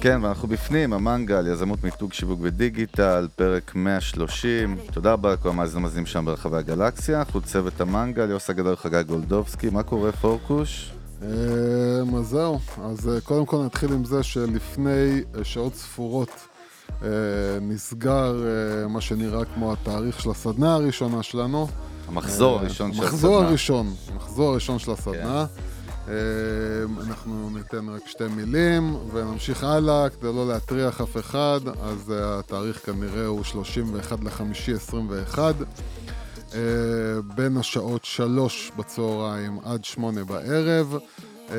כן, ואנחנו בפנים, המנגל, יזמות מיתוג שיווק ודיגיטל, פרק 130. תודה רבה לכל המאזינים המאזינים שם ברחבי הגלקסיה. אנחנו צוות המנגל, יוסי הגדול חגי גולדובסקי. מה קורה, פורקוש? אמ, אז זהו, אז אה, קודם כל נתחיל עם זה שלפני אה, שעות ספורות אה, נסגר אה, מה שנראה כמו התאריך של הסדנה הראשונה שלנו. המחזור אה, הראשון של המחזור הסדנה. הראשון, המחזור הראשון של הסדנה. אה, אנחנו ניתן רק שתי מילים ונמשיך הלאה כדי לא להטריח אף אחד, אז אה, התאריך כנראה הוא 31 לחמישי 21. אה, בין השעות שלוש בצהריים עד שמונה בערב. אה,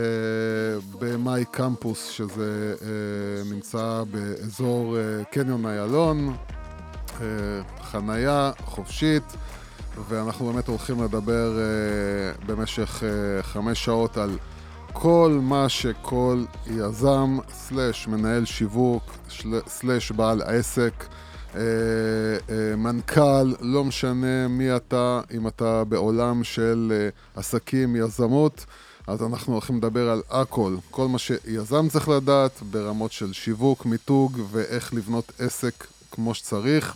במאי קמפוס, שזה אה, נמצא באזור אה, קניון איילון, חנייה חופשית, ואנחנו באמת הולכים לדבר אה, במשך אה, חמש שעות על כל מה שכל יזם, סלאש מנהל שיווק, סלאש בעל עסק, אה, אה, מנכ"ל, לא משנה מי אתה, אם אתה בעולם של אה, עסקים, יזמות, אז אנחנו הולכים לדבר על הכל, כל מה שיזם צריך לדעת ברמות של שיווק, מיתוג ואיך לבנות עסק כמו שצריך.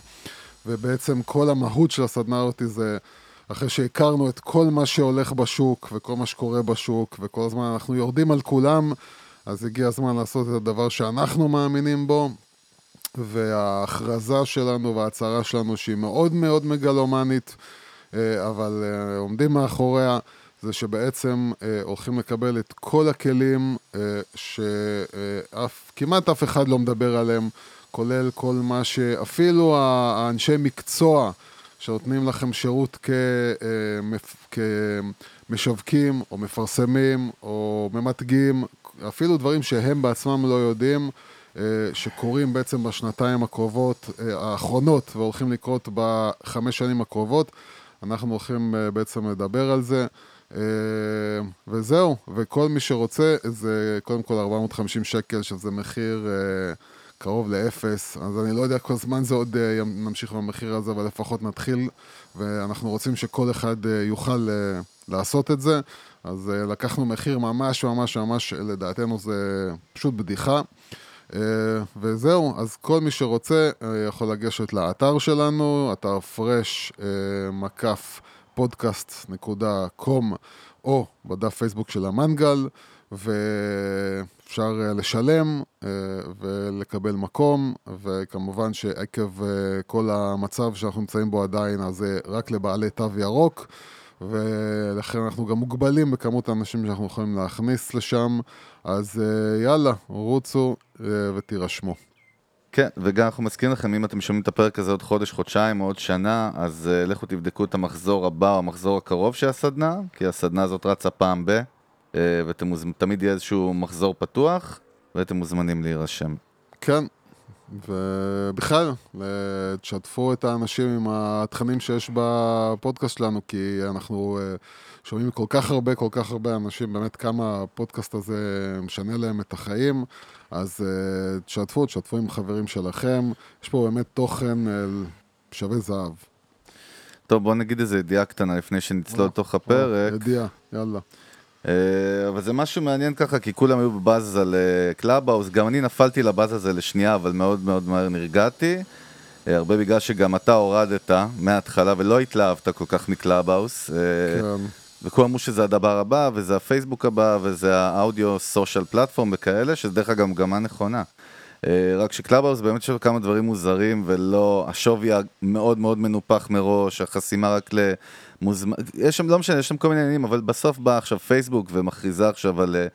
ובעצם כל המהות של הסדנה הזאת זה אחרי שהכרנו את כל מה שהולך בשוק וכל מה שקורה בשוק וכל הזמן אנחנו יורדים על כולם, אז הגיע הזמן לעשות את הדבר שאנחנו מאמינים בו. וההכרזה שלנו וההצהרה שלנו שהיא מאוד מאוד מגלומנית, אה, אבל אה, עומדים מאחוריה, זה שבעצם אה, הולכים לקבל את כל הכלים אה, שכמעט אף אחד לא מדבר עליהם, כולל כל מה שאפילו האנשי מקצוע שנותנים לכם שירות כמפ- כמשווקים או מפרסמים או ממתגים, אפילו דברים שהם בעצמם לא יודעים, אה, שקורים בעצם בשנתיים הקרובות, אה, האחרונות, והולכים לקרות בחמש שנים הקרובות. אנחנו הולכים אה, בעצם לדבר על זה. אה, וזהו, וכל מי שרוצה, זה קודם כל 450 שקל, שזה מחיר אה, קרוב לאפס, אז אני לא יודע כל זמן זה עוד אה, נמשיך במחיר הזה, אבל לפחות נתחיל, ואנחנו רוצים שכל אחד אה, יוכל אה, לעשות את זה. אז לקחנו מחיר ממש ממש ממש, לדעתנו זה פשוט בדיחה. וזהו, אז כל מי שרוצה יכול לגשת לאתר שלנו, אתר פרש, מקף פודקאסט.קום, או בדף פייסבוק של המנגל, ואפשר אה, לשלם אה, ולקבל מקום, וכמובן שעקב אה, כל המצב שאנחנו נמצאים בו עדיין, אז זה רק לבעלי תו ירוק. ולכן אנחנו גם מוגבלים בכמות האנשים שאנחנו יכולים להכניס לשם, אז יאללה, רוצו ותירשמו. כן, וגם אנחנו מזכירים לכם, אם אתם שומעים את הפרק הזה עוד חודש, חודשיים או עוד שנה, אז uh, לכו תבדקו את המחזור הבא או המחזור הקרוב של הסדנה, כי הסדנה הזאת רצה פעם ב, uh, ותמיד יהיה איזשהו מחזור פתוח, ואתם מוזמנים להירשם. כן, ובכלל, אה, תשתפו את האנשים עם התכנים שיש בפודקאסט שלנו, כי אנחנו אה, שומעים כל כך הרבה, כל כך הרבה אנשים, באמת כמה הפודקאסט הזה משנה להם את החיים, אז אה, תשתפו, תשתפו עם חברים שלכם, יש פה באמת תוכן אה, שווה זהב. טוב, בואו נגיד איזה ידיעה קטנה לפני שנצלול לתוך הפרק. ידיעה, יאללה. אה, אבל זה משהו מעניין ככה, כי כולם היו בבאז על קלאבהאוס, גם אני נפלתי לבאז הזה לשנייה, אבל מאוד מאוד מהר נרגעתי. אה, הרבה בגלל שגם אתה הורדת מההתחלה ולא התלהבת כל כך מקלאבהאוס. אה, כן. וכולם אמרו שזה הדבר הבא, וזה הפייסבוק הבא, וזה ה audio social platform וכאלה, שזה דרך אגב מגמה נכונה. רק שקלאבהאוס באמת יש לו כמה דברים מוזרים, ולא, השווי המאוד מאוד מנופח מראש, החסימה רק למוזמן, יש שם, לא משנה, יש שם כל מיני עניינים, אבל בסוף באה עכשיו פייסבוק ומכריזה עכשיו על אה,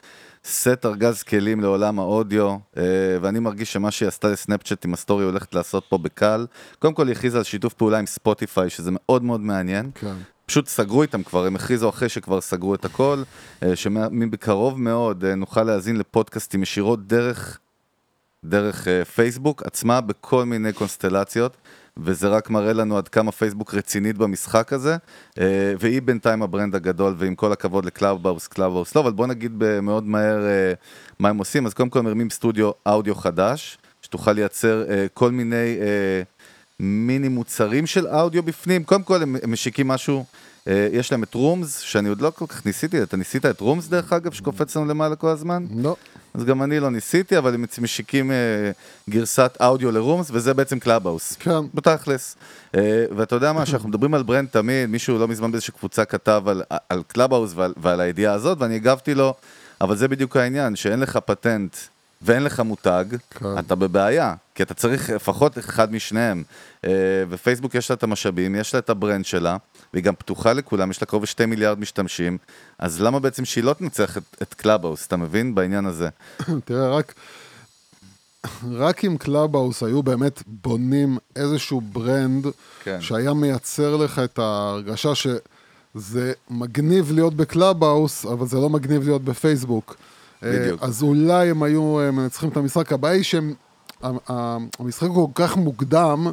סט ארגז כלים לעולם האודיו, אה, ואני מרגיש שמה שהיא עשתה לסנאפצ'אט עם הסטורי הולכת לעשות פה בקל. קודם כל היא הכריזה על שיתוף פעולה עם ספוטיפיי, שזה מאוד מאוד מעניין. כן. פשוט סגרו איתם כבר, הם הכריזו אחרי שכבר סגרו את הכל, אה, שמקרוב מאוד נוכל להאזין לפודקאסטים ישירות דרך, דרך פייסבוק עצמה בכל מיני קונסטלציות. וזה רק מראה לנו עד כמה פייסבוק רצינית במשחק הזה, אה, והיא בינתיים ה brand הגדול, ועם כל הכבוד לקלאבהאוס, קלאבהאוס לא, אבל בוא נגיד מאוד מהר אה, מה הם עושים, אז קודם כל מרימים סטודיו אודיו חדש, שתוכל לייצר אה, כל מיני מיני מוצרים של אודיו בפנים, קודם כל הם משיקים משהו יש להם את Rooms, שאני עוד לא כל כך ניסיתי, אתה ניסית את Rooms דרך אגב, שקופץ לנו למעלה כל הזמן? לא. אז גם אני לא ניסיתי, אבל הם משיקים אה, גרסת אודיו ל Rooms, וזה בעצם קלאבהאוס. כן. בתכלס. אה, ואתה יודע מה, שאנחנו מדברים על brand תמיד, מישהו לא מזמן באיזושהי קבוצה כתב על, על קלאבהאוס ועל, ועל הידיעה הזאת, ואני הגבתי לו, אבל זה בדיוק העניין, שאין לך פטנט ואין לך מותג, כן. אתה בבעיה, כי אתה צריך לפחות אחד משניהם. אה, ופייסבוק יש לה את המשאבים, יש לה את ה brand שלה, והיא גם פתוחה לכולם, יש לה קרוב ל-2 מיליארד משתמשים, אז למה בעצם שהיא לא תנצח את, את קלאבהאוס, אתה מבין? בעניין הזה. תראה, רק... רק אם קלאבהאוס היו באמת בונים איזשהו brand כן. שהיה מייצר לך את ההרגשה שזה מגניב להיות בקלאבהאוס, אבל זה לא מגניב להיות בפייסבוק. בדיוק. אז אולי הם היו אה, מנצחים את המשחק. הבעיה היא שהמשחק כל כך מוקדם,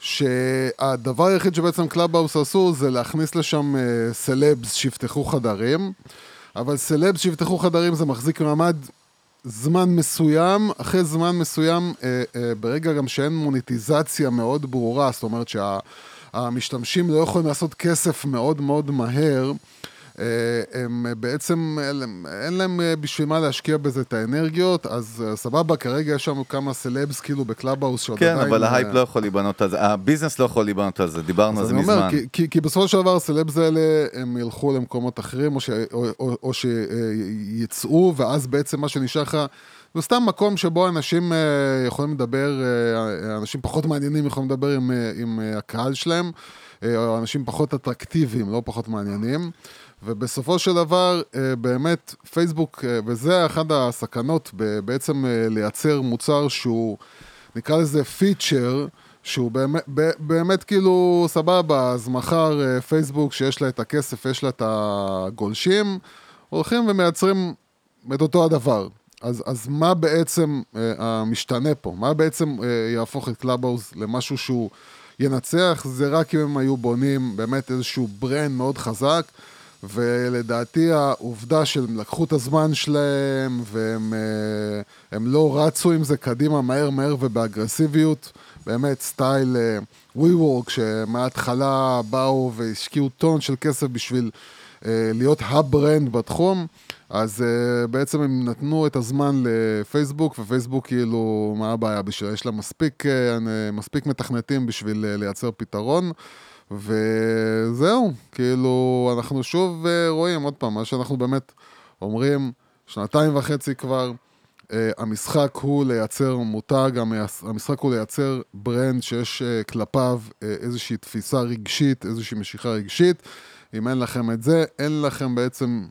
שהדבר היחיד שבעצם קלאבהאוס עשו זה להכניס לשם אה, סלבס שיפתחו חדרים, אבל סלבס שיפתחו חדרים זה מחזיק מעמד זמן מסוים, אחרי זמן מסוים, אה, ברגע גם שאין מוניטיזציה מאוד ברורה, זאת אומרת שהמשתמשים לא יכולים לעשות כסף מאוד מאוד מהר, אה, הם בעצם, אין להם אה, בשביל מה להשקיע בזה את האנרגיות, אז אה, סבבה, כרגע יש לנו כמה סלבס כאילו בקלאבהאוס שעוד כן, עדיין... כן, אבל ההייפ לא יכול להיבנות על זה, הביזנס לא יכול להיבנות על זה, דיברנו על זה מזמן. אומר, כי, כי, כי בסופו של דבר הסלבס האלה, הם ילכו למקומות אחרים, או, ש, או, או, או שיצאו, ואז בעצם מה שנשאר לך... זה סתם מקום שבו אנשים יכולים לדבר, אנשים פחות מעניינים יכולים לדבר עם, עם הקהל שלהם, או אנשים פחות אטרקטיביים, לא פחות מעניינים. ובסופו של דבר, אה, באמת, פייסבוק, אה, וזה אחת הסכנות, בעצם אה, לייצר מוצר שהוא, נקרא לזה פיצ'ר, שהוא באמת, באמת כאילו סבבה, אז מחר פייסבוק שיש לה את הכסף, יש לה את הגולשים, הולכים ומייצרים את אותו הדבר. אז, אז מה בעצם המשתנה פה? מה בעצם יהפוך את קלאבהאוס למשהו שהוא ינצח? זה רק אם הם היו בונים באמת איזשהו brand מאוד חזק. ולדעתי העובדה שהם לקחו את הזמן שלהם והם אה, לא רצו עם זה קדימה מהר מהר ובאגרסיביות, באמת סטייל We אה, Work שמההתחלה באו והשקיעו טון של כסף בשביל אה, להיות ה brand בתחום, אז בעצם הם נתנו את הזמן לפייסבוק, ופייסבוק כאילו, מה הבעיה בשבילה? יש לה מספיק, מספיק מתכנתים בשביל לייצר פתרון. וזהו, כאילו, אנחנו שוב אה, רואים, עוד פעם, מה שאנחנו באמת אומרים, שנתיים וחצי כבר, uh, המשחק הוא לייצר מותג, המשחק הוא לייצר ברנד שיש uh, כלפיו uh, איזושהי תפיסה רגשית, איזושהי משיכה רגשית. אם אין לכם את זה, אין לכם בעצם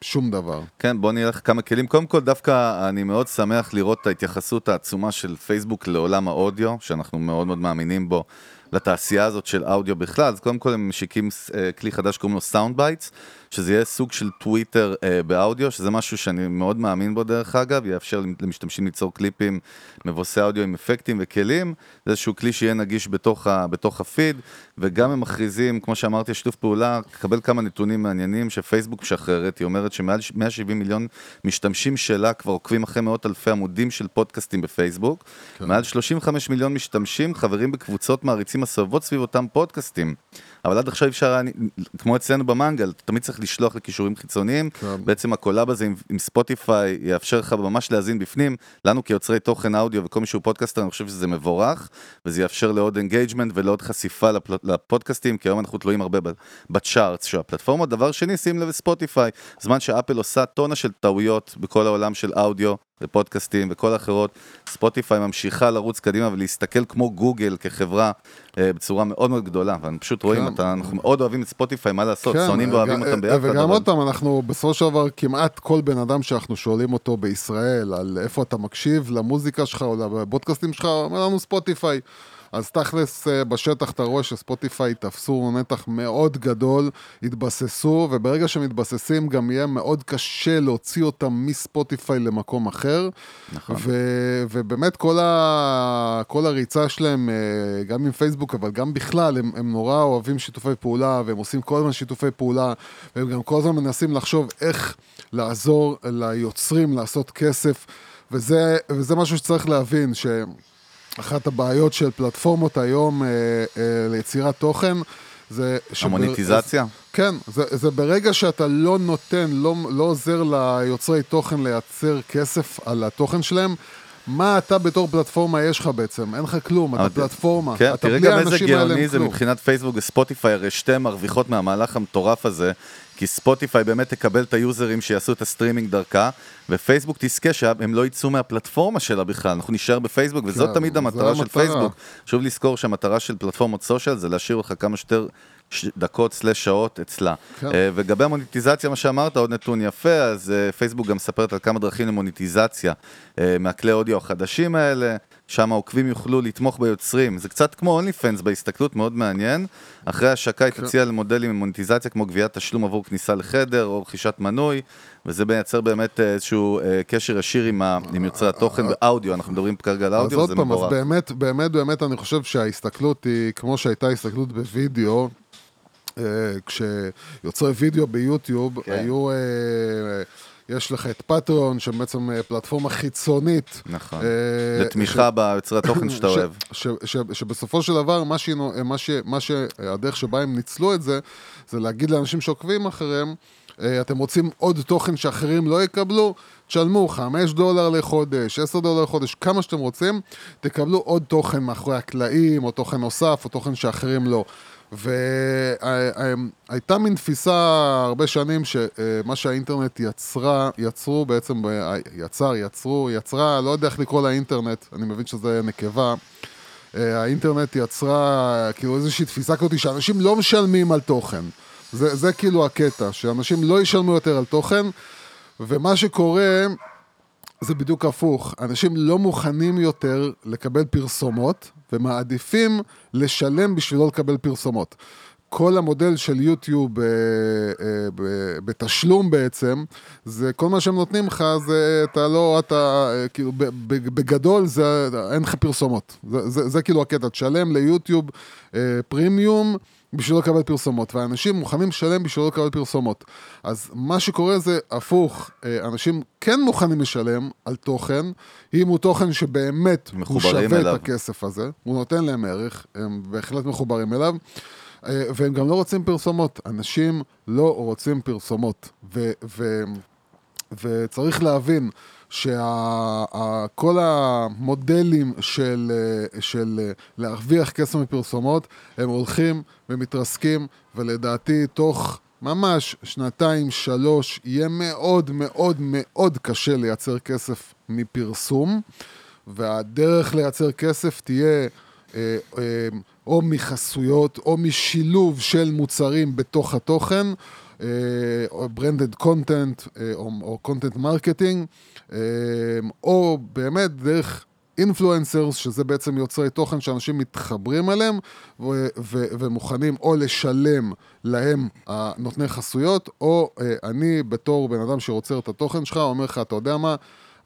שום דבר. כן, בוא נלך כמה כלים. קודם כל, דווקא אני מאוד שמח לראות את ההתייחסות העצומה של פייסבוק לעולם האודיו, שאנחנו מאוד מאוד מאמינים בו. לתעשייה הזאת של אודיו בכלל, אז קודם כל הם משיקים אה, כלי חדש שקוראים לו Soundbites, שזה יהיה סוג של טוויטר אה, באודיו, שזה משהו שאני מאוד מאמין בו דרך אגב, יאפשר למשתמשים ליצור קליפים מבוססי אודיו עם אפקטים וכלים, זה איזשהו כלי שיהיה נגיש בתוך, ה, בתוך הפיד, וגם הם מכריזים, כמו שאמרתי, שיתוף פעולה, קבל כמה נתונים מעניינים שפייסבוק משחררת, היא אומרת שמעל 170 מיליון משתמשים שלה כבר עוקבים אחרי מאות אלפי עמודים של פודקאסטים בפייסבוק, כן. מעל 35 מיליון משתמשים חברים בקבוצות מעריצים הסובבות סביב אותם פודקאסטים. אבל עד עכשיו אפשר, כמו אצלנו במנגל, אתה תמיד צריך לשלוח לקישורים חיצוניים, כן. בעצם ה collab הזה עם, עם ספוטיפיי יאפשר לך ממש להאזין בפנים, לנו כיוצרי תוכן אודיו וכל מי שהוא פודקאסטר, אני חושב שזה מבורך, וזה יאפשר לעוד engagement ולעוד חשיפה לפ, לפודקאסטים, כי היום אנחנו תלויים הרבה ב charts של הפלטפורמות. דבר שני, שים לב ספוטיפיי, זמן שאפל עושה טונה של טעויות בכל העולם של אודיו, ופודקאסטים וכל האחרות, ספוטיפיי ממשיכה לרוץ קדימה ולהסתכל כמו גוגל כחברה אה, בצורה מאוד מאוד גדולה, ואנחנו פשוט רואים, כן. אתה, אנחנו מאוד אוהבים את ספוטיפיי, מה לעשות, כן, שונאים ואוהבים אותם ביחד. וגם אבל... עוד פעם, אנחנו בסופו של דבר, כמעט כל בן אדם שאנחנו שואלים אותו בישראל, על איפה אתה מקשיב למוזיקה שלך או לפודקאסטים שלך, אומר לנו ספוטיפיי. אז תכלס אה, בשטח אתה רואה שספוטיפיי תפסו נתח מאוד גדול, התבססו, וברגע שהם מתבססים גם יהיה מאוד קשה להוציא אותם מספוטיפיי למקום אחר. נכון. ו- ובאמת כל, ה- כל הריצה שלהם, אה, גם עם פייסבוק, אבל גם בכלל, הם, הם נורא אוהבים שיתופי פעולה, והם עושים כל הזמן שיתופי פעולה, והם גם כל הזמן מנסים לחשוב איך לעזור ליוצרים לעשות כסף, וזה, וזה משהו שצריך להבין, שאחת הבעיות של פלטפורמות היום אה, אה, ליצירת תוכן, זה... שבר- המוניטיזציה? כן, זה, זה ברגע שאתה לא נותן, לא, לא עוזר ליוצרי תוכן לייצר כסף על התוכן שלהם, מה אתה בתור פלטפורמה יש לך בעצם? אין לך כלום, אתה פלטפורמה. כן, אתה תראה גם איזה גאוני זה. מבחינת פייסבוק וספוטיפיי, הרי שתיהן מרוויחות מהמהלך המטורף הזה, כי ספוטיפיי באמת תקבל את היוזרים שיעשו את הסטרימינג דרכה, ופייסבוק תזכה שהם לא יצאו מהפלטפורמה שלה בכלל, אנחנו נישאר בפייסבוק, וזאת כן, תמיד זה המטרה של המטרה. פייסבוק. חשוב לזכור שהמטרה של פלטפורמות סושיאל זה להשאיר לך כמה שיותר דקות slash שעות אצלה. כן. אה, המוניטיזציה, מה שאמרת, עוד נתון יפה, אז אה, פייסבוק גם מספרת על כמה דרכים למוניטיזציה אה, מהכלי אודיו החדשים האלה, שם העוקבים יוכלו לתמוך ביוצרים. זה קצת כמו אונלי פנס בהסתכלות, מאוד מעניין. אחרי ההשקה היא כן. תציע למודלים עם מוניטיזציה כמו גביית תשלום עבור כניסה לחדר או רכישת מנוי, וזה מייצר באמת איזשהו קשר ישיר עם, ה, עם יוצרי התוכן באודיו, אנחנו מדברים כרגע על אז האודיו, עוד וזה פעם, אז מבורך. באמת, באמת, באמת, אני חושב שההסתכלות היא כמו שהייתה הסתכלות בווידאו, כשיוצרי וידאו ביוטיוב כן. היו... אה, יש לך את פטריון, שבעצם אה, פלטפורמה חיצונית. נכון. אה, לתמיכה ביוצרי התוכן שאתה ש- אוהב. ש- ש- שבסופו של דבר, מה שהיא נו- מה ש- מה ש- הדרך שבה הם ניצלו את זה, זה להגיד לאנשים שעוקבים אחריהם, אה, אתם רוצים עוד תוכן שאחרים לא יקבלו? תשלמו 5 דולר לחודש, 10 דולר לחודש, כמה שאתם רוצים, תקבלו עוד תוכן מאחורי הקלעים, או תוכן נוסף, או תוכן שאחרים לא. והייתה מין תפיסה הרבה שנים שמה שהאינטרנט יצרה, יצרו בעצם, יצר, יצרו, יצרה, לא יודע איך לקרוא לאינטרנט, אני מבין שזה נקבה. האינטרנט יצרה כאילו איזושהי תפיסה כזאת שאנשים לא משלמים על תוכן. זה, זה כאילו הקטע, שאנשים לא ישלמו יותר על תוכן, ומה שקורה זה בדיוק הפוך. אנשים לא מוכנים יותר לקבל פרסומות, ומעדיפים לשלם בשביל לא לקבל פרסומות. כל המודל של יוטיוב אה, אה, בתשלום בעצם, זה כל מה שהם נותנים לך זה אתה לא, אתה אה, כאילו בגדול זה אין לך פרסומות. זה, זה, זה כאילו הקטע, תשלם ליוטיוב אה, פרימיום בשביל לא לקבל פרסומות, ואנשים מוכנים לשלם בשביל לא לקבל פרסומות. אז מה שקורה זה הפוך, אה, אנשים כן מוכנים לשלם על תוכן, אם הוא תוכן שבאמת הוא שווה אליו. את הכסף הזה, הוא נותן להם ערך, הם בהחלט מחוברים אליו. אה, והם גם לא רוצים פרסומות, אנשים לא רוצים פרסומות, ו, ו, וצריך להבין שכל המודלים של, אה, של אה, להרוויח כסף מפרסומות, הם הולכים ומתרסקים, ולדעתי תוך ממש שנתיים, שלוש, יהיה מאוד מאוד מאוד קשה לייצר כסף מפרסום, והדרך לייצר כסף תהיה... אה, או מחסויות, או משילוב של מוצרים בתוך התוכן, branded content, או, או content marketing, אה, או באמת דרך influencers, שזה בעצם יוצרי תוכן שאנשים מתחברים אליהם, ו- ו- ומוכנים או לשלם להם הנותני חסויות, או אה, אני בתור בן אדם שרוצה את התוכן שלך, אומר לך, אתה יודע מה,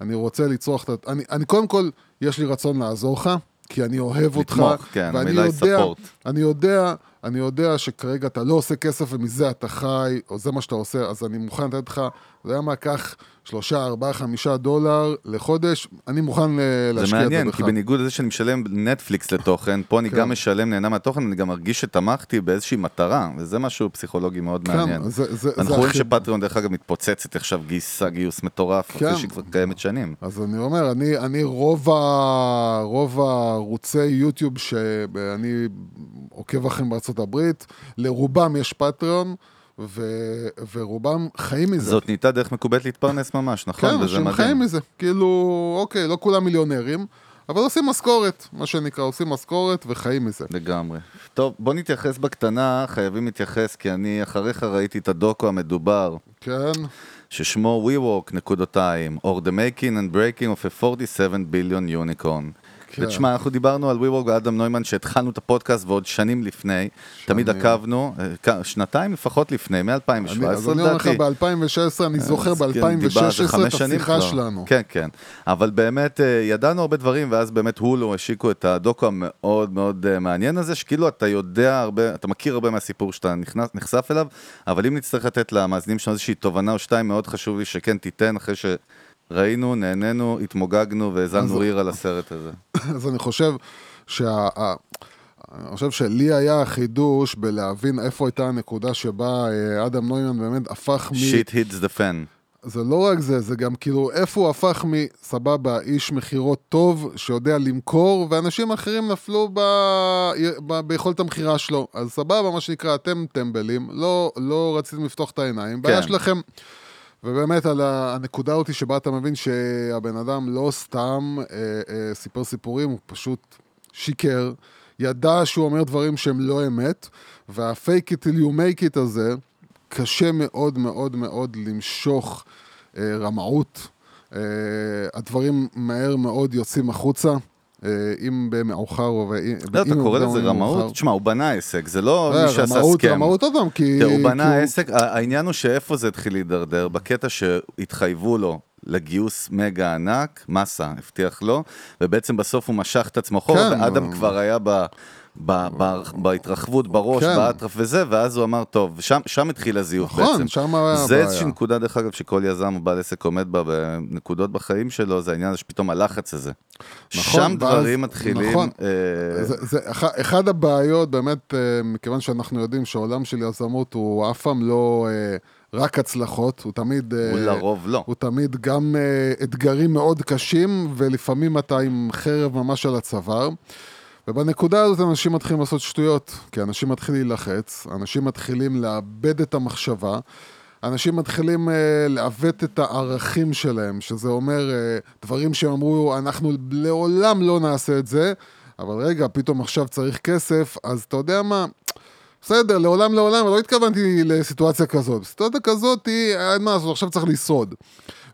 אני רוצה לצרוך את ה... אני, אני קודם כל, יש לי רצון לעזור לך. כי אני אוהב אותך, לתמוך, כן, ואני יודע, support. אני יודע, אני יודע שכרגע אתה לא עושה כסף ומזה אתה חי, או זה מה שאתה עושה, אז אני מוכן לתת לך, אתה יודע מה, קח שלושה, ארבעה, חמישה דולר לחודש, אני מוכן זה להשקיע את זה מעניין, בך. כי בניגוד לזה שאני משלם נטפליקס לתוכן, פה אני כן. גם משלם, נהנה מהתוכן, אני גם מרגיש שתמכתי באיזושהי מטרה, וזה משהו פסיכולוגי מאוד מעניין. כן, זה, זה, אנחנו זה רואים הכי- שפטריון דרך אגב מתפוצצת עכשיו, גייסה גיוס מטורף, כן. אחרי שהיא כבר קיימת שנים. אז אני אומר, אני, אני רוב, ה, רוב הערוצי יוטיוב שאני עוקב אחריהם בארצות הברית, לרובם יש פטריון, ו, ורובם חיים מזה. זאת נהייתה דרך מקובלת להתפרנס ממש, נכון? כן, וזה אנשים מדהים. חיים מזה. כאילו, אוקיי, לא כולם מיליונרים, אבל עושים משכורת, מה שנקרא, עושים משכורת וחיים מזה. לגמרי. טוב, בוא נתייחס בקטנה, חייבים להתייחס, כי אני אחריך ראיתי את הדוקו המדובר, כן, ששמו WeWork, נקודותיים, or the making and breaking of a 47 billion unicorn. כן. ותשמע, אנחנו דיברנו על WeWork ואדם נוימן שהתחלנו את הפודקאסט ועוד שנים לפני, תמיד עקבנו, אה, שנתיים לפחות לפני, אני- מ-2017 אז אני אומר לך, לדעתי. ב-2016, אני זוכר אז כן, דיבר- זה ב-2016 חמש את שנים השיחה כבר. שלנו. כן, כן. אבל באמת אה, ידענו הרבה דברים, ואז באמת הולו השיקו את הדוקו המאוד מאוד אה, מעניין הזה, שכאילו אתה יודע הרבה, אתה מכיר הרבה מהסיפור שאתה נכנס, נחשף אליו, אבל אם נצטרך לתת למאזינים שלנו איזושהי תובנה או שתיים, מאוד חשוב לי שכן תיתן, אחרי שראינו, נהנינו, התמוגגנו והאזנו אז- ריר על הסרט הזה. אז אני חושב שה... אני חושב שלי היה החידוש בלהבין איפה הייתה הנקודה שבה אה, אדם נוימן באמת הפך מ... שיט היטס דה פן. זה לא רק זה, זה גם כאילו איפה הוא הפך מסבבה, איש מכירות טוב, שיודע למכור, ואנשים אחרים נפלו ב... ב... ביכולת המכירה שלו. אז סבבה, מה שנקרא, אתם טמבלים, לא, לא רציתם לפתוח את העיניים, בעיה כן. שלכם. ובאמת על הנקודה אותי שבה אתה מבין שהבן אדם לא סתם אה, אה, סיפר סיפורים, הוא פשוט שיקר, ידע שהוא אומר דברים שהם לא אמת, וה-fake it till you make it הזה, קשה מאוד מאוד מאוד למשוך אה, רמאות. אה, הדברים מהר מאוד יוצאים החוצה, אם במאוחר או... ואם- לא, אתה קורא לזה. רמאות? תשמע, הוא בנה עסק, זה לא אה, מי שעשה סכם. רמאות עוד פעם, כי... הוא בנה עסק, העניין הוא שאיפה זה התחיל להידרדר, בקטע שהתחייבו לו לגיוס מגה ענק, מסה, הבטיח לו, ובעצם בסוף הוא משך את עצמו אחורה, כן, ואדם כבר היה ב... ב- ב- בהתרחבות בראש, כן. באטרף וזה, ואז הוא אמר, טוב, שם, שם התחיל הזיוף נכון, בעצם. שם היה זה הבעיה. איזושהי נקודה, דרך אגב, שכל יזם או בעל עסק עומד בה בנקודות בחיים שלו, זה העניין הזה שפתאום הלחץ הזה. נכון, שם ואז- דברים מתחילים... נכון. אה, זה, זה אח, אחד הבעיות, באמת, אה, מכיוון שאנחנו יודעים שהעולם של יזמות הוא אף פעם לא אה, רק הצלחות, הוא תמיד... אה, הוא לרוב לא. הוא תמיד גם אה, אתגרים מאוד קשים, ולפעמים אתה עם חרב ממש על הצוואר. ובנקודה הזאת אנשים מתחילים לעשות שטויות, כי אנשים מתחילים להילחץ, אנשים מתחילים לאבד את המחשבה, אנשים מתחילים אה, לעוות את הערכים שלהם, שזה אומר אה, דברים שהם אמרו, אנחנו לעולם לא נעשה את זה, אבל רגע, פתאום עכשיו צריך כסף, אז אתה יודע מה? בסדר, לעולם לעולם, לא התכוונתי לסיטואציה כזאת. בסיטואציה כזאת, היא, אין מה לעשות, עכשיו צריך לשרוד.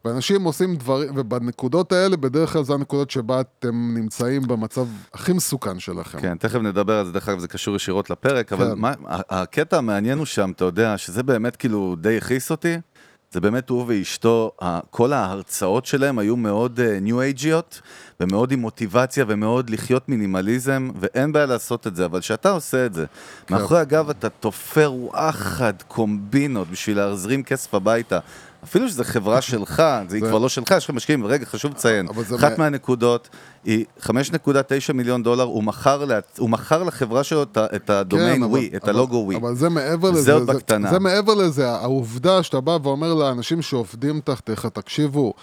ואנשים עושים דברים, ובנקודות האלה, בדרך כלל זה הנקודות שבה אתם נמצאים במצב הכי מסוכן שלכם. כן, תכף נדבר על זה, דרך אגב, זה קשור ישירות לפרק, אבל כן. מה, הקטע המעניין הוא שם, אתה יודע, שזה באמת כאילו די הכעיס אותי, זה באמת הוא ואשתו, כל ההרצאות שלהם היו מאוד ניו אייג'יות, ומאוד עם מוטיבציה, ומאוד לחיות מינימליזם, ואין בעיה לעשות את זה, אבל כשאתה עושה את זה, כן. מאחורי הגב אתה תופר וואחד קומבינות בשביל להזרים כסף הביתה. אפילו שזו חברה שלך, זה היא זה- כבר לא שלך, יש לך משקיעים, רגע, חשוב לציין, אבל זה אחת מה- מהנקודות היא 5.9 מיליון דולר, הוא מכר, לה, הוא מכר לחברה שלו את, את הדומיין כן, אבל- ווי, את אבל- הלוגו ווי. אבל זה מעבר זה לזה. עוד בקטנה. זה מעבר לזה, העובדה שאתה בא ואומר לאנשים שעובדים תחתיך, תקשיבו,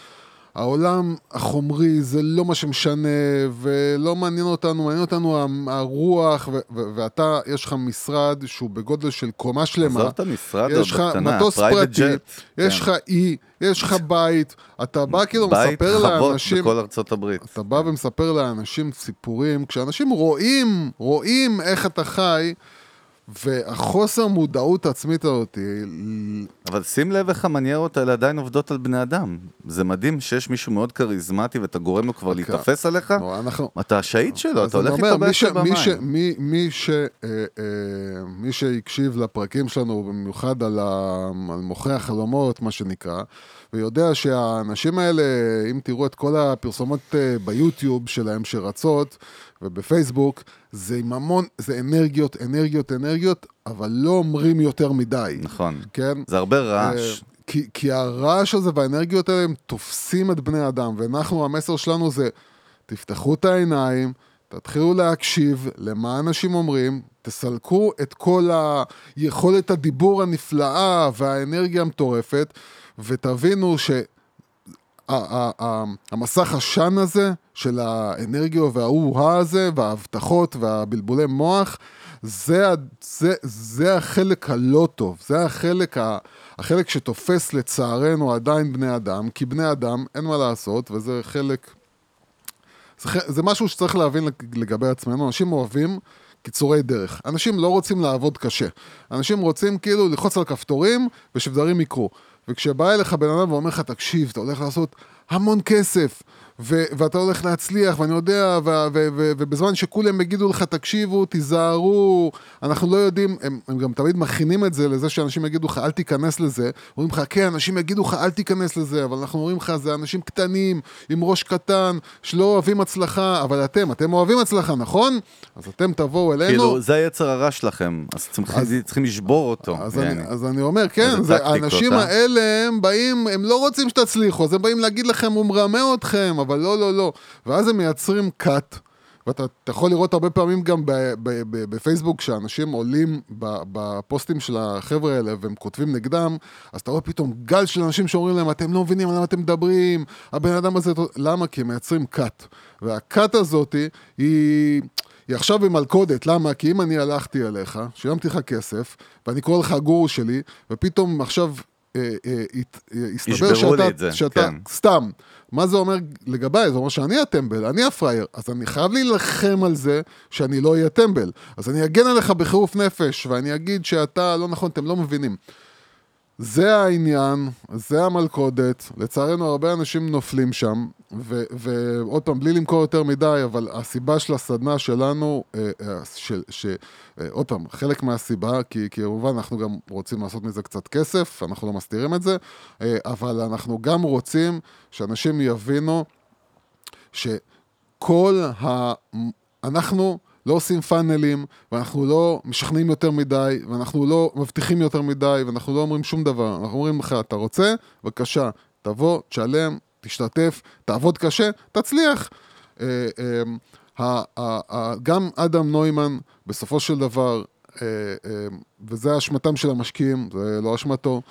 העולם החומרי זה לא מה שמשנה, ולא מעניין אותנו, מעניין אותנו הרוח, ו- ו- ואתה, יש לך משרד שהוא בגודל של קומה שלמה. עזוב את המשרד יש לך מטוס פרטי, יש כן. לך אי, יש לך בית, אתה בא כאילו בית מספר חוות לאנשים... בכל ארצות הברית. אתה בא ומספר לאנשים סיפורים, כשאנשים רואים, רואים איך אתה חי, והחוסר מודעות העצמית הזאת, אבל שים לב איך המניירות האלה עדיין עובדות על בני אדם. זה מדהים שיש מישהו מאוד כריזמטי ואתה גורם לו כבר אוקיי. להיתפס עליך, נו, אנחנו... אתה השהיד שלו, אתה הולך איתו ש- במים. מי- מי ש- אה, אה, מי שהקשיב לפרקים שלנו, במיוחד על מוכרי החלומות, מה שנקרא, ויודע שהאנשים האלה, אם תראו את כל הפרסומות אה, ביוטיוב שלהם שרצות, ובפייסבוק, זה עם המון, זה אנרגיות, אנרגיות, אנרגיות, אבל לא אומרים יותר מדי. נכון. כן? זה הרבה רעש. אה, כי, כי הרעש הזה והאנרגיות האלה הם תופסים את בני אדם, ואנחנו, המסר שלנו זה, תפתחו את העיניים, תתחילו להקשיב למה אנשים אומרים, תסלקו את כל היכולת הדיבור הנפלאה והאנרגיה המטורפת, ותבינו ש... המסך עשן הזה של האנרגיה והאו-הא הזה וההבטחות והבלבולי מוח זה, זה, זה החלק הלא טוב, זה החלק, ה- החלק שתופס לצערנו עדיין בני אדם, כי בני אדם אין מה לעשות וזה חלק, זה, זה משהו שצריך להבין לג- לגבי עצמנו, אנשים אוהבים קיצורי דרך, אנשים לא רוצים לעבוד קשה, אנשים רוצים כאילו ללחוץ על כפתורים ושדברים יקרו. וכשבא אליך בן אדם ואומר לך, תקשיב, אתה הולך לעשות המון כסף. ו- ואתה הולך להצליח, ואני יודע, ו- ו- ו- ובזמן שכולם יגידו לך, תקשיבו, תיזהרו, אנחנו לא יודעים, הם, הם גם תמיד מכינים את זה לזה שאנשים יגידו לך, אל תיכנס לזה. אומרים לך, כן, אנשים יגידו לך, אל תיכנס לזה, אבל אנחנו אומרים לך, זה אנשים קטנים, עם ראש קטן, שלא אוהבים הצלחה, אבל אתם, אתם אוהבים הצלחה, נכון? אז אתם תבואו אלינו. כאילו, זה היצר הרע שלכם, אז צריכים- אז- צריכים לשבור אותו. אז אני. אז אני אומר, כן, זה, האנשים אה? האלה, הם באים, הם לא רוצים שתצליחו, אז הם באים להגיד לכם, הוא מרמה אתכם, אבל לא, לא, לא. ואז הם מייצרים cut, ואתה אתה יכול לראות הרבה פעמים גם בפייסבוק, שאנשים עולים בפוסטים של החבר'ה האלה, והם כותבים נגדם, אז אתה רואה פתאום גל של אנשים שאומרים להם, אתם לא מבינים על מה אתם מדברים, הבן אדם הזה, למה? כי הם מייצרים cut. והcut הזאת היא... היא עכשיו במלכודת, למה? כי אם אני הלכתי אליך, שילמתי לך כסף, ואני קורא לך הגורו שלי, ופתאום עכשיו הסתבר ישברו שאתה, לי את זה, שאתה כן. סתם. מה זה אומר לגביי? זה אומר שאני הטמבל, אני הפראייר, אז אני חייב להילחם על זה שאני לא אהיה טמבל. אז אני אגן עליך בחירוף נפש, ואני אגיד שאתה לא נכון, אתם לא מבינים. זה העניין, זה המלכודת, לצערנו הרבה אנשים נופלים שם, ועוד פעם, בלי למכור יותר מדי, אבל הסיבה של הסדנה שלנו, אה, אה, אה, עוד פעם, חלק מהסיבה, כי כמובן אנחנו גם רוצים לעשות מזה קצת כסף, אנחנו לא מסתירים את זה, אבל אנחנו גם רוצים שאנשים יבינו שכל ה... אנחנו לא עושים פאנלים, ואנחנו לא משכנעים יותר מדי, ואנחנו לא מבטיחים יותר מדי, ואנחנו לא אומרים שום דבר. אנחנו אומרים לך, אתה רוצה? בבקשה, תבוא, תשלם, תשתתף, תעבוד קשה, תצליח. אה, אה, גם אדם נוימן, בסופו של דבר, אה, וזה אשמתם של המשקיעים, זה לא אשמתו,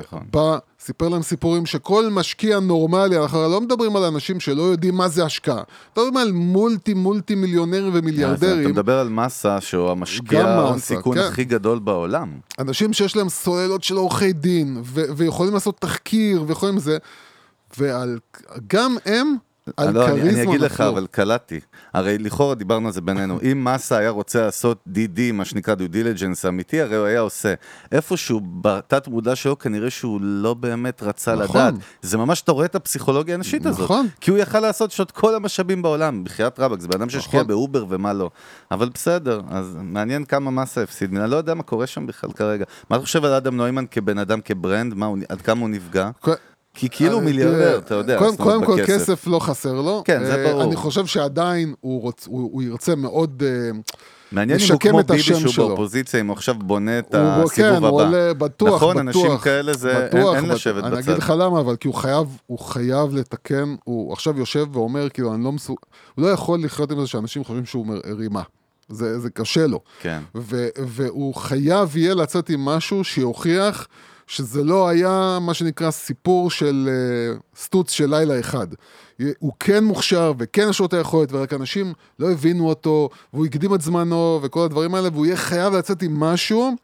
נכון. בא, סיפר להם סיפורים שכל משקיע נורמלי, אנחנו לא מדברים על אנשים שלא יודעים מה זה השקעה, מדברים על מולטי מולטי מיליונרים אז אתה ומיליארדרים, מדבר על מסה שהוא המשקיע גם ההון מסה, סיכון כן. הכי גדול בעולם. אנשים שיש להם סוללות של עורכי דין, ויכולים לעשות תחקיר, ויכולים זה, וגם הם על לא, אני, כריזמה אני אגיד לך. אבל קלטתי. הרי לכאורה דיברנו על זה בינינו. אם מסה היה רוצה לעשות DD, מה שנקרא due diligence אמיתי, הרי הוא היה עושה. איפשהו בתת מודע שלו, כנראה שהוא לא באמת רצה נכון. לדעת. זה ממש, אתה רואה את הפסיכולוגיה האנושית הזאת. נכון. כי הוא יכל לעשות שעות כל המשאבים בעולם, בחייאת רבאק, זה בן אדם שהשקיע נכון. באובר ומה לא. אבל בסדר, אז מעניין כמה מסה הפסיד. אני לא יודע מה קורה שם בכלל כרגע. מה אתה חושב על אדם נוימן כבן אדם, כברנד? מה עד כמה הוא נפגע? כי כאילו אה, מיליארדר, אתה יודע. קודם, קודם כל. כסף לא חסר לו. כן, זה אה, ברור. אני חושב שעדיין הוא, רוצ, הוא, הוא ירצה מאוד... אה, מעניין אם הוא לשקם כמו את ביבי השם שהוא שלו. באופוזיציה, אם הוא עכשיו בונה את הוא, הסיבוב כן, הבא. הוא עולה בטוח, נכון, בטוח. אנשים כאלה זה, בטוח, אין, אין. לשבת אני בצד. אגיד לך למה, אבל כי הוא חייב, הוא חייב לתקן, הוא עכשיו יושב ואומר, כאילו, אני לא מסוג... הוא לא יכול לחיות עם זה שאנשים חושבים שהוא מר- רימה. זה, זה קשה לו. כן. ו, והוא חייב יהיה לצאת עם משהו שיוכיח שזה לא היה מה שנקרא סיפור של uh, סטוץ של לילה אחד. הוא כן מוכשר וכן יש לו את היכולת, ורק אנשים לא הבינו אותו, והוא הקדים את זמנו וכל הדברים האלה, והוא יהיה חייב לצאת עם משהו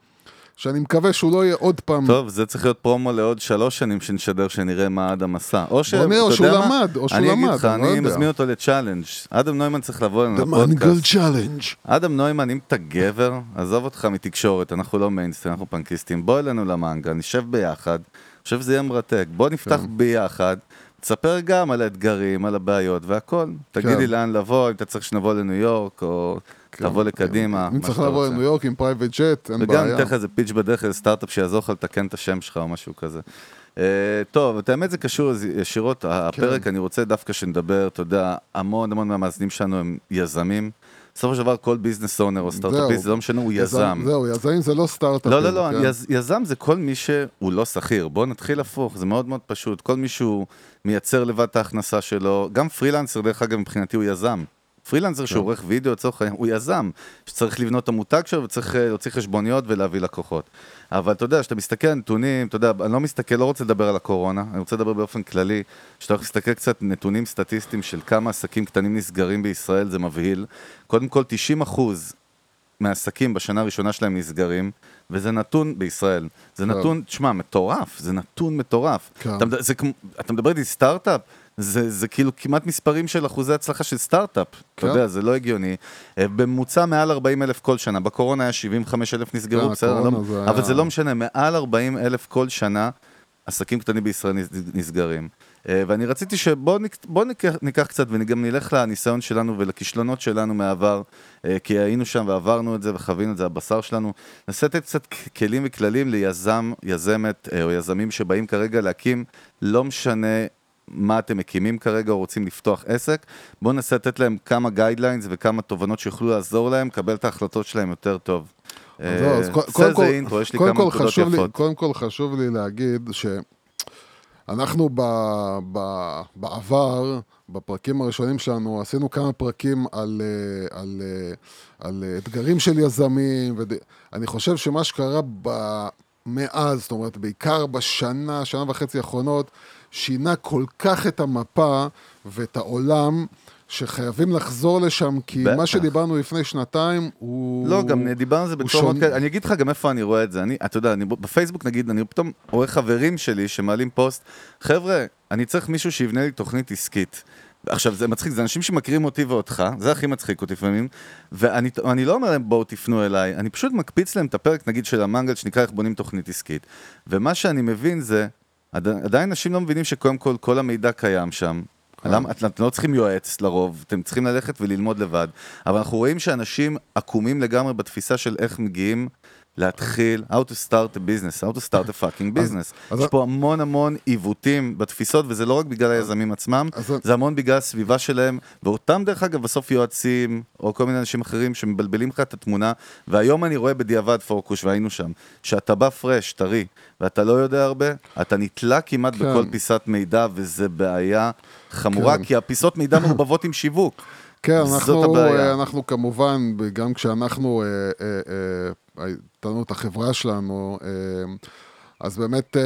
שאני מקווה שהוא לא יהיה עוד פעם. טוב, זה צריך להיות פרומו לעוד שלוש שנים שנשדר שנראה מה אדם עשה. או ש... בוא נראה, או שהוא? למד, או שהוא אני אגיד למד, לך, אני לא. מזמין אותו ל challenge. אדם נוימן צריך לבוא אלינו לפודקאסט. Challenge. אדם נוימן, אם אתה גבר, עזוב אותך מתקשורת, אנחנו לא מיינסטרים, אנחנו פאנקיסטים. בוא אלינו למנגל, נשב ביחד. אני חושב שזה יהיה מרתק. בוא נפתח כן. ביחד. תספר גם על האתגרים, על הבעיות והכל. תגיד לי כן. לאן לבוא, אם אתה צריך שנבוא לניו יורק, או תבוא לקדימה. אם צריך לבוא. לניו יורק עם private jet, אין וגם בעיה. ניתן לך איזה pitch בדרך איזה סטארט-אפ שיעזור לך לתקן את השם שלך או משהו כזה. Uh, טוב, את האמת זה קשור ישירות, הפרק כן. אני רוצה דווקא שנדבר, אתה יודע, המון המון מהמאזינים שלנו הם יזמים. בסופו של דבר כל business owner או סטארט-אפיסט. זה לא משנה, הוא יזם. זהו, יזמים זה לא סטארט-אפים. לא, לא, לא, כן? יז, יזם זה כל מי שהוא לא שכיר. בואו נתחיל הפוך, זה מאוד מאוד פשוט. כל מי שהוא מייצר לבד את ההכנסה שלו, גם פרילנסר, דרך אגב, מבחינתי הוא יזם. פרילנסר שהוא עורך וידאו, לצורך העניין, הוא יזם, שצריך לבנות את המותג שלו וצריך אה, להוציא חשבוניות ולהביא לקוחות. אבל אתה יודע, כשאתה מסתכל על נתונים, אתה יודע, אני לא מסתכל, לא רוצה לדבר על הקורונה, אני רוצה לדבר באופן כללי, כשאתה הולך להסתכל קצת נתונים סטטיסטיים של כמה עסקים קטנים נסגרים בישראל, זה מבהיל. קודם כל, 90 אחוז מהעסקים בשנה הראשונה שלהם נסגרים, וזה נתון בישראל. זה כן. נתון, תשמע, מטורף, זה נתון מטורף. כן. אתה, זה, אתה מדבר איתי סטארט-אפ? זה, זה כאילו כמעט מספרים של אחוזי הצלחה של סטארט-אפ. אתה כן. יודע, זה לא הגיוני. אה, בממוצע מעל 40 אלף כל שנה. בקורונה היה 75 אלף נסגרו, כן, בסדר? לא, זה אבל היה- זה לא משנה, מעל 40 אלף כל שנה עסקים קטנים בישראל נס- נסגרים. אה, ואני רציתי שבואו בוא ניקח, ניקח קצת וגם נלך לניסיון שלנו ולכישלונות שלנו מהעבר, אה, כי היינו שם ועברנו את זה וחווינו את זה, הבשר שלנו. ננסה לתת קצת כלים וכללים ליזם, יזמת או יזמים שבאים כרגע להקים, לא משנה מה אתם מקימים כרגע או רוצים לפתוח עסק, בואו ננסה לתת להם כמה guidelines וכמה תובנות שיוכלו לעזור להם, לקבל את ההחלטות שלהם יותר טוב. אז אה, קודם כל- איזה אינטרו, יש לי קודם כמה כל נקודות חשוב לי- יפות. קודם כל חשוב לי להגיד שאנחנו ב, ב, בעבר, בפרקים הראשונים שלנו, עשינו כמה פרקים על, אה, על, על אה, אתגרים של יזמים, ואני חושב שמה שקרה ב, מאז, זאת אומרת, בעיקר בשנה, שנה וחצי האחרונות, שינה כל כך את המפה ואת העולם. שחייבים לחזור לשם, כי בטח. מה שדיברנו לפני שנתיים הוא... לא, גם דיברנו על זה בצורה מאוד. כאלה, אני אגיד לך גם איפה אני רואה את זה, אני, אתה יודע, אני בפייסבוק נגיד, אני פתאום רואה חברים שלי שמעלים פוסט, חבר'ה, אני צריך מישהו שיבנה לי תוכנית עסקית. עכשיו, זה מצחיק, זה אנשים שמכירים אותי ואותך, זה הכי מצחיק אותי לפעמים, ואני אני לא אומר להם בואו תפנו אליי, אני פשוט מקפיץ להם את הפרק, נגיד, של המנגל, שנקרא איך בונים תוכנית עסקית. ומה שאני מבין זה, עדיין אנשים לא מבינים שקודם כל, כל המידע קיים שם. למה, את- אתם לא צריכים יועץ לרוב, אתם צריכים ללכת וללמוד לבד. אבל אנחנו רואים שאנשים עקומים לגמרי בתפיסה של איך מגיעים להתחיל, how to start a business, how to start a fucking business. אז- יש פה המון המון עיוותים בתפיסות, וזה לא רק בגלל היזמים עצמם, אז- זה המון בגלל הסביבה שלהם, ואותם דרך אגב בסוף יועצים, או כל מיני אנשים אחרים שמבלבלים לך את התמונה, והיום אני רואה בדיעבד פור קוש, והיינו שם, שאתה בא פרש, טרי, ואתה לא יודע הרבה, אתה נתלה כמעט כן. בכל פיסת מידע, וזה בעיה חמורה, כן. כי הפיסות מידע מעורבבות עם שיווק. כן, אנחנו. אה, אנחנו כמובן, גם כשאנחנו, אה, אה, אה, הייתה לנו את החברה שלנו, אה, אז באמת, אה,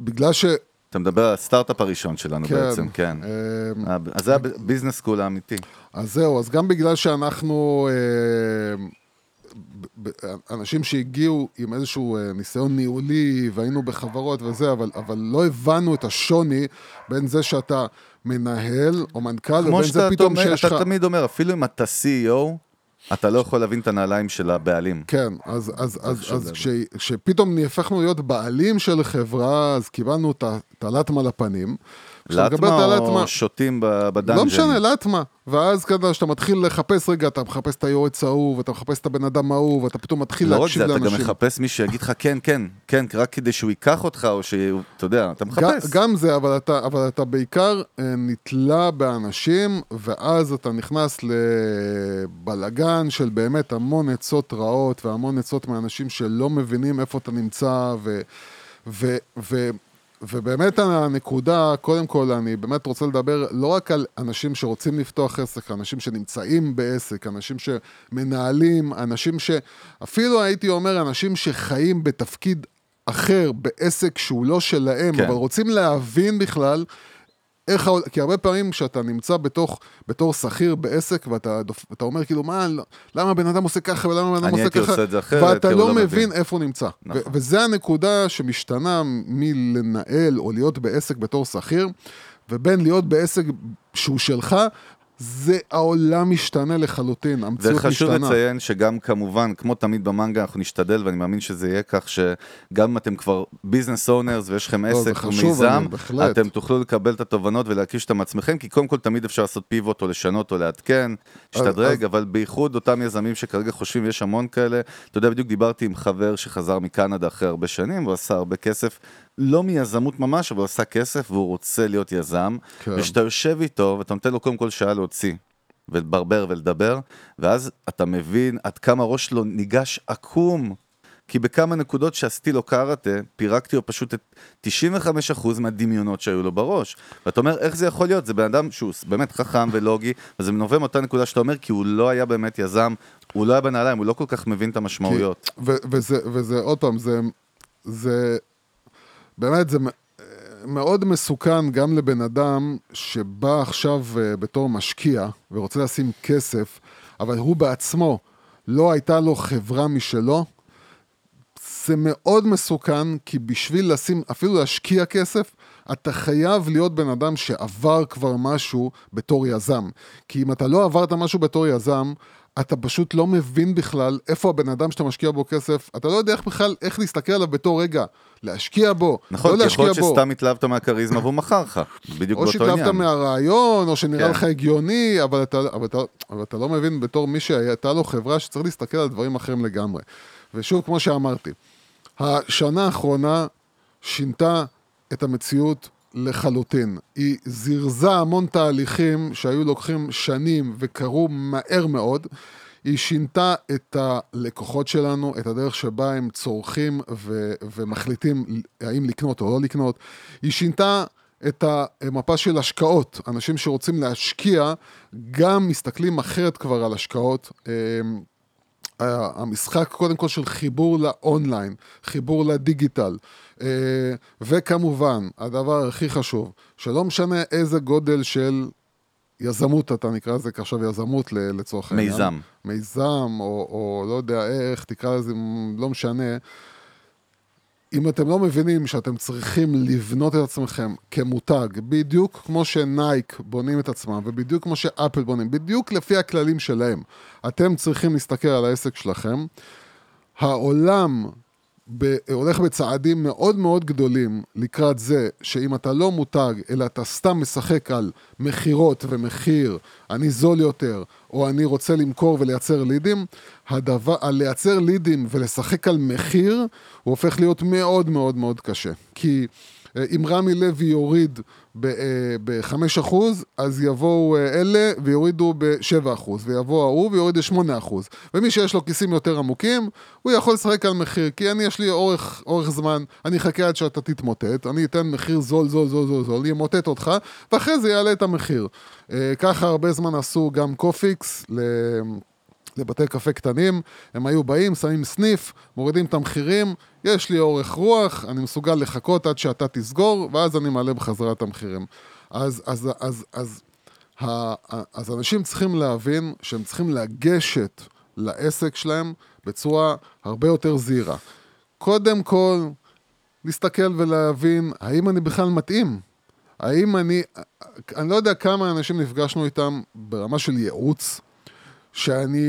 בגלל ש... אתה מדבר על הסטארט-אפ הראשון שלנו כן, בעצם, כן. אה, אה, אז זה ה business school האמיתי. אז זהו, אז גם בגלל שאנחנו אה, אנשים שהגיעו עם איזשהו ניסיון ניהולי והיינו בחברות וזה, אבל, אבל לא הבנו את השוני בין זה שאתה מנהל או מנכ"ל, כמו ובין זה שאתה פתאום שיש לך... תמיד אומר, אפילו אם אתה CEO, אתה לא יכול להבין את הנעליים של הבעלים. כן, אז, אז, אז, חשוב אז להבין. כש, כשפתאום נהפכנו להיות בעלים של חברה, אז קיבלנו את הלטמה לפנים. הלטמה- או שותים ב- בדאנג'ן? לא משנה, לטמה. ואז כזה, כשאתה מתחיל לחפש רגע, אתה מחפש את היועץ ההוא, ואתה מחפש את הבן אדם ההוא, ואתה פתאום מתחיל לא רק להקשיב זה, אתה לאנשים. גם מחפש מי שיגיד לך כן, כן, כן, רק כדי שהוא ייקח אותך, או שהוא, אתה יודע, אתה גם, מחפש. גם זה, אבל אתה, אבל אתה בעיקר אה, נתלה באנשים, ואז אתה נכנס לבלגן של באמת המון עצות רעות, והמון עצות מאנשים שלא מבינים איפה אתה נמצא, ו... ו, ו ובאמת הנקודה, קודם כל, אני באמת רוצה לדבר לא רק על אנשים שרוצים לפתוח עסק, אנשים שנמצאים בעסק, אנשים שמנהלים, אנשים שאפילו הייתי אומר, אנשים שחיים בתפקיד אחר, בעסק שהוא לא שלהם, כן. אבל רוצים להבין בכלל איך, כי הרבה פעמים כשאתה נמצא בתוך, בתור שכיר בעסק, ואתה דופ- אומר כאילו, מה, לא- למה הבן אדם עושה ככה ולמה הבן אדם עושה ככה, אחרת, ואתה הוא לא לא מבין מבין. איפה הוא נמצא. נכון. ו- וזה הנקודה שמשתנה מלנהל או להיות בעסק בתור שכיר, ובין להיות בעסק שהוא שלך, זה העולם משתנה לחלוטין, המציאות וחשוב משתנה. לציין שגם כמובן, כמו תמיד במנגה, אנחנו נשתדל, ואני מאמין שזה יהיה כך, שגם אם אתם כבר ביזנס אונרס ויש לכם לא, עסק ומיזם. אתם תוכלו לקבל את התובנות ולהקיש אותם מעצמכם, כי קודם כל תמיד אפשר לעשות פיבוט או לשנות או לעדכן, להשתדרג, אז- אבל בייחוד אותם יזמים שכרגע חושבים, יש המון כאלה. אתה יודע, בדיוק דיברתי עם חבר שחזר מקנדה אחרי הרבה שנים, והוא עשה הרבה כסף, לא מיזמות ממש, אבל הוא עשה כסף והוא רוצה להיות יזם, כן. וכשאתה יושב איתו ואתה נותן לו קודם כל שעה להוציא. ולברבר ולדבר, ואז אתה מבין עד כמה הראש שלו ניגש עקום. כי בכמה נקודות שעשיתי לו קראטה, פירקתי לו פשוט את 95% מהדמיונות שהיו לו בראש. ואתה אומר, איך זה יכול להיות? זה בן אדם שהוא באמת חכם ולוגי, וזה נובע מאותה נקודה שאתה אומר, כי הוא לא היה באמת יזם, הוא לא היה בנעליים, הוא לא כל כך מבין את המשמעויות. ו- וזה, וזה, עוד פעם, זה, זה, באמת, זה מאוד מסוכן גם לבן אדם שבא עכשיו אה, בתור משקיע ורוצה לשים כסף, אבל הוא בעצמו, לא הייתה לו חברה משלו, זה מאוד מסוכן, כי בשביל לשים, אפילו להשקיע כסף, אתה חייב להיות בן אדם שעבר כבר משהו בתור יזם. כי אם אתה לא עברת משהו בתור יזם, אתה פשוט לא מבין בכלל איפה הבן אדם שאתה משקיע בו כסף, אתה לא יודע איך בכלל, איך להסתכל עליו בתור רגע, להשקיע בו, נכון, לא להשקיע יכול בו. להיות שסתם התלהבת מהכריזמה והוא מכר לך, בדיוק או באותו שהתלהבת עניין. מהרעיון, או שנראה כן. לך הגיוני, אבל אתה, אבל, אתה, אבל אתה לא מבין בתור מי שהייתה לו חברה שצריך להסתכל על דברים אחרים לגמרי. ושוב, כמו שאמרתי, השנה האחרונה שינתה את המציאות לחלוטין. היא זירזה המון תהליכים שהיו לוקחים שנים וקרו מהר מאוד. היא שינתה את הלקוחות שלנו, את הדרך שבה הם צורכים ו- ומחליטים האם לקנות או לא לקנות. היא שינתה את המפה של השקעות. אנשים שרוצים להשקיע, גם מסתכלים אחרת כבר על השקעות. המשחק קודם כל של חיבור לאונליין, חיבור לדיגיטל, אה, וכמובן, הדבר הכי חשוב, שלא משנה איזה גודל של יזמות אתה נקרא לזה עכשיו יזמות לצורך העניין. מיזם. מיזם, או, או לא יודע איך, תקרא לזה, לא משנה. אם אתם לא מבינים שאתם צריכים לבנות את עצמכם כמותג, בדיוק כמו שנייק בונים את עצמם, ובדיוק כמו שאפל בונים, בדיוק לפי הכללים שלהם, אתם צריכים להסתכל על העסק שלכם. העולם ב- הולך בצעדים מאוד מאוד גדולים לקראת זה שאם אתה לא מותג, אלא אתה סתם משחק על מכירות ומחיר, אני זול יותר, או אני רוצה למכור ולייצר לידים, הדבר, על לייצר לידים ולשחק על מחיר, הוא הופך להיות מאוד מאוד מאוד קשה. כי אם רמי לוי יוריד ב-5%, אז יבואו אה, אלה ויורידו ב-7%, ויבוא ההוא ויוריד ב-8%. ומי שיש לו כיסים יותר עמוקים, הוא יכול לשחק על מחיר, כי אני, יש לי אורך, אורך זמן, אני אחכה עד שאתה תתמוטט, אני אתן מחיר זול, זול, זול, זול, זול, ימוטט אותך, ואחרי זה יעלה את המחיר. אה, ככה הרבה זמן עשו גם קופיקס, ל... לבתי קפה קטנים, הם היו באים, שמים סניף, מורידים את המחירים, יש לי אורך רוח, אני מסוגל לחכות עד שאתה תסגור, ואז אני מעלה בחזרה את המחירים. אז, אז, אז, אז, ה- אז אנשים צריכים להבין שהם צריכים לגשת לעסק שלהם בצורה הרבה יותר זהירה. קודם כל, להסתכל ולהבין האם אני בכלל מתאים. האם אני, אני לא יודע כמה אנשים נפגשנו איתם ברמה של ייעוץ, שאני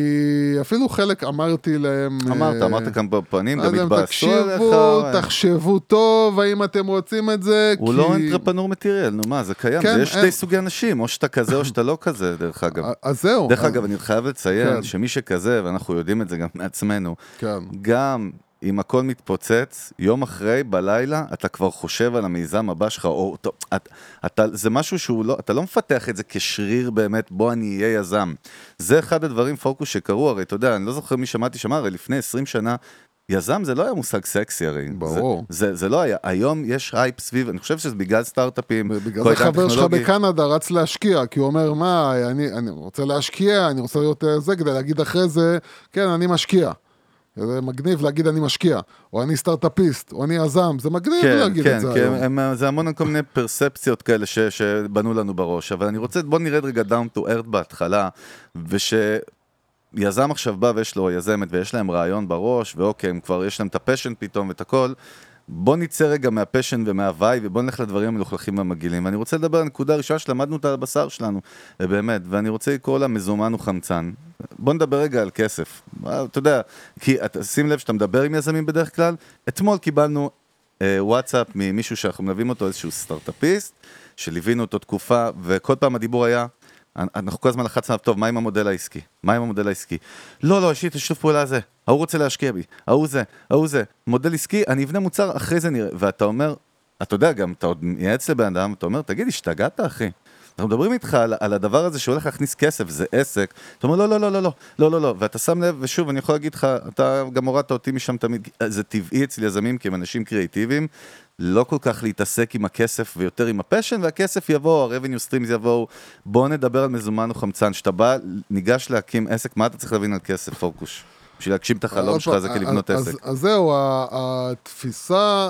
אפילו חלק אמרתי להם... אמרת, אה, אמרת כמה בפנים, גם התבאסו עליך. תקשיבו, אה, תחשבו טוב, האם אתם רוצים את זה? הוא כי- לא אנטרפנור מטריאל, נו מה, זה קיים, כן, זה יש אין- שתי סוגי אנשים, או שאתה כזה או שאתה לא כזה, דרך אגב. אז זהו. דרך אז- אגב, אני חייב לציין כן. שמי שכזה, ואנחנו יודעים את זה גם מעצמנו, כן. גם אם הכל מתפוצץ, יום אחרי, בלילה, אתה כבר חושב על המיזם הבא שלך, או טוב, את, אתה, זה משהו שהוא לא, אתה לא מפתח את זה כשריר באמת, בוא אני אהיה יזם. זה אחד הדברים, פוקוס, שקרו, הרי אתה יודע, אני לא זוכר מי שמעתי שאמר, הרי לפני 20 שנה, יזם זה לא היה מושג סקסי הרי. ברור. זה, זה, זה לא היה, היום יש הייפ סביב, אני חושב שזה בגלל סטארט-אפים. בגלל זה חבר שלך. בקנדה רץ להשקיע, כי הוא אומר, מה, אני, אני רוצה להשקיע, אני רוצה להיות אה, זה, כדי להגיד אחרי זה, כן, אני משקיע. זה מגניב להגיד אני משקיע, או אני סטארט-אפיסט, או אני יזם, זה מגניב כן, להגיד כן, את זה כן, היום. הם, זה המון כל מיני פרספציות כאלה ש, שבנו לנו בראש, אבל אני רוצה, בוא נרד רגע down to earth בהתחלה, ושיזם עכשיו בא ויש לו יזמת ויש להם רעיון בראש, ואוקיי, הם כבר, יש להם את ה passion פתאום ואת הכל, בוא נצא רגע מה passion ומה why, ובוא נלך לדברים המלוכלכים והמגעילים. ואני רוצה לדבר על נקודה ראשונה שלמדנו אותה על הבשר שלנו, ובאמת, ואני רוצה לקרוא לה מזומן וחמצן. בוא נדבר רגע על כסף. אה, אתה יודע, כי שים לב שאתה מדבר עם יזמים בדרך כלל, אתמול קיבלנו אה, וואטסאפ ממישהו שאנחנו מלווים אותו, איזשהו סטארט-אפיסט, שליווינו אותו תקופה, וכל פעם הדיבור היה, אנחנו כל הזמן לחצנו עליו, טוב, מה עם המודל העסקי? מה עם המודל העסקי? לא, לא, יש לי את השיתוף פעולה הזה, ההוא רוצה להשקיע בי, ההוא זה, ההוא זה, מודל עסקי, אני אבנה מוצר, אחרי זה נראה, ואתה אומר, אתה יודע גם, אתה עוד מייעץ לבן אדם, אתה אומר, תגיד, השתגעת אחי? אנחנו מדברים איתך על, על הדבר הזה שהולך להכניס כסף, זה עסק, אתה אומר, לא, לא, לא, לא, לא, לא, לא, לא, ואתה שם לב, ושוב, אני יכול להגיד לך, אתה גם הורדת אותי משם תמיד, זה טבעי אצל יזמים, כי הם אנשים קריאיטיביים, לא כל כך להתעסק עם הכסף ויותר עם הפשן, והכסף יבוא, ה-revenue streams יבואו. בואו נדבר על מזומן או חמצן. כשאתה בא, ניגש להקים עסק, מה אתה צריך להבין על כסף, פוקוש? בשביל להגשים את החלום עוד שלך זה כלבנות אז- עסק. אז זהו, ה- התפיסה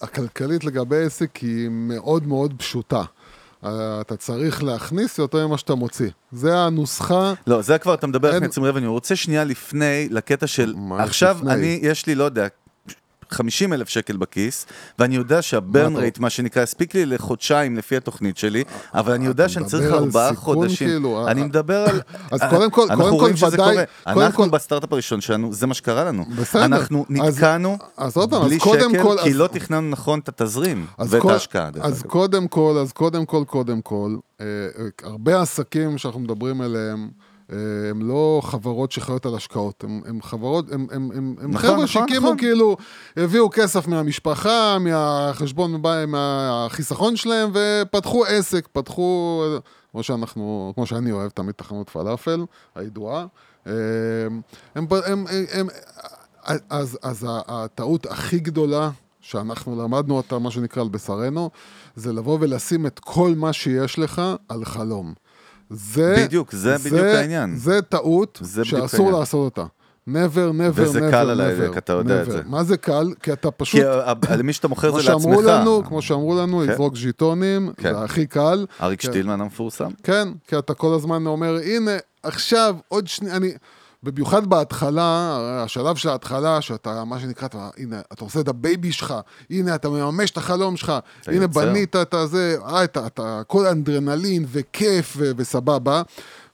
הכלכלית לגבי עסק היא מאוד מאוד פשוטה. אתה צריך להכניס יותר ממה שאתה מוציא. זה הנוסחה. לא, זה כבר אתה מדבר אין- איך מייצרים revenue. הוא רוצה שנייה לפני, לקטע של, עכשיו לפני? אני, יש לי, לא יודע, 50 אלף שקל בכיס, ואני יודע שהברן רייט, מה שנקרא, הספיק לי לחודשיים לפי התוכנית שלי, אבל אני יודע שאני צריך ארבעה חודשים. כאילו, אני אה, מדבר על... אז קודם כל- קודם כל רואים שזה ודאי- אנחנו בסטארט-אפ הראשון שלנו, זה מה שקרה לנו. בסדר. אנחנו נתקענו בלי שקל, כי לא תכננו נכון את התזרים ואת ההשקעה. אז. קודם כל, אז קודם כל, קודם כל, אה, אה, הרבה עסקים שאנחנו מדברים עליהם, אה, הם לא חברות שחיות על השקעות, הם, הם חברות, הם, הם, הם, הם נכון, חבר'ה נכון, שהקימו נכון. כאילו, הביאו כסף מהמשפחה, מהחשבון, מהחיסכון שלהם, ופתחו עסק, פתחו, אה, כמו שאנחנו, כמו שאני אוהב, תמיד תחנות פלאפל, הידועה. אה, הם, הם, הם, הם, אז, אז הטעות הכי גדולה שאנחנו למדנו אותה, מה שנקרא, על בשרנו, זה לבוא ולשים את כל מה שיש לך על חלום. זה... בדיוק, זה בדיוק העניין. זה טעות זה שאסור העניין. לעשות אותה. never, never, וזה never, קל על never, ההדק, אתה יודע את never. זה. מה זה קל? כי אתה פשוט... כי למי שאתה מוכר זה לעצמך. לנו, כמו שאמרו לנו, כן. לזרוק ז'יטונים, כן. זה הכי קל. אריק כן. שטילמן המפורסם. כן, כי אתה כל הזמן אומר, הנה, עכשיו, עוד שנייה, אני... במיוחד בהתחלה, השלב של ההתחלה, שאתה, מה שנקרא, אתה, הנה, אתה עושה את ה baby שלך, הנה, אתה מממש את החלום שלך, הנה, יוצר. בנית את הזה, אה, אתה, אתה, הכל אדרנלין וכיף ו- וסבבה,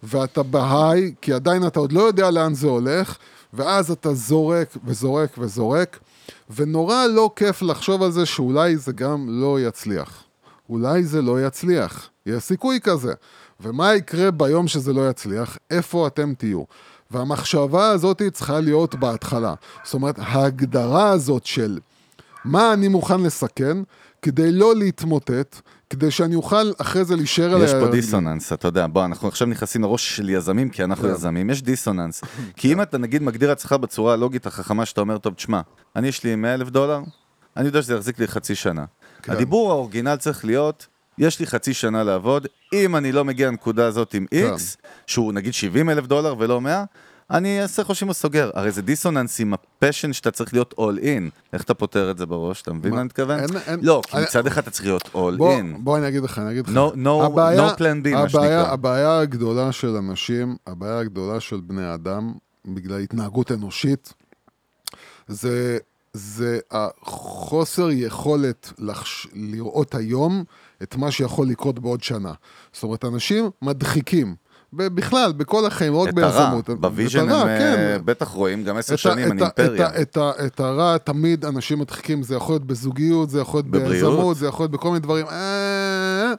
ואתה ב high, כי עדיין אתה עוד לא יודע לאן זה הולך, ואז אתה זורק וזורק וזורק, ונורא לא כיף לחשוב על זה שאולי זה גם לא יצליח. אולי זה לא יצליח. יש סיכוי כזה. ומה יקרה ביום שזה לא יצליח? איפה אתם תהיו? והמחשבה הזאת צריכה להיות בהתחלה. זאת אומרת, ההגדרה הזאת של מה אני מוכן לסכן, כדי לא להתמוטט, כדי שאני אוכל אחרי זה להישאר על יש פה. דיסוננס, אתה יודע, בוא, אנחנו עכשיו נכנסים לראש של יזמים, כי אנחנו כן. יזמים, יש דיסוננס. כי אם אתה נגיד מגדיר עצמך בצורה הלוגית החכמה, שאתה אומר, טוב, תשמע, אני יש לי 100 אלף דולר, אני יודע שזה יחזיק לי חצי שנה. כן. הדיבור האורגינל צריך להיות, יש לי חצי שנה לעבוד, אם אני לא מגיע לנקודה הזאת עם כן. X, שהוא נגיד 70 אלף דולר ולא 100, אני אעשה חושבים סוגר. הרי זה דיסוננס עם הפשן שאתה צריך להיות all in. איך אתה פותר את זה בראש? אתה מבין מה? אני מתכוון? אין- אין- לא, כי אני- מצד אחד אתה צריך להיות בוא, in. בוא אני אגיד לך, אני אגיד לך. No- no- הבעיה- no plan B, מה שנקרא. הבעיה הגדולה של אנשים, הבעיה הגדולה של בני אדם, בגלל התנהגות אנושית, זה, זה החוסר יכולת לחש, לראות היום את מה שיכול לקרות בעוד שנה. זאת אומרת, אנשים מדחיקים. בכלל, בכל החיים, לא רק את הרע, ביזמות. בוויז'ן את הרע, הם אה, כן. בטח רואים גם עשר את שנים, את אני אימפריה. את את ה- את הרע תמיד אנשים מדחיקים, זה יכול להיות בזוגיות, זה יכול להיות. ביזמות, זה יכול להיות בכל מיני דברים, אה,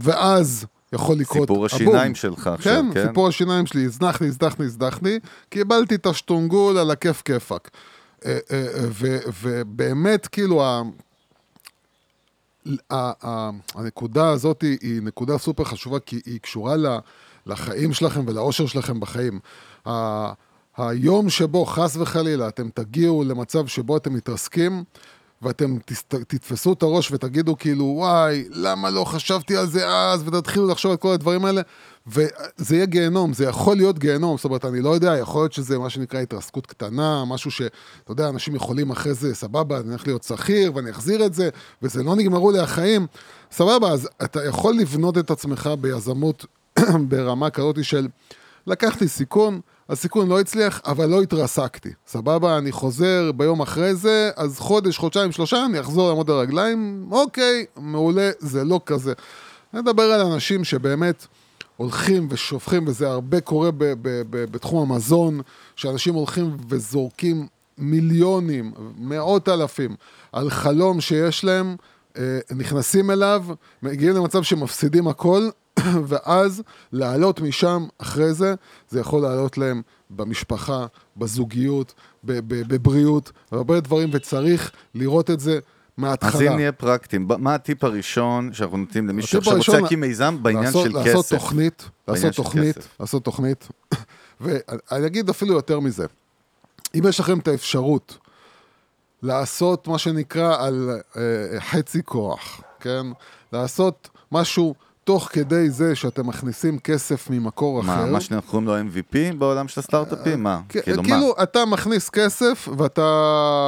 ואז יכול לקרות סיפור הבום. השיניים שלך עכשיו, כן, כן? סיפור השיניים שלי, הזנחני, הזנחני, הזנחני, קיבלתי את השטונגול על הכיף כיפאק. אה, אה, אה, ובאמת, כאילו, הנקודה הזאת היא- נקודה סופר חשובה, כי היא קשורה לחיים שלכם ולאושר שלכם בחיים. היום שבו חס וחלילה אתם תגיעו למצב שבו אתם מתרסקים, ואתם תתפסו את הראש ותגידו כאילו, וואי, למה לא חשבתי על זה אז, ותתחילו לחשוב על כל הדברים האלה, וזה יהיה גיהנום, זה יכול להיות גיהנום, זאת אומרת, אני לא יודע, יכול להיות שזה מה שנקרא התרסקות קטנה, משהו שאתה יודע, אנשים יכולים אחרי זה, סבבה, אני הולך להיות שכיר, ואני אחזיר את זה, וזה לא נגמרו לי החיים, סבבה, אז אתה יכול לבנות את עצמך ביזמות ברמה כזאת של, לקחתי סיכון, הסיכון לא הצליח, אבל לא התרסקתי. סבבה, אני חוזר ביום אחרי זה, אז חודש, חודשיים, שלושה, אני אחזור לעמוד על הרגליים, אוקיי, מעולה, זה לא כזה. אני מדבר על אנשים שבאמת הולכים ושופכים, וזה הרבה קורה ב- ב- ב- בתחום המזון, שאנשים הולכים וזורקים מיליונים, מאות אלפים, על חלום שיש להם, אה, נכנסים אליו, מגיעים למצב שמפסידים הכל, ואז לעלות משם אחרי זה, זה יכול לעלות להם במשפחה, בזוגיות, בבריאות, והרבה דברים, וצריך לראות את זה מההתחלה. אז אם נהיה פרקטיים, מה הטיפ הראשון שאנחנו נותנים למישהו הטיפ שעכשיו רוצה להקים מיזם בעניין לעשות, של לעשות כסף? תוכנית, בעניין לעשות תוכנית. לעשות תוכנית, ואני אגיד אפילו יותר מזה. אם יש לכם את האפשרות לעשות מה שנקרא על אה, חצי כוח, כן? לעשות משהו תוך כדי זה שאתם מכניסים כסף ממקור מה, אחר. מה שאנחנו קוראים לו MVP בעולם של הסטארט-אפים? מה? כ- כאילו, מה? כאילו, אתה מכניס כסף ואתה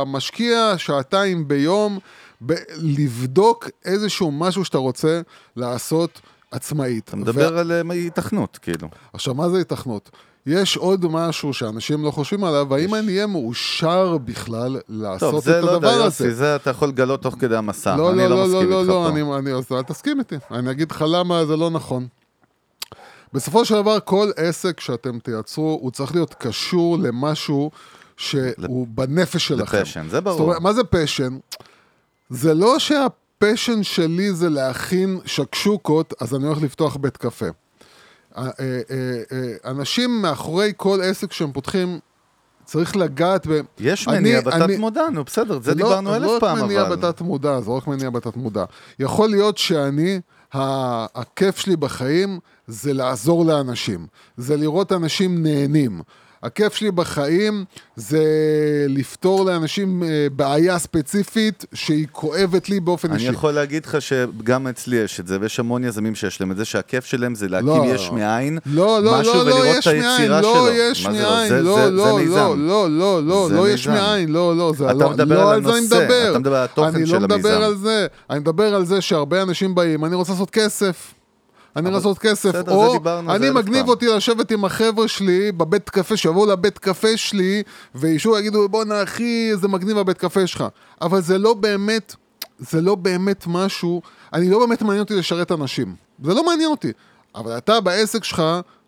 משקיע שעתיים ביום ב- לבדוק איזשהו משהו שאתה רוצה לעשות עצמאית. אתה מדבר על אה, היתכנות, כאילו. עכשיו, מה זה היתכנות? יש עוד משהו שאנשים לא חושבים עליו, האם אני אהיה מאושר בכלל לעשות טוב, את זה לא הדבר הזה? זה אתה יכול לגלות תוך כדי המסע. לא, אני לא, לא לא, מסכים לא, איתך לא, פה. אני, אני, אז אל תסכים איתי. אני אגיד לך למה זה לא נכון. בסופו של דבר, כל עסק שאתם תייצרו, הוא צריך להיות קשור למשהו שהוא בנפש שלכם. לפשן, זה ברור. זאת אומרת, מה זה פשן? זה לא שהפשן שלי זה להכין שקשוקות, אז אני הולך לפתוח בית קפה. אה, אה, אה, אנשים מאחורי כל עסק שהם פותחים, צריך לגעת ב... יש מניע בתת מודע, נו בסדר, זה לא- דיברנו אלף פעם, לא רק מניע אבל... בתת מודע, זה רק מניע בתת מודע. יכול להיות שאני, הכיף שלי בחיים זה לעזור לאנשים, זה לראות אנשים נהנים. הכיף שלי בחיים זה לפתור לאנשים אה, בעיה ספציפית שהיא כואבת לי באופן אני אישי. יכול להגיד לך שגם אצלי יש את זה, ויש המון יזמים שיש להם את זה, שהכיף שלהם זה להקים לא. יש מאין, לא, לא, משהו לא, לא, ולראות יש את מאין, היצירה לא, שלו. יש מה זה לא? מאין, זה- לא, זה- לא, לא. לא, לא, לא, זה לא יש. מאין, לא, לא, זה לא, לא על זה אני מדבר. אתה מדבר על התוכן אני של לא מדבר המיזם. על זה, אני מדבר על זה שהרבה אנשים באים, אני רוצה לעשות כסף. אני רוצה לעשות כסף, בסדר, או דיברנו אני מגניב. אותי לשבת עם החבר'ה שלי בבית קפה, שיבואו לבית קפה שלי, וישו יגידו, בואנה אחי, איזה מגניב הבית קפה שלך. אבל זה לא באמת, זה לא באמת משהו, אני לא באמת מעניין אותי לשרת אנשים. זה לא מעניין אותי. אבל אתה בעסק שלך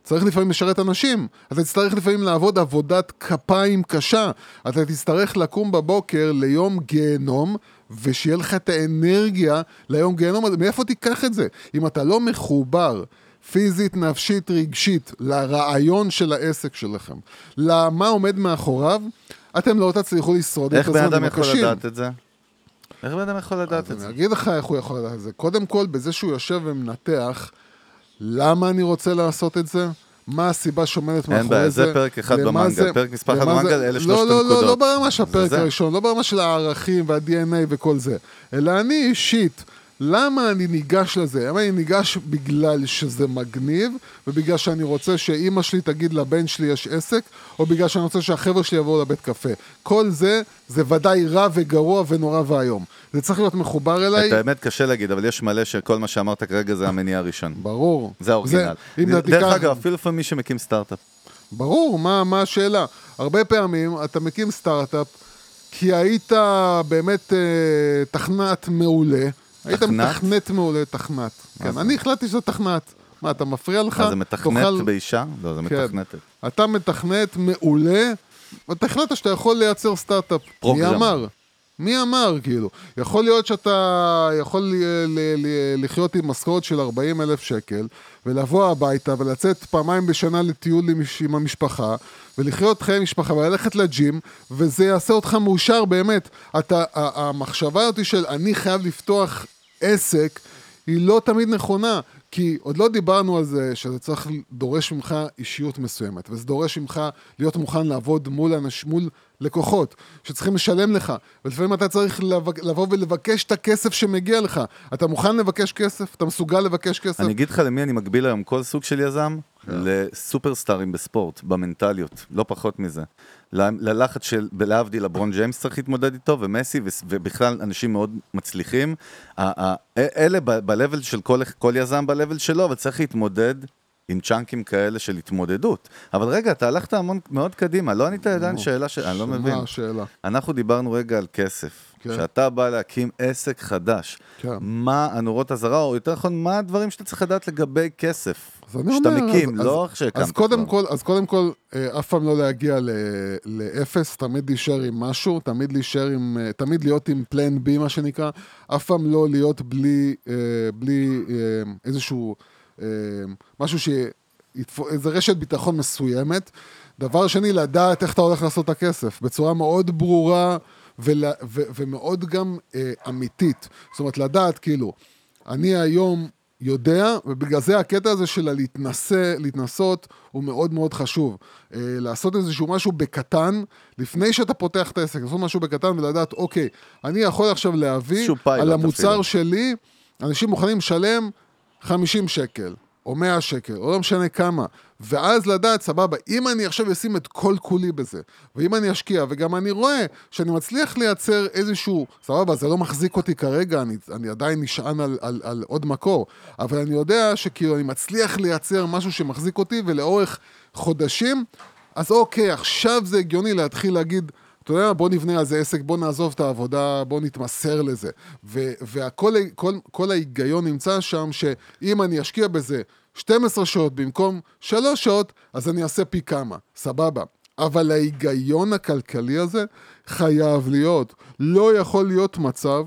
צריך לפעמים לשרת אנשים. אתה תצטרך לפעמים לעבוד עבודת כפיים קשה. אתה תצטרך לקום בבוקר ליום גיהנום, ושיהיה לך את האנרגיה ליום גיהנום הזה. מאיפה תיקח את זה? אם אתה לא מחובר פיזית, נפשית, רגשית, לרעיון של העסק שלכם, למה עומד מאחוריו, אתם לא תצליחו לשרוד את איך בן אדם יכול הקשים. לדעת את זה? איך בן אדם יכול לדעת את זה? אני אגיד לך איך הוא יכול לדעת את זה. קודם כל, בזה שהוא יושב ומנתח, למה אני רוצה לעשות את זה? מה הסיבה שעומדת מאחורי אין בעיה, זה? זה פרק אחד במנגל. זה- פרק מספר אחד זה- במנגל, אלה לא, שלושת לא, לא, הנקודות. לא ברמה של הפרק זה. הראשון, לא ברמה של הערכים וה-DNA וכל זה, אלא אני אישית. למה אני ניגש לזה? למה אני ניגש בגלל שזה מגניב, ובגלל שאני רוצה שאימא שלי תגיד לבן שלי יש עסק, או בגלל שאני רוצה שהחבר'ה שלי יבואו לבית קפה. כל זה, זה ודאי רע וגרוע ונורא ואיום. זה צריך להיות מחובר אליי. את האמת קשה להגיד, אבל יש מלא שכל מה שאמרת כרגע זה המניע הראשון. ברור. זה האורגינל. דרך תיקח- אגב, אפילו לפעמים מי שמקים סטארט-אפ. ברור, מה, מה השאלה? הרבה פעמים אתה מקים סטארט-אפ כי היית באמת אה, תכנת מעולה. היית תכנת? מתכנת מעולה, תכנת. כן? אני החלטתי שזה תכנת. מה, אתה מפריע לך? מה זה מתכנת באישה? לא, זה כן. מתכנתת. אתה מתכנת מעולה, ואתה החלטת שאתה יכול לייצר סטארט-אפ. מי פרוגרם. אמר? מי אמר, כאילו? יכול להיות שאתה יכול ל- ל- ל- לחיות עם משכורת של 40 אלף שקל, ולבוא הביתה ולצאת פעמיים בשנה לטיול עם המשפחה, ולחיות חיי משפחה וללכת לג'ים, וזה יעשה אותך מאושר באמת. אתה, המחשבה הזאת של אני חייב לפתוח עסק, היא לא תמיד נכונה. כי עוד לא דיברנו על זה שזה צריך, דורש ממך אישיות מסוימת, וזה דורש ממך להיות מוכן לעבוד מול, אנש, מול לקוחות שצריכים לשלם לך, ולפעמים אתה צריך לבוא ולבקש את הכסף שמגיע לך. אתה מוכן לבקש כסף? אתה מסוגל לבקש כסף? אני אגיד לך למי אני מקביל היום כל סוג של יזם? לסופרסטארים בספורט, במנטליות, לא פחות מזה. ללחץ של, להבדיל, לברון ג'יימס צריך להתמודד איתו, ומסי, ובכלל אנשים מאוד מצליחים. אלה ב-level של כל, כל יזם ב-level שלו, אבל צריך להתמודד עם צ'אנקים כאלה של התמודדות. אבל רגע, אתה הלכת המון, מאוד קדימה, לא ענית עדיין שאלה ש... אני לא מבין. השאלה? אנחנו דיברנו רגע על כסף. כן. כשאתה בא להקים עסק חדש, כן. מה הנורות אזהרה, או יותר נכון, מה הדברים שאתה צריך לדעת לגבי כסף? שאתה מקים, לא איך שהקמת. אז קודם. כל, אז קודם כל, אה, אף פעם לא להגיע ל- לאפס, תמיד להישאר עם משהו, תמיד להישאר עם, אה, תמיד להיות עם פלן בי, מה שנקרא, אף פעם לא להיות בלי, אה, בלי איזשהו, משהו ש... איזה רשת ביטחון מסוימת. דבר שני, לדעת איך אתה הולך לעשות את הכסף, בצורה מאוד ברורה ול, ו, ומאוד גם אה, אמיתית. זאת אומרת, לדעת, כאילו, אני היום יודע, ובגלל זה הקטע הזה של הלהתנסה, להתנסות, הוא מאוד מאוד חשוב. אה, לעשות איזשהו משהו בקטן, לפני שאתה פותח את העסק, לעשות משהו בקטן ולדעת, אוקיי, אני יכול עכשיו להביא על המוצר אפילו. שלי, אנשים מוכנים לשלם 50 שקל. או 100 שקל, או לא משנה כמה, ואז לדעת, סבבה, אם אני עכשיו אשים את כל כולי בזה, ואם אני אשקיע, וגם אני רואה שאני מצליח לייצר איזשהו, סבבה, זה לא מחזיק אותי כרגע, אני, אני עדיין נשען על, על, על עוד מקור, אבל אני יודע שכאילו אני מצליח לייצר משהו שמחזיק אותי, ולאורך חודשים, אז אוקיי, עכשיו זה הגיוני להתחיל להגיד, אתה יודע מה, בוא נבנה על זה עסק, בוא נעזוב את העבודה, בוא נתמסר לזה. והכל כל, כל ההיגיון נמצא שם, שאם אני אשקיע בזה 12 שעות במקום 3 שעות, אז אני אעשה פי כמה, סבבה. אבל ההיגיון הכלכלי הזה חייב להיות. לא יכול להיות מצב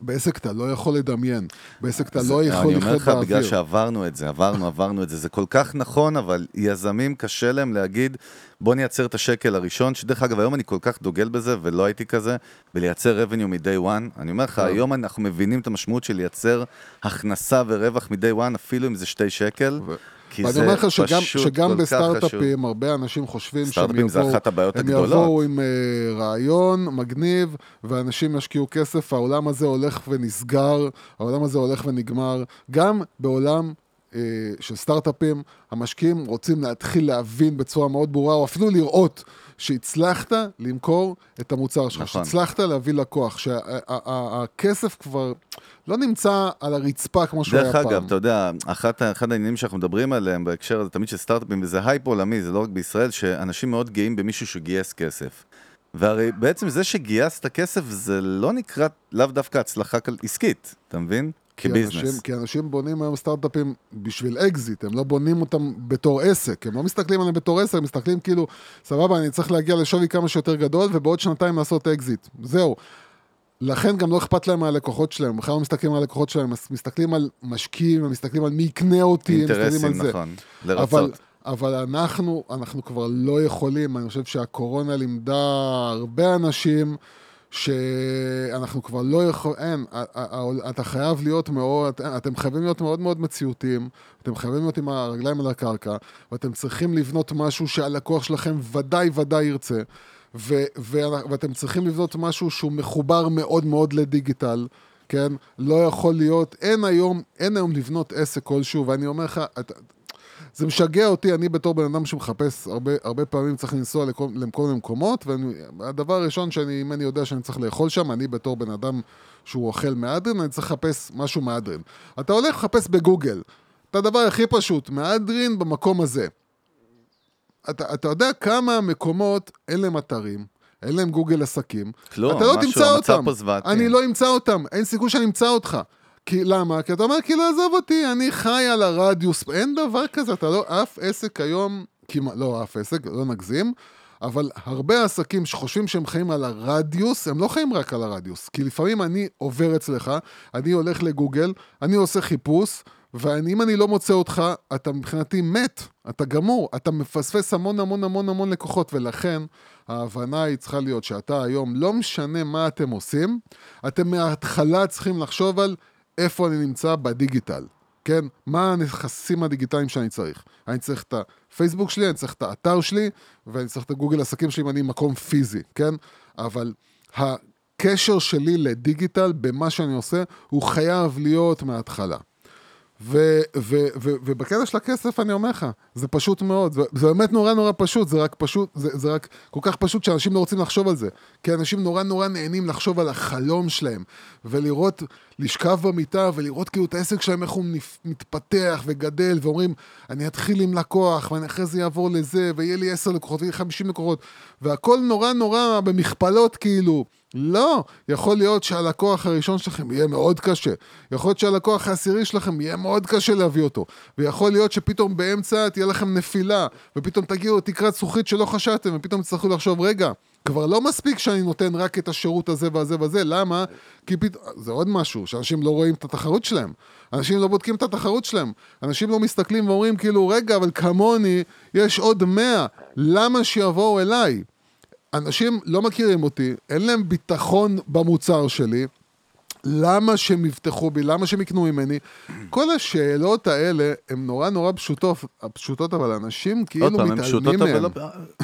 בעסק אתה לא יכול לדמיין, בעסק אתה לא יכול לחיות באוויר. אני אומר לך, בגלל שעברנו את זה, עברנו, עברנו את זה, זה כל כך נכון, אבל יזמים קשה להם להגיד, בוא נייצר את השקל הראשון, שדרך אגב, היום אני כל כך דוגל בזה, ולא הייתי כזה, ולייצר revenue מ-day one. אני אומר לך, כן. היום אנחנו מבינים את המשמעות של לייצר הכנסה ורווח מ-day one, אפילו אם זה שתי שקל. ו... כי זה אומר לך שגם, שגם בסטארט-אפים, הרבה אנשים חושבים שהם יבואו, הם. יבואו עם uh, רעיון מגניב, ואנשים ישקיעו כסף, העולם הזה הולך ונסגר, העולם הזה הולך ונגמר. גם בעולם uh, של סטארט-אפים, המשקיעים רוצים להתחיל להבין בצורה מאוד ברורה, או אפילו לראות שהצלחת למכור את המוצר שלך, נכון. שהצלחת להביא לקוח, שהכסף כבר לא נמצא על הרצפה כמו שהוא היה פעם. דרך אגב, אתה יודע, אחת, אחד העניינים שאנחנו מדברים עליהם בהקשר הזה, תמיד של סטארט-אפים, וזה הייפ עולמי, זה לא רק בישראל, שאנשים מאוד גאים במישהו שגייס כסף. והרי בעצם זה שגייסת כסף זה לא נקרא לאו דווקא הצלחה עסקית, אתה מבין? כ business. אנשים, כי אנשים בונים היום סטארט-אפים בשביל אקזיט, הם לא בונים אותם בתור עסק, הם לא מסתכלים עליהם בתור עסק, הם מסתכלים כאילו, סבבה, אני צריך להגיע לשווי כמה שיותר גדול, ובעוד שנתיים לעשות אקזיט. זהו. לכן גם לא אכפת להם מהלקוחות שלהם, בכלל לא מסתכלים על הלקוחות שלהם, מסתכלים על משקיעים, מסתכלים על מי יקנה אותי, הם מסתכלים על זה. אינטרסים, נכון, לרצות. אבל, אבל אנחנו, אנחנו כבר לא יכולים, אני חושב שהקורונה לימדה הרבה אנשים, שאנחנו כבר לא יכולים, אין, אתה חייב להיות מאוד, אתם חייבים להיות מאוד מאוד מציאותיים, אתם חייבים להיות עם הרגליים על הקרקע, ואתם צריכים לבנות משהו שהלקוח שלכם ודאי ודאי ירצה, ו, ו, ואתם צריכים לבנות משהו שהוא מחובר מאוד מאוד לדיגיטל, כן? לא יכול להיות, אין היום, אין היום לבנות עסק כלשהו, ואני אומר לך, אתה, זה משגע אותי, אני בתור בן אדם שמחפש, הרבה, הרבה פעמים צריך לנסוע לכל, לכל מיני מקומות, והדבר הראשון שאני, אם אני יודע שאני צריך לאכול שם, אני בתור בן אדם שהוא אוכל מהדרין, אני צריך לחפש משהו מהדרין. אתה הולך לחפש בגוגל, את הדבר הכי פשוט, מהדרין במקום הזה. אתה, אתה יודע כמה מקומות אין להם אתרים, אין להם גוגל עסקים. כלום, אתה לא תמצא אותם. פה זוועתי. אני לא אמצא אותם, אין סיכוי שאני אמצא אותך. כי למה? כי אתה אומר, כאילו, עזוב אותי, אני חי על הרדיוס, אין דבר כזה, אתה לא, אף עסק היום, כמעט, לא אף עסק, לא נגזים, אבל הרבה עסקים שחושבים שהם חיים על הרדיוס, הם לא חיים רק על הרדיוס. כי לפעמים אני עובר אצלך, אני הולך לגוגל, אני עושה חיפוש, ואם אני לא מוצא אותך, אתה מבחינתי מת, אתה גמור, אתה מפספס המון המון המון המון לקוחות, ולכן ההבנה היא צריכה להיות שאתה היום, לא משנה מה אתם עושים, אתם מההתחלה צריכים לחשוב על איפה אני נמצא בדיגיטל, כן? מה הנכסים הדיגיטליים שאני צריך. אני צריך את הפייסבוק שלי, אני צריך את האתר שלי, ואני צריך את הגוגל עסקים שלי אם אני מקום פיזי, כן? אבל הקשר שלי לדיגיטל במה שאני עושה, הוא חייב להיות מההתחלה. ובקטע של הכסף אני אומר לך, זה פשוט מאוד, זה, זה באמת נורא נורא פשוט, זה רק פשוט, זה, זה רק כל כך פשוט שאנשים לא רוצים לחשוב על זה. כי אנשים נורא נורא נהנים לחשוב על החלום שלהם, ולראות, לשכב במיטה ולראות כאילו את העסק שלהם, איך הוא מתפתח וגדל, ואומרים, אני אתחיל עם לקוח, ואני אחרי זה אעבור לזה, ויהיה לי עשר לקוחות, ויהיה לי חמישים לקוחות, והכל נורא נורא במכפלות כאילו. לא, יכול להיות שהלקוח הראשון שלכם יהיה מאוד קשה. יכול להיות שהלקוח העשירי שלכם יהיה מאוד קשה להביא אותו. ויכול להיות שפתאום באמצע תהיה לכם נפילה, ופתאום תגיעו תקרת זכוכית שלא חשבתם, ופתאום תצטרכו לחשוב, רגע, כבר לא מספיק שאני נותן רק את השירות הזה והזה והזה, למה? כי פתאום, זה עוד משהו, שאנשים לא רואים את התחרות שלהם. אנשים לא בודקים את התחרות שלהם. אנשים לא מסתכלים ואומרים כאילו, רגע, אבל כמוני יש עוד מאה, למה שיבואו אליי? אנשים לא מכירים אותי, אין להם ביטחון במוצר שלי, למה שהם יבטחו בי, למה שהם יקנו ממני? כל השאלות האלה הן נורא נורא פשוטות, פשוטות אבל אנשים כאילו פעם, מתעלמים מהם. לא,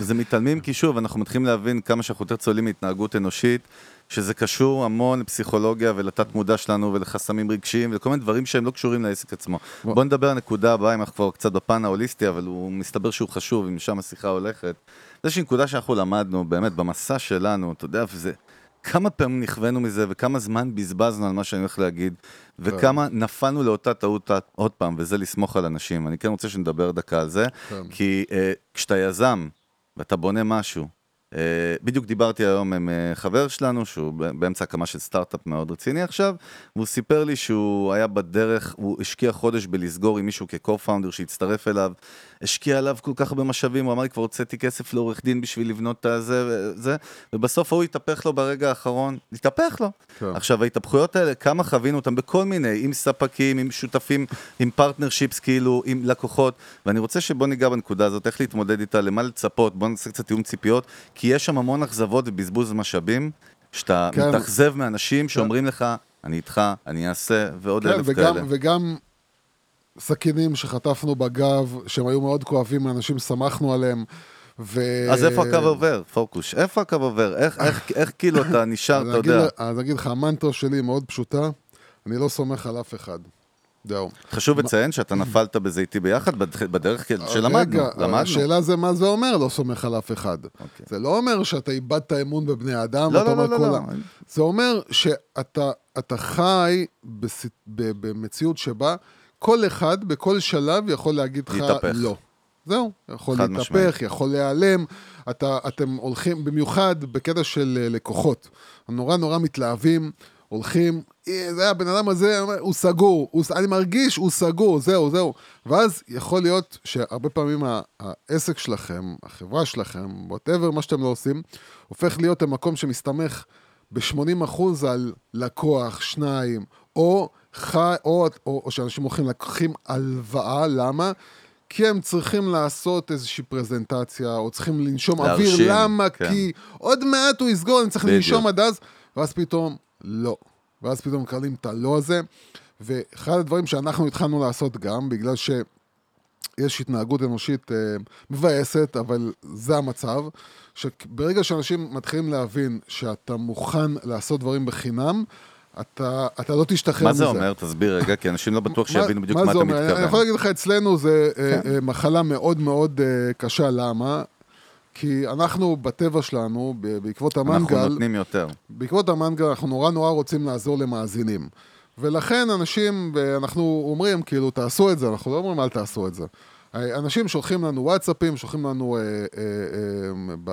זה מתעלמים כי שוב, אנחנו מתחילים להבין כמה שאנחנו יותר צוללים מהתנהגות אנושית, שזה קשור המון לפסיכולוגיה ולתת מודע שלנו ולחסמים רגשיים ולכל מיני דברים שהם לא קשורים לעסק עצמו. בוא נדבר על הנקודה הבאה, אם אנחנו כבר קצת בפן ההוליסטי, אבל הוא מסתבר שהוא חשוב, אם שם השיחה הולכת. זה איזושהי נקודה שאנחנו למדנו, באמת, במסע שלנו, אתה יודע, וזה... כמה פעמים נכווינו מזה, וכמה זמן בזבזנו על מה שאני הולך להגיד, וכמה נפלנו לאותה טעות עוד פעם, וזה לסמוך על אנשים. אני כן רוצה שנדבר דקה על זה, כן. כי אה, כשאתה יזם, ואתה בונה משהו, בדיוק דיברתי היום עם אה, חבר שלנו, שהוא באמצע הקמה של סטארט-אפ מאוד רציני עכשיו, והוא סיפר לי שהוא היה בדרך, הוא השקיע חודש בלסגור עם מישהו כ-co-founder שהצטרף אליו, השקיע עליו כל כך הרבה משאבים, הוא אמר לי, כבר הוצאתי כסף לעורך דין בשביל לבנות את הזה וזה, ובסוף הוא התהפך לו ברגע האחרון, התהפך לו. כן. עכשיו, ההתהפכויות האלה, כמה חווינו אותם בכל מיני, עם ספקים, עם שותפים, עם partnerships, כאילו, עם לקוחות, ואני רוצה שבוא ניגע בנקודה הזאת, איך להתמודד איתה, למה לצפות, בוא נעשה קצת תיאום ציפיות, כי יש שם המון אכזבות ובזבוז משאבים, שאתה כן. מתאכזב מאנשים שאומרים לך, אני איתך, אני אעשה, ועוד כן, אלף וגם, כאלה. וגם סכינים שחטפנו בגב, שהם היו מאוד כואבים, אנשים שמחנו עליהם. ו... אז איפה הקו עובר, פוקוש? איפה הקו עובר? איך, איך, איך כאילו אתה נשאר, אתה יודע? אז אגיד לך, המנטרה שלי מאוד פשוטה, אני לא סומך על אף אחד. זהו. חשוב לציין שאתה נפלת בזה איתי ביחד, בדרך- שלמדנו, רגע, למדנו. השאלה זה מה זה אומר לא סומך על אף אחד. אוקיי. זה לא אומר שאתה איבדת אמון בבני אדם, לא, לא, לא, לא, כולם. לא. זה אומר שאתה אתה חי במציאות שבה כל אחד בכל שלב יכול להגיד לך. לא. זהו, יכול להתהפך. יכול להיעלם. אתה, אתם הולכים, במיוחד בקטע של אה, לקוחות, נורא נורא מתלהבים, הולכים, "אה, זה הבן אדם הזה, הוא סגור, הוא, אני מרגיש, הוא סגור, זהו, זהו. ואז יכול להיות שהרבה פעמים העסק שלכם, החברה שלכם, וואטאבר, מה שאתם לא עושים, הופך להיות המקום שמסתמך ב-80% על לקוח, שניים, או, חי, או, או, או שאנשים הולכים לקחים הלוואה, למה? כי הם צריכים לעשות איזושהי פרזנטציה, או צריכים לנשום להרשים, אוויר, למה? כן. כי עוד מעט הוא יסגור, אני צריך בדיוק. לנשום עד אז, ואז פתאום, לא. ואז פתאום מקבלים את הלא הזה, ואחד הדברים שאנחנו התחלנו לעשות גם, בגלל ש... יש התנהגות אנושית אה, מבאסת, אבל זה המצב, שברגע שאנשים מתחילים להבין שאתה מוכן לעשות דברים בחינם, אתה, אתה לא תשתחרר מה מזה. זה אומר? תסביר רגע, כי אנשים לא בטוח שיבינו בדיוק מה זה אתה אומר? אני- אני יכול מתכוון. להגיד לך, אצלנו זה אה, אה, מחלה מאוד מאוד אה, קשה, למה? כי אנחנו בטבע שלנו, בעקבות אנחנו המנגל, נותנים יותר. בעקבות המנגל אנחנו נורא נורא רוצים לעזור למאזינים. ולכן אנשים, ואנחנו אומרים, כאילו, תעשו את זה, אנחנו לא אומרים אל תעשו את זה. אנשים שולחים לנו וואטסאפים, שולחים לנו אה, אה,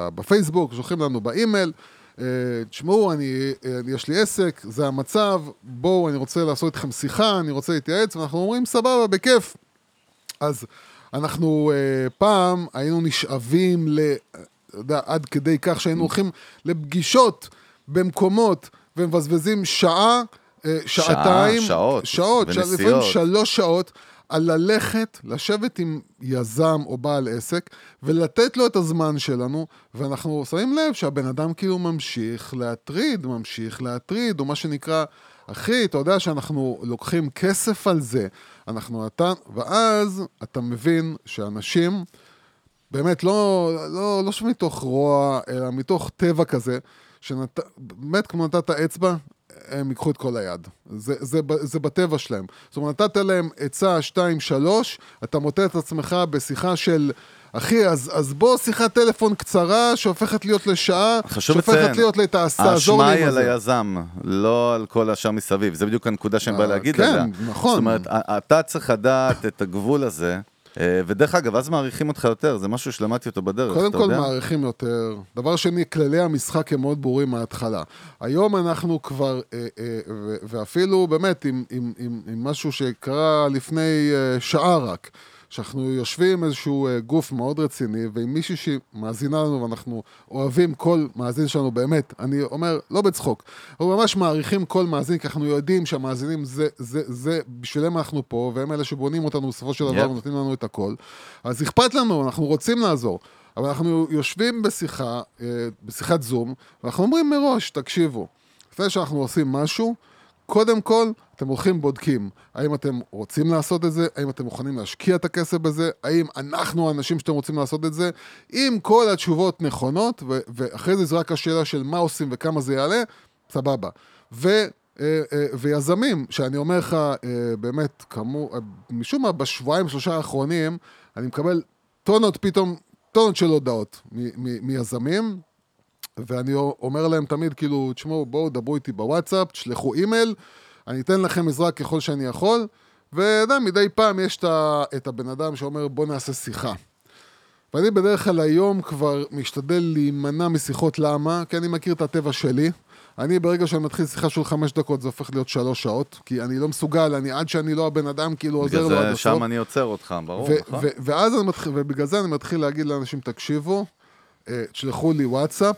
אה, בפייסבוק, שולחים לנו באימייל, אה, תשמעו, אני, אה, יש לי עסק, זה המצב, בואו, אני רוצה לעשות איתכם שיחה, אני רוצה להתייעץ, ואנחנו אומרים, סבבה, בכיף. אז אנחנו אה, פעם היינו נשאבים ל... אתה יודע, עד כדי כך שהיינו הולכים לפגישות במקומות ומבזבזים שעה, אה, שעתיים, שעות, שעות, ונסיעות. לפעמים שלוש שעות, על ללכת, לשבת עם יזם או בעל עסק, ולתת לו את הזמן שלנו, ואנחנו שמים לב שהבן אדם כאילו ממשיך להטריד, ממשיך להטריד, או מה שנקרא, אחי, אתה יודע שאנחנו לוקחים כסף על זה, אנחנו נתן, ואז אתה מבין שאנשים, באמת, לא, לא, לא שמתוך רוע, אלא מתוך טבע כזה, שבאמת כמו נתת אצבע, הם ייקחו את כל היד. זה, זה, זה בטבע שלהם. זאת אומרת, נתת להם עצה 2, 3, אתה מוטה את עצמך בשיחה של... אחי, אז, אז בוא שיחת טלפון קצרה שהופכת להיות לשעה, שהופכת לציין, להיות לתעזור לי האשמה עם היא על זה. היזם, לא על כל השאר מסביב. זה בדיוק הנקודה שאני בא אה, להגיד כן, עליה. נכון. זאת אומרת, אתה צריך לדעת את הגבול הזה, אה, ודרך אגב, אז מעריכים אותך יותר, זה משהו שלמדתי אותו בדרך, קודם כל יודע? מעריכים יותר. דבר שני, כללי המשחק הם מאוד ברורים מההתחלה. היום אנחנו כבר, אה, אה, ואפילו באמת עם, עם, עם, עם משהו שקרה לפני אה, שעה רק, שאנחנו יושבים עם איזשהו אה, גוף מאוד רציני, ועם מישהי שמאזינה לנו, ואנחנו אוהבים כל מאזין שלנו באמת, אני אומר, לא בצחוק, אנחנו ממש מעריכים כל מאזין, כי אנחנו יודעים שהמאזינים זה, זה, זה, בשבילם אנחנו פה, והם אלה שבונים אותנו בסופו של דבר Yep. ונותנים לנו את הכל. אז אכפת לנו, אנחנו רוצים לעזור. אבל אנחנו יושבים בשיחה, אה, בשיחת זום, ואנחנו אומרים מראש, תקשיבו, לפני שאנחנו עושים משהו, קודם כל, אתם הולכים בודקים, האם אתם רוצים לעשות את זה, האם אתם מוכנים להשקיע את הכסף בזה, האם אנחנו האנשים שאתם רוצים לעשות את זה, אם כל התשובות נכונות, ו- ואחרי זה זו רק השאלה של מה עושים וכמה זה יעלה, סבבה. ו... אה, אה, ויזמים, שאני אומר לך, אה, באמת, כמו, משום מה, בשבועיים, שלושה האחרונים, אני מקבל טונות פתאום, טונות של הודעות מ- מ- מיזמים, ואני אומר להם תמיד, כאילו, תשמעו, בואו, דברו איתי בוואטסאפ, תשלחו אימייל, אני אתן לכם עזרה ככל שאני יכול, ואתה מדי פעם יש את הבן אדם שאומר, בוא נעשה שיחה. ואני בדרך כלל היום כבר משתדל להימנע משיחות, למה? כי אני מכיר את הטבע שלי. אני ברגע שאני מתחיל שיחה של חמש דקות, זה הופך להיות שלוש שאות, כי אני לא מסוגל, אני עד שאני לא הבן אדם, כאילו עוזר בגלל לו עד זה הסוף. שם אני עוצר אותך, ברור, נכון? ואז אני מתחיל, ובגלל זה אני מתחיל להגיד לאנשים, תקשיבו, אה, תשלחו לי וואטסאפ,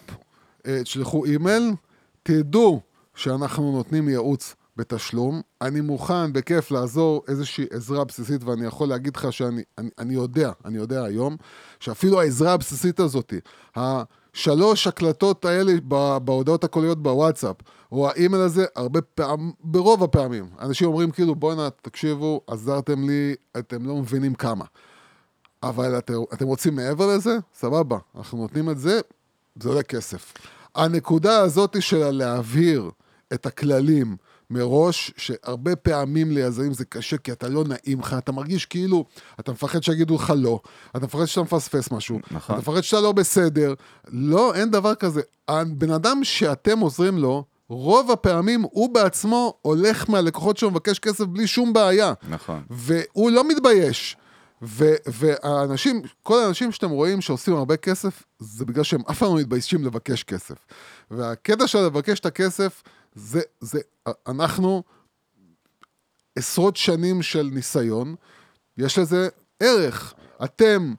אה, תשלחו אימייל, תדעו שאנחנו נותנים ייעוץ בתשלום. אני מוכן, בכיף, לעזור איזושהי עזרה בסיסית, ואני יכול להגיד לך שאני אני, אני יודע, אני יודע היום, שאפילו העזרה הבסיסית הזאת, השלוש הקלטות האלה בהודעות הקוליות בוואטסאפ, או האימייל הזה, הרבה פעמים, ברוב הפעמים, אנשים אומרים כאילו, בואנה, תקשיבו, עזרתם לי, אתם לא מבינים כמה. אבל אתם, אתם רוצים מעבר לזה? סבבה, אנחנו נותנים את זה, זה עולה כסף. הנקודה הזאת של להבהיר את הכללים מראש, שהרבה פעמים ליזמים זה קשה, כי אתה לא נעים לך, אתה מרגיש כאילו, אתה מפחד שיגידו לך לא, אתה מפחד שאתה מפספס משהו, נכון. אתה מפחד שאתה לא בסדר. לא, אין דבר כזה. הבן אדם שאתם עוזרים לו, רוב הפעמים הוא בעצמו הולך מהלקוחות שלו ומבקש כסף בלי שום בעיה. נכון. והוא לא מתבייש. ו- והאנשים, כל האנשים שאתם רואים שעושים הרבה כסף, זה בגלל שהם אף פעם לא מתביישים לבקש כסף. והקטע של לבקש את הכסף, זה, זה, אנחנו עשרות שנים של ניסיון, יש לזה ערך. אתם,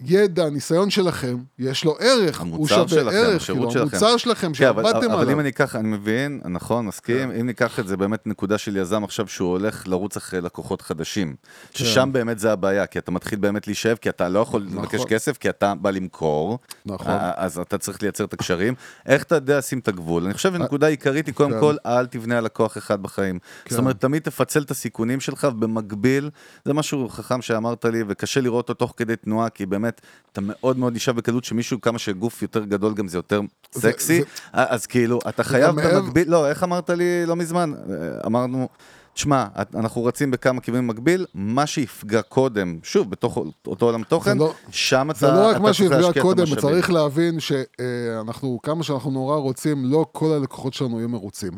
ידע, ניסיון שלכם, יש לו ערך. הוא שווה שלכם, ערך, כאילו, שלכם. המוצר שלכם, כן, אבל, שעבדתם אבל עליו. אם אני אקח, אני מבין, נכון, מסכים, כן. אם ניקח את זה באמת נקודה של יזם עכשיו שהוא הולך לרוץ אחרי לקוחות חדשים, כן. ששם באמת זה הבעיה, כי אתה מתחיל באמת להישאב, כי אתה לא יכול נכון. לבקש כסף, כי אתה בא למכור, נכון. אה, אז אתה צריך לייצר את הקשרים. איך אתה יודע לשים את הגבול? אני חושב שנקודה עיקרית היא קודם כן. כל, אל תבנה על לקוח אחד בחיים. זאת אומרת, תמיד תפצל את הסיכונים שלך, ובמקביל, זה משהו חכם שאמרת לי, וקשה לראות אותו תוך כדי תנועה, כי באמת, אתה מאוד מאוד נשאב בקלות שמישהו, כמה שגוף יותר גדול גם זה יותר סקסי, זה- אז כאילו, אתה חייב במקביל, לא, איך אמרת לי לא מזמן? אה, אמרנו, תשמע, אנחנו רצים בכמה כיוונים במקביל, מה שיפגע קודם, שוב, בתוך אותו עולם תוכן, לא- שם אתה זה לא רק אתה מה שיפגע קודם. צריך להבין שאנחנו, כמה שאנחנו נורא רוצים, לא כל הלקוחות שלנו יהיו מרוצים.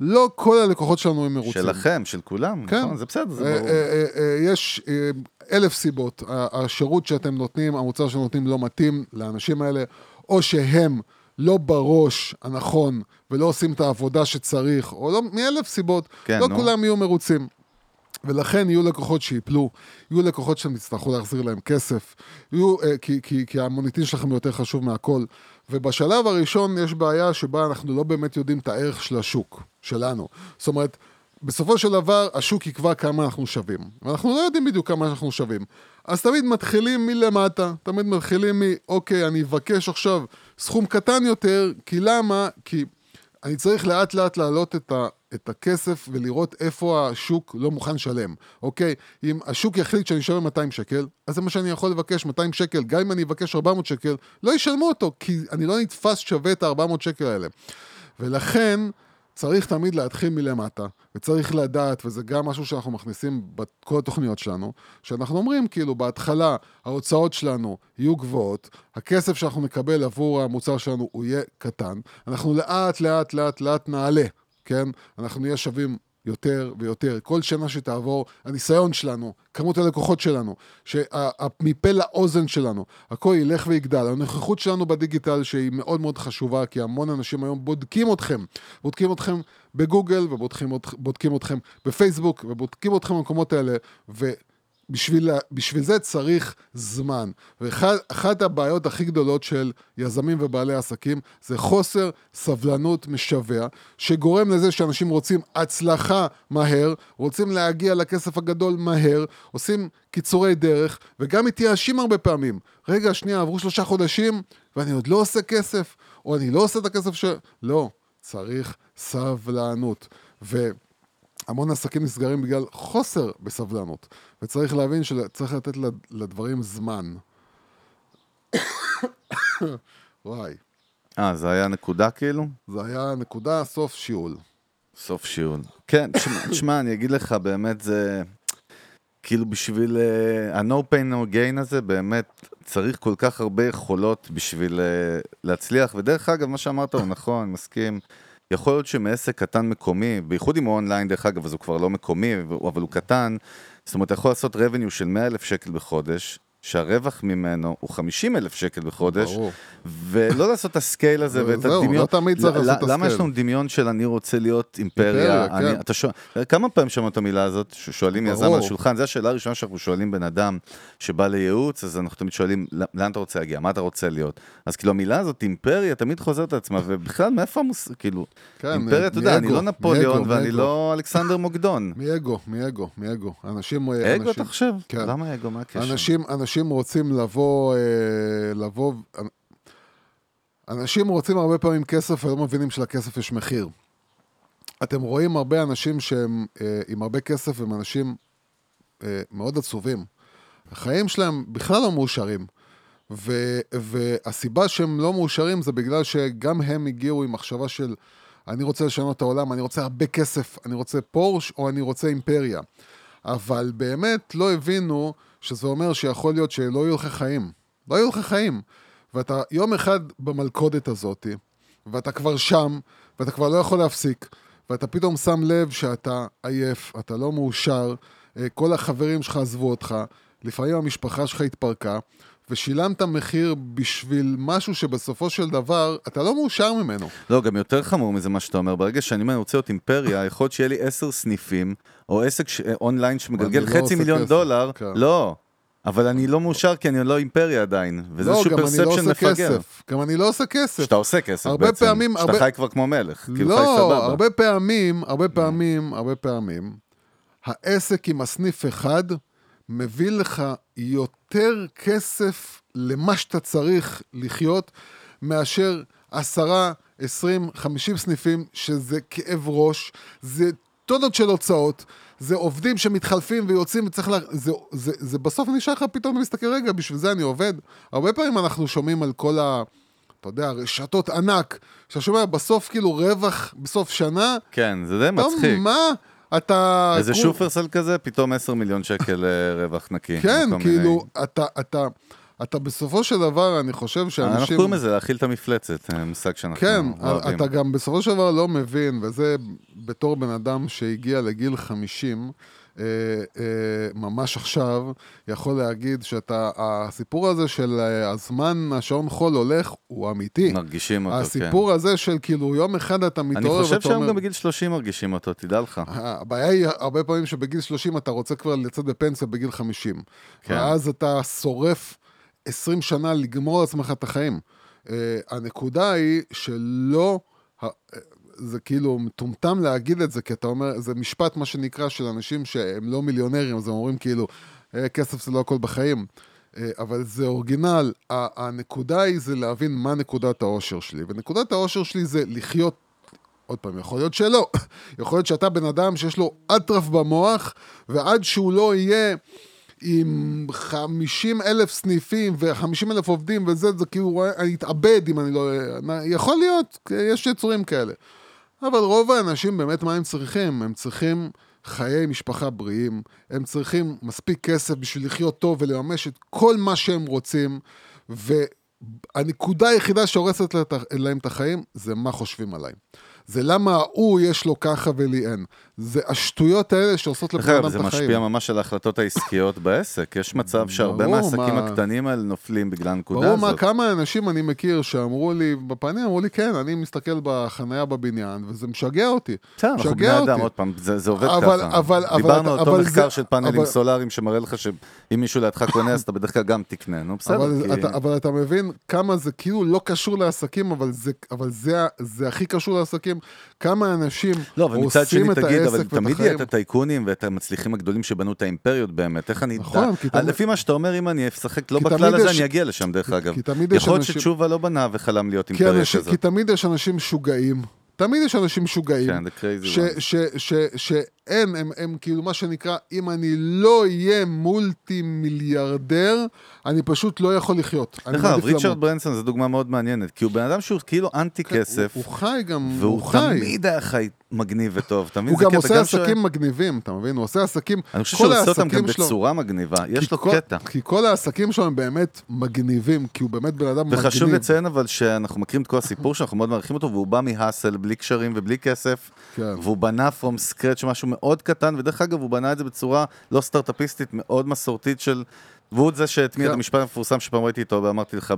לא כל הלקוחות שלנו יהיו מרוצים. שלכם, של כולם, כן. נכון, זה בסדר, זה אה, ברור. אה, אה, יש אלף סיבות. השירות שאתם נותנים, המוצר שאתם נותנים לא מתאים לאנשים האלה, או שהם לא בראש הנכון ולא עושים את העבודה שצריך, או לא, מאלף סיבות. כן, לא נו. כולם יהיו מרוצים. ולכן יהיו לקוחות שיפלו, יהיו לקוחות שאתם תצטרכו להחזיר להם כסף, יהיו, אה, כי, כי, כי המוניטין שלכם יותר חשוב מהכל. ובשלב הראשון יש בעיה שבה אנחנו לא באמת יודעים את הערך של השוק, שלנו. זאת אומרת, בסופו של דבר השוק יקבע כמה אנחנו שווים. ואנחנו לא יודעים בדיוק כמה אנחנו שווים. אז תמיד מתחילים מלמטה, תמיד מתחילים מ, אוקיי, אני אבקש עכשיו סכום קטן יותר, כי למה? כי אני צריך לאט לאט להעלות את, ה, את הכסף ולראות איפה השוק לא מוכן לשלם, אוקיי? אם השוק יחליט שאני אשלם 200 שקל, אז זה מה שאני יכול לבקש, 200 שקל. גם אם אני אבקש 400 שקל, לא ישלמו אותו, כי אני לא נתפס שווה את ה-400 שקל האלה. ולכן צריך תמיד להתחיל מלמטה, וצריך לדעת, וזה גם משהו שאנחנו מכניסים בכל התוכניות שלנו, שאנחנו אומרים, כאילו, בהתחלה ההוצאות שלנו יהיו גבוהות, הכסף שאנחנו נקבל עבור המוצר שלנו הוא יהיה קטן, אנחנו לאט לאט לאט לאט נעלה, כן? אנחנו נהיה שווים יותר ויותר. כל שנה שתעבור, הניסיון שלנו, כמות הלקוחות שלנו, שמפה לאוזן שלנו, הכל ילך ויגדל. הנוכחות שלנו בדיגיטל, שהיא מאוד מאוד חשובה, כי המון אנשים היום בודקים אתכם. בודקים אתכם בגוגל, ובודקים אתכם בפייסבוק, ובודקים אתכם במקומות האלה, ו... בשביל, בשביל זה צריך זמן. ואחת הבעיות הכי גדולות של יזמים ובעלי עסקים זה חוסר סבלנות משווע, שגורם לזה שאנשים רוצים הצלחה מהר, רוצים להגיע לכסף הגדול מהר, עושים קיצורי דרך, וגם מתייאשים הרבה פעמים. רגע, שנייה, עברו שלושה חודשים, ואני עוד לא עושה כסף, או אני לא עושה את הכסף ש... לא, צריך סבלנות. ו... המון עסקים נסגרים בגלל חוסר בסבלנות, וצריך להבין שצריך לתת לד- לדברים זמן. וואי. אה, זה היה נקודה כאילו? זה היה נקודה, סוף שיעול. סוף שיעול. כן, תשמע, תשמע, אני אגיד לך, באמת זה... כאילו בשביל אה, ה-no pain no gain הזה, באמת צריך כל כך הרבה יכולות בשביל אה, להצליח, ודרך אגב, מה שאמרת הוא נכון, אני מסכים. יכול להיות שמעסק קטן מקומי, בייחוד אם הוא אונליין דרך אגב, אז הוא כבר לא מקומי, אבל הוא קטן, זאת אומרת, אתה יכול לעשות revenue של 100 אלף שקל בחודש, שהרווח ממנו הוא 50 אלף שקל בחודש, ברור. ולא לעשות את ה scale הזה ואת זהו, הדמיון. לא תמיד צריך לעשות את למה יש ה scale. לנו דמיון של אני רוצה להיות אימפריה? אימפריה, אני, כן. אתה שואל, כמה פעמים שמענו את המילה הזאת, ששואלים יזם ברור. על השולחן, זו השאלה הראשונה שאנחנו שואלים בן אדם שבא לייעוץ, אז אנחנו תמיד שואלים, "ל- לאן אתה רוצה להגיע? מה אתה רוצה להיות? אז כאילו המילה הזאת, אימפריה, תמיד חוזרת על עצמה, ובכלל, מאיפה המוס... כאילו, כן, אימפריה, אתה יודע, אני לא נפוליאון מאגו, ואני מאגו. לא אלכסנדר מוקדון. מאגו, מאגו, מאגו. אנשים... אגו, אנשים- אתה חושב? כן. למה אגו? מה הקשר? אנשים, רוצים לבוא, אה, לבוא, אנשים רוצים הרבה פעמים כסף ולא מבינים שלכסף יש מחיר. אתם רואים הרבה אנשים שהם אה, עם הרבה כסף הם אנשים אה, מאוד עצובים. החיים שלהם בכלל לא מאושרים. ו, והסיבה שהם לא מאושרים זה בגלל שגם הם הגיעו עם מחשבה של אני רוצה לשנות את העולם, אני רוצה הרבה כסף, אני רוצה פורש או אני רוצה אימפריה. אבל באמת לא הבינו שזה אומר שיכול להיות שלא יהיו לך חיים. לא יהיו לך חיים. ואתה יום אחד במלכודת הזאת, ואתה כבר שם, ואתה כבר לא יכול להפסיק, ואתה פתאום שם לב שאתה עייף, אתה לא מאושר, אה, כל החברים שלך עזבו אותך, לפעמים המשפחה שלך התפרקה, ושילמת מחיר בשביל משהו שבסופו של דבר אתה לא מאושר ממנו. לא, גם יותר חמור מזה מה שאתה אומר, ברגע שאני רוצה להיות אימפריה, יכול להיות שיהיה לי עשר סניפים, או עסק ש... אונליין שמגלגל לא חצי עושה מיליון כסף, דולר, כן. לא. אבל אני לא מאושר כי אני לא אימפריה עדיין, וזה לא, איזשהו גם אני לא פרספשן עושה מפגר. כסף. גם אני לא עושה כסף. שאתה עושה כסף הרבה בעצם, פעמים- שאתה הרבה- חי כבר כמו מלך, כאילו חי לא, סבבה. הרבה פעמים, הרבה פעמים, הרבה פעמים, העסק עם הסניף אחד מביא לך יותר כסף למה שאתה צריך לחיות, מאשר עשרה, עשרים, חמישים סניפים, שזה כאב ראש, זה טונות של הוצאות, זה עובדים שמתחלפים ויוצאים וצריך לה... זה, זה, זה בסוף נשאר לך פתאום להסתכל, רגע, בשביל זה אני עובד. הרבה פעמים אנחנו שומעים על כל ה... אתה יודע, רשתות ענק, שאתה שומע בסוף כאילו רווח בסוף שנה, כן, זה די מצחיק. מה? אתה... איזה כול- שופרסל כזה, פתאום 10 מיליון שקל אה, רווח נקי. כן, כאילו, מיני- אתה, אתה, אתה בסופו של דבר, אני חושב אנחנו שאנשים... קוראים לזה להכיל את המפלצת, אה, מושג שאנחנו כן, אוהבים. אתה גם בסופו של דבר לא מבין, וזה בתור בן אדם שהגיע לגיל 50, אה, אה, ממש עכשיו, יכול להגיד שאתה, הסיפור הזה של אה, הזמן, השעון חול הולך, הוא אמיתי. מרגישים אותו, כן. הסיפור הזה של כאילו יום אחד אתה אני מתעורר חושב ואתה שהיום אומר... גם בגיל 30 מרגישים אותו, תדע לך. הבעיה היא הרבה פעמים שבגיל 30 אתה רוצה כבר לצאת בפנסיה בגיל 50. כן. ואז אתה שורף 20 שנה לגמור לעצמך את החיים. הנקודה היא שלא, זה כאילו מטומטם להגיד את זה, כי אתה אומר, זה משפט מה שנקרא של אנשים שהם לא מיליונרים, אז הם אומרים כאילו, "אה, כסף זה לא הכל בחיים. אה, אבל זה אורגינל, הנקודה היא זה להבין מה נקודת האושר שלי, ונקודת האושר שלי זה לחיות עוד פעם, יכול להיות שלא. יכול להיות שאתה בן אדם שיש לו אטרף במוח, ועד שהוא לא יהיה עם 50 אלף סניפים ו-50 אלף עובדים וזה, זה כאילו, אני אתאבד אם אני לא... יכול להיות, יש יצורים כאלה. אבל רוב האנשים באמת, מה הם צריכים? הם צריכים חיי משפחה בריאים, הם צריכים מספיק כסף בשביל לחיות טוב ולממש את כל מה שהם רוצים, והנקודה היחידה שהורסת לה- להם את החיים זה מה חושבים עליי. זה למה ההוא יש לו ככה ולי אין. זה השטויות האלה שעושות לבן אדם זה את החיים. משפיע ממש על ההחלטות העסקיות בעסק. יש מצב שהרבה מהעסקים מה- הקטנים האלה נופלים בגלל הנקודה ברור מה, הזאת. כמה אנשים אני מכיר שאמרו לי בפנים, אמרו לי, כן, אני מסתכל בחנייה בבניין, וזה משגע אותי. בסדר, אנחנו בני אדם. עוד פעם, זה זה עובד אבל- ככה. אבל- אבל- דיברנו על אותו אבל מחקר זה- של פאנלים אבל- סולאריים שמראה לך שאם מישהו לידך קונה, אז אתה בדרך כלל גם תקנה. נו, בסדר, אבל, כי... אתה, אבל אתה מבין כמה זה כאילו לא קשור לעסקים, אבל זה, אבל זה, זה הכי קשור לעסקים. כמה אנשים לא, ומצד שני את תגיד, העסק אבל ואת תמיד יהיה החיים. את הטייקונים ואת המצליחים הגדולים שבנו את האימפריות באמת, איך אני נכון, אדע? כי תמיד- לפי מה שאתה אומר, אם אני אשחק לא בכלל הזה, יש- אני אגיע לשם דרך אגב. כי תמיד יש יכול להיות אנשים- שתשובה לא בנה וחלם להיות אימפריה אנשים, כזאת. כי תמיד יש אנשים משוגעים. תמיד יש אנשים משוגעים. כן, the crazy ש. ש, ש, ש, אין, הם, הם כאילו מה שנקרא, אם אני לא אהיה מולטי מיליארדר, אני פשוט לא יכול לחיות. דרך אגב, ריצ'רד. ברנסון זו דוגמה מאוד מעניינת, כי הוא בן אדם שהוא כאילו אנטי כסף, הוא, הוא חי גם, והוא הוא חי. תמיד היה חי מגניב וטוב, אתה מבין? הוא גם עושה עסקים מגניבים, אתה מבין? הוא עושה עסקים, אני חושב שהוא עושה אותם גם שלו- בצורה מגניבה, יש לו כל- קטע. כי כל העסקים שלו הם באמת מגניבים, כי הוא באמת בן אדם מגניב. וחשוב לציין אבל שאנחנו מכירים את כל הסיפור שלו, אנחנו מאוד מעריכים אותו, והוא בא מהאסל, בלי קשרים ובלי כסף, כן. והוא בנה from scratch משהו מאוד קטן, ודרך אגב הוא בנה את זה בצורה לא סטארט-אפיסטית, מאוד מסורתית של... והוא זה שהטמיע את. המשפט המפורסם שפעם ראיתי איתו, ואמרתי לך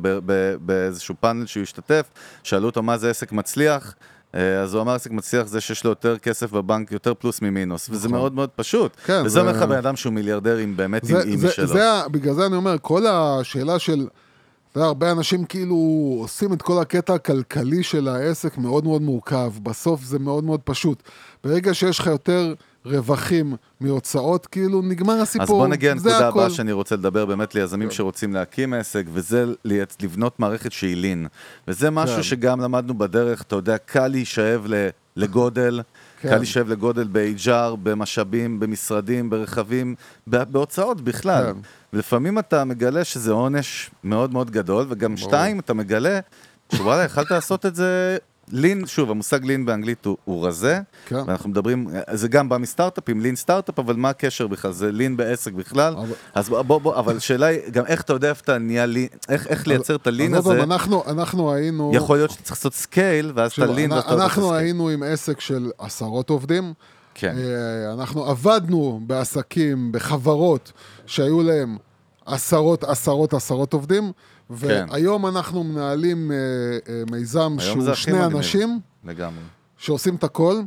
באיזשהו פאנל שהוא השתתף, שאלו אותו מה זה עסק מצליח, אה, אז הוא אמר עסק מצליח זה שיש לו יותר כסף בבנק, יותר פלוס ממינוס, וזה מאוד מאוד פשוט. כן, וזה זה- אומר לך בן אדם שהוא מיליארדר עם באמת עם זה, זה, שלו. זה, בגלל זה אני אומר, כל השאלה של... אתה יודע, הרבה אנשים כאילו עושים את כל הקטע הכלכלי של העסק מאוד מאוד מורכב. בסוף זה מאוד מאוד פשוט. ברגע שיש לך יותר רווחים מהוצאות, כאילו נגמר הסיפור. אז בוא נגיע לנקודה. הבאה שאני רוצה לדבר באמת ליזמים שרוצים להקים עסק, וזה לבנות מערכת שהיא לין. וזה משהו כן. שגם למדנו בדרך, אתה יודע, קל להישאב לגודל, כן. קל להישאב לגודל ב-HR, במשאבים, במשרדים, ברכבים, בהוצאות בכלל. כן. ולפעמים אתה מגלה שזה עונש מאוד מאוד גדול, וגם שתיים, אתה מגלה שוואלה, יכלת לעשות את זה... lean, שוב, המושג lean באנגלית הוא, הוא רזה, כן. ואנחנו מדברים, זה גם בא מסטארט-אפים, lean startup, אבל מה הקשר בכלל? זה lean בעסק בכלל? אבל- אז בוא, בוא, בוא, אבל השאלה היא, גם איך אתה יודע איפה אתה נהיה lean, איך, איך לייצר את ה lean הזה, פעם, אנחנו, אנחנו היינו... יכול להיות שאתה צריך לעשות scale, ואז אתה lean ואתה לא אנחנו. היינו עם עסק של עשרות עובדים. כן. אה, אנחנו עבדנו בעסקים, בחברות, שהיו להם עשרות, עשרות, עשרות עובדים. והיום אנחנו מנהלים אה, אה, מיזם שהוא שני. אנשים לגמרי. שעושים את הכל,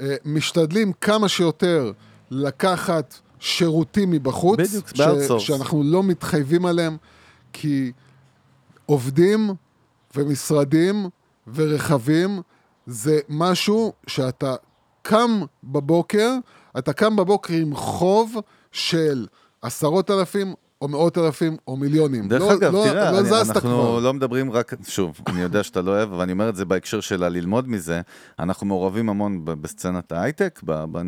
אה, משתדלים כמה שיותר לקחת שירותים מבחוץ, בדיוק, ב-outsource. שאנחנו לא מתחייבים עליהם, כי עובדים ומשרדים ורכבים זה משהו שאתה קם בבוקר, אתה קם בבוקר עם חוב של עשרות אלפים או מאות אלפים או מיליונים. דרך לא, אגב, לא, תראה, לא אני, אנחנו כבר. לא מדברים רק, שוב, אני יודע שאתה לא אוהב, אבל אני אומר את זה בהקשר של הללמוד מזה, אנחנו מעורבים המון בסצנת ההייטק,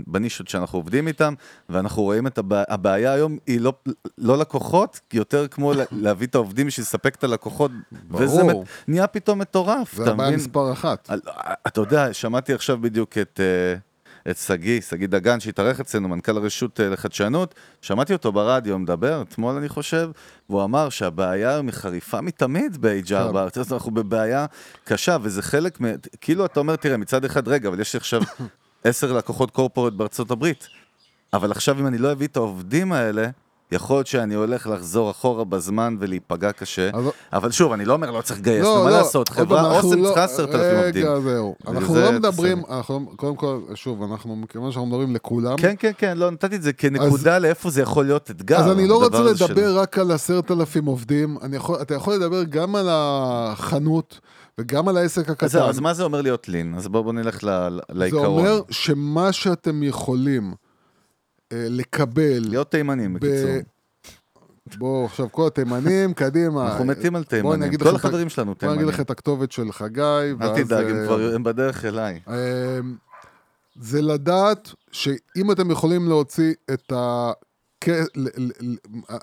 בנישות שאנחנו עובדים איתם, ואנחנו רואים את הבע... הבעיה היום היא לא, לא לקוחות, יותר כמו לה- להביא את העובדים בשביל לספק את הלקוחות, וזה ברור. מת- נהיה פתאום מטורף, זה אתה הבעיה מבין? מספר אחת. על- אתה יודע, שמעתי עכשיו בדיוק את... אה, את שגיא, שגיא דגן, שהתארח אצלנו, מנכ"ל הרשות אה, לחדשנות, שמעתי אותו ברדיו מדבר, אתמול אני חושב, והוא אמר שהבעיה היא חריפה מתמיד ב-HR כן. בארץ, אז אנחנו בבעיה קשה, וזה חלק, מ... כאילו אתה אומר, תראה, מצד אחד, רגע, אבל יש לי עכשיו עשר לקוחות קורפורט בארצות הברית, אבל עכשיו אם אני לא אביא את העובדים האלה, יכול להיות שאני הולך לחזור אחורה בזמן ולהיפגע קשה, אז- אבל שוב, אני לא אומר לא צריך לגייס, נו, מה לעשות, עוד פעם, חברה אוסם לא- צריכה עשרת אלפים עובדים. רגע, זהו. אנחנו לא מדברים. אנחנו, לא- קודם כל, שוב, אנחנו, מכיוון שאנחנו מדברים לכולם, כן, כן, כן, לא, נתתי את זה כנקודה לאיפה זה יכול להיות אתגר. אז אני לא רוצה הזה של- לדבר רק על עשרת אלפים עובדים, יכול, אתה יכול לדבר גם על החנות וגם על העסק הקטן. אז אז מה זה אומר להיות לין? אז בואו בוא נלך ל- ל- זה לעיקרון. אומר שמה שאתם יכולים לקבל, להיות תימנים, בקיצור. בואו עכשיו כל התימנים, קדימה. אנחנו מתים על בוא תימנים. כל החברים שלנו בוא תימנים. אגיד לך את הכתובת של חגי, אל ואז, תדאג, הם אה, כבר הם בדרך אליי. אמ, זה לדעת שאם אתם יכולים להוציא את ה...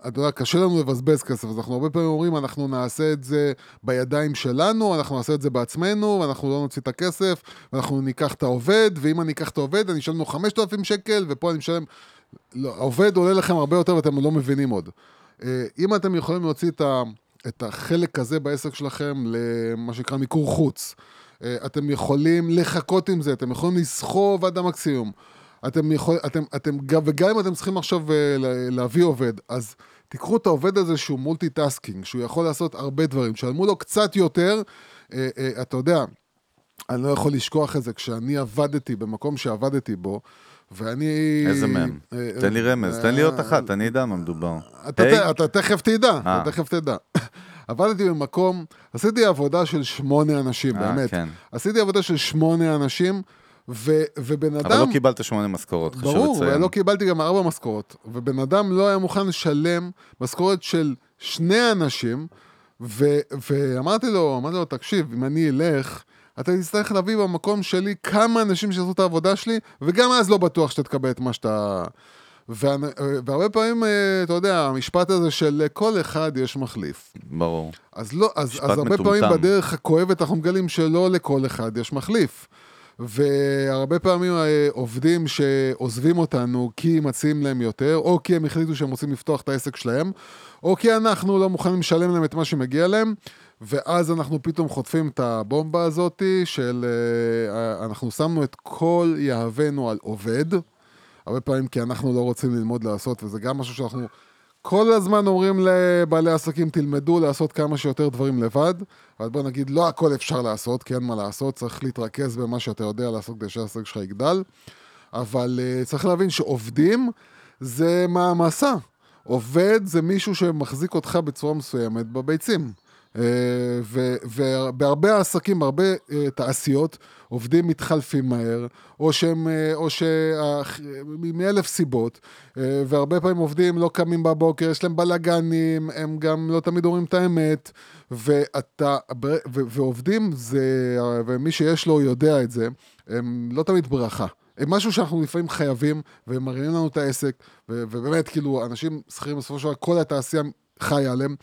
אתה יודע, קשה לנו לבזבז כסף, אז אנחנו הרבה פעמים אומרים, אנחנו נעשה את זה בידיים שלנו, אנחנו נעשה את זה בעצמנו, ואנחנו לא נוציא את הכסף, ואנחנו ניקח את העובד, ואם אני אקח את העובד, אני אשלם לו 5,000 שקל, ופה אני משלם... לא, העובד עולה לכם הרבה יותר ואתם לא מבינים עוד. אה, אם אתם יכולים להוציא את, ה, את החלק הזה בעסק שלכם למה שנקרא מיקור חוץ, אה, אתם יכולים לחכות עם זה, אתם יכולים לסחוב עד המקסימום. אתם יכול, אתם, אתם, גם- וגם אם אתם צריכים עכשיו אה, לה- להביא עובד, אז תיקחו את העובד הזה שהוא multitasking, שהוא יכול לעשות הרבה דברים, תשלמו לו קצת יותר, אתה יודע, אני לא יכול לשכוח את זה, כשאני עבדתי במקום שעבדתי בו, ואני... איזה מהם? אה, תן לי רמז, תן לי אה, עוד אחת, אני אדע מה מדובר. אתה, תכף תדע, אה. אתה תכף תדע. עבדתי במקום, עשיתי עבודה של שמונה אנשים, אה, באמת. כן. עשיתי עבודה של שמונה אנשים, ו, ובן אדם... אבל לא קיבלת שמונה משכורות, חשוב ברור, לציין. ולא קיבלתי גם ארבע משכורות. ובן אדם לא היה מוכן לשלם משכורת של שני אנשים, ו, ואמרתי לו, אמרתי לו, תקשיב, אם אני אלך, אתה תצטרך להביא במקום שלי כמה אנשים שיעשו את העבודה שלי, וגם אז לא בטוח שאתה תקבל את מה שאתה... וה... והרבה פעמים, אה, אתה יודע, המשפט הזה של לכל אחד יש מחליף. ברור. אז, לא, אז, אז הרבה מטומטם. פעמים בדרך הכואבת אנחנו מגלים שלא לכל אחד יש מחליף. והרבה פעמים אה, עובדים שעוזבים אותנו כי מציעים להם יותר, או כי הם החליטו שהם רוצים לפתוח את העסק שלהם, או כי אנחנו לא מוכנים לשלם להם את מה שמגיע להם, ואז אנחנו פתאום חוטפים את הבומבה הזאת של אה, אנחנו שמנו את כל יהבנו על עובד, הרבה פעמים כי אנחנו לא רוצים ללמוד לעשות, וזה גם משהו שאנחנו כל הזמן אומרים לבעלי עסקים, תלמדו לעשות כמה שיותר דברים לבד, אבל בוא נגיד, לא הכל אפשר לעשות, כי אין מה לעשות, צריך להתרכז במה שאתה יודע לעשות כדי שהעסק שלך יגדל, אבל uh, צריך להבין שעובדים זה מעמסה. עובד זה מישהו שמחזיק אותך בצורה מסוימת בביצים. Uh, ובהרבה עסקים, בהרבה uh, תעשיות, עובדים מתחלפים מהר, או שהם, uh, או ש... מאלף סיבות, והרבה פעמים עובדים לא קמים בבוקר, יש להם בלאגנים, הם גם לא תמיד אומרים את האמת, ואתה, ועובדים זה, ומי שיש לו יודע את זה, הם לא תמיד ברכה. הם משהו שאנחנו לפעמים חייבים, והם מרימים לנו את העסק, ובאמת, כאילו, אנשים שכירים בסופו של דבר, כל התעשייה חיה עליהם.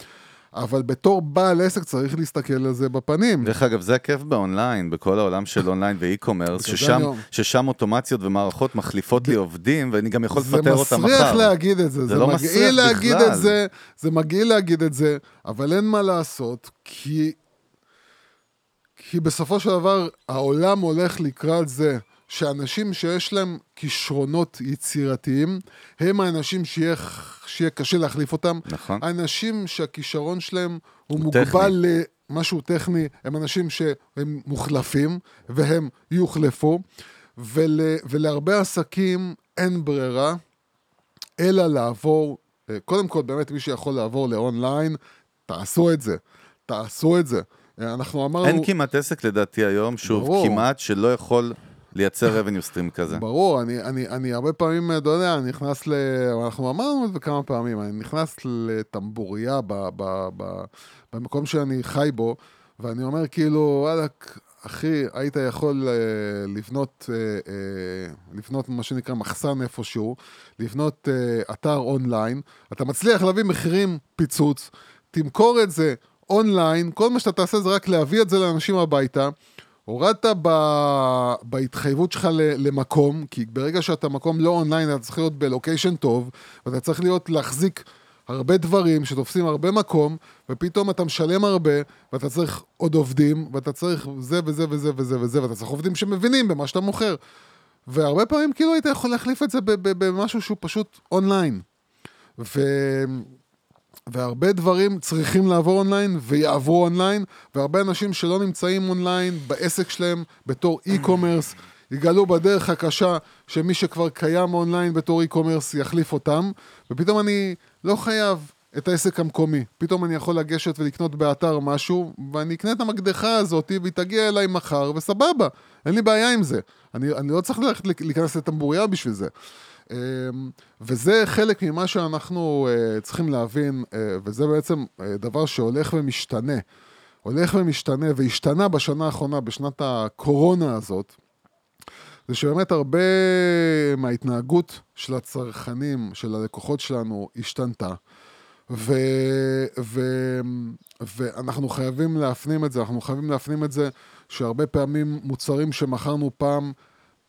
אבל בתור בעל עסק צריך להסתכל על זה בפנים. דרך אגב, זה הכיף באונליין, בכל העולם של אונליין ואי-קומרס, ששם. ששם אוטומציות ומערכות מחליפות לי עובדים, ואני גם יכול לפטר אותם זה מחר. מסריח להגיד את זה, זה זה, לא מסריח להגיד בכלל. את זה, זה מגעיל להגיד את זה, אבל אין מה לעשות, כי, כי בסופו של דבר העולם הולך לקראת זה שאנשים שיש להם כישרונות יצירתיים, הם האנשים שיהיה, שיהיה קשה להחליף אותם. נכון. אנשים שהכישרון שלהם הוא הוא מוגבל טכני. למשהו טכני, הם אנשים שהם מוחלפים, והם יוחלפו, ול, ולהרבה עסקים אין ברירה, אלא לעבור, אה, קודם כל, באמת מי שיכול לעבור לאונליין, תעשו את זה, תעשו את זה. אה, אנחנו אמרנו... אין כמעט עסק לדעתי היום, שוב, ברור. כמעט שלא יכול לייצר revenue stream כזה. ברור, אני, אני, אני הרבה פעמים, אתה יודע, אני נכנס ל... אנחנו אמרנו את זה כמה פעמים, אני נכנס לטמבוריה ב, ב, ב, במקום שאני חי בו, ואני אומר כאילו, וואלכ, אחי, היית יכול אה, לבנות, אה, אה, לבנות מה שנקרא מחסן איפשהו, לבנות אה, אתר אונליין, אתה מצליח להביא מחירים פיצוץ, תמכור את זה אונליין, כל מה שאתה תעשה זה רק להביא את זה לאנשים הביתה. הורדת ב... בהתחייבות שלך ל... למקום, כי ברגע שאתה מקום לא אונליין, אתה צריך להיות ב location טוב, ואתה צריך להיות להחזיק הרבה דברים שתופסים הרבה מקום, ופתאום אתה משלם הרבה, ואתה צריך עוד עובדים, ואתה צריך זה וזה וזה וזה וזה, ואתה צריך עובדים שמבינים במה שאתה מוכר. והרבה פעמים כאילו היית יכול להחליף את זה במשהו שהוא פשוט אונליין. ו... והרבה דברים צריכים לעבור אונליין ויעברו אונליין, והרבה אנשים שלא נמצאים אונליין בעסק שלהם בתור e-commerce, יגלו בדרך הקשה שמי שכבר קיים אונליין בתור e-commerce יחליף אותם, ופתאום אני לא חייב את העסק המקומי. פתאום אני יכול לגשת ולקנות באתר משהו, ואני אקנה את המקדחה הזאת, והיא תגיע אליי מחר, וסבבה, אין לי בעיה עם זה. אני, אני לא צריך ללכת להיכנס לטמבוריה בשביל זה. אמ, וזה חלק ממה שאנחנו uh, צריכים להבין, uh, וזה בעצם uh, דבר שהולך ומשתנה. הולך ומשתנה, והשתנה בשנה האחרונה, בשנת הקורונה הזאת, זה שבאמת הרבה מההתנהגות של הצרכנים, של הלקוחות שלנו, השתנתה. ו, ו, ואנחנו חייבים להפנים את זה, אנחנו חייבים להפנים את זה שהרבה פעמים מוצרים שמכרנו פעם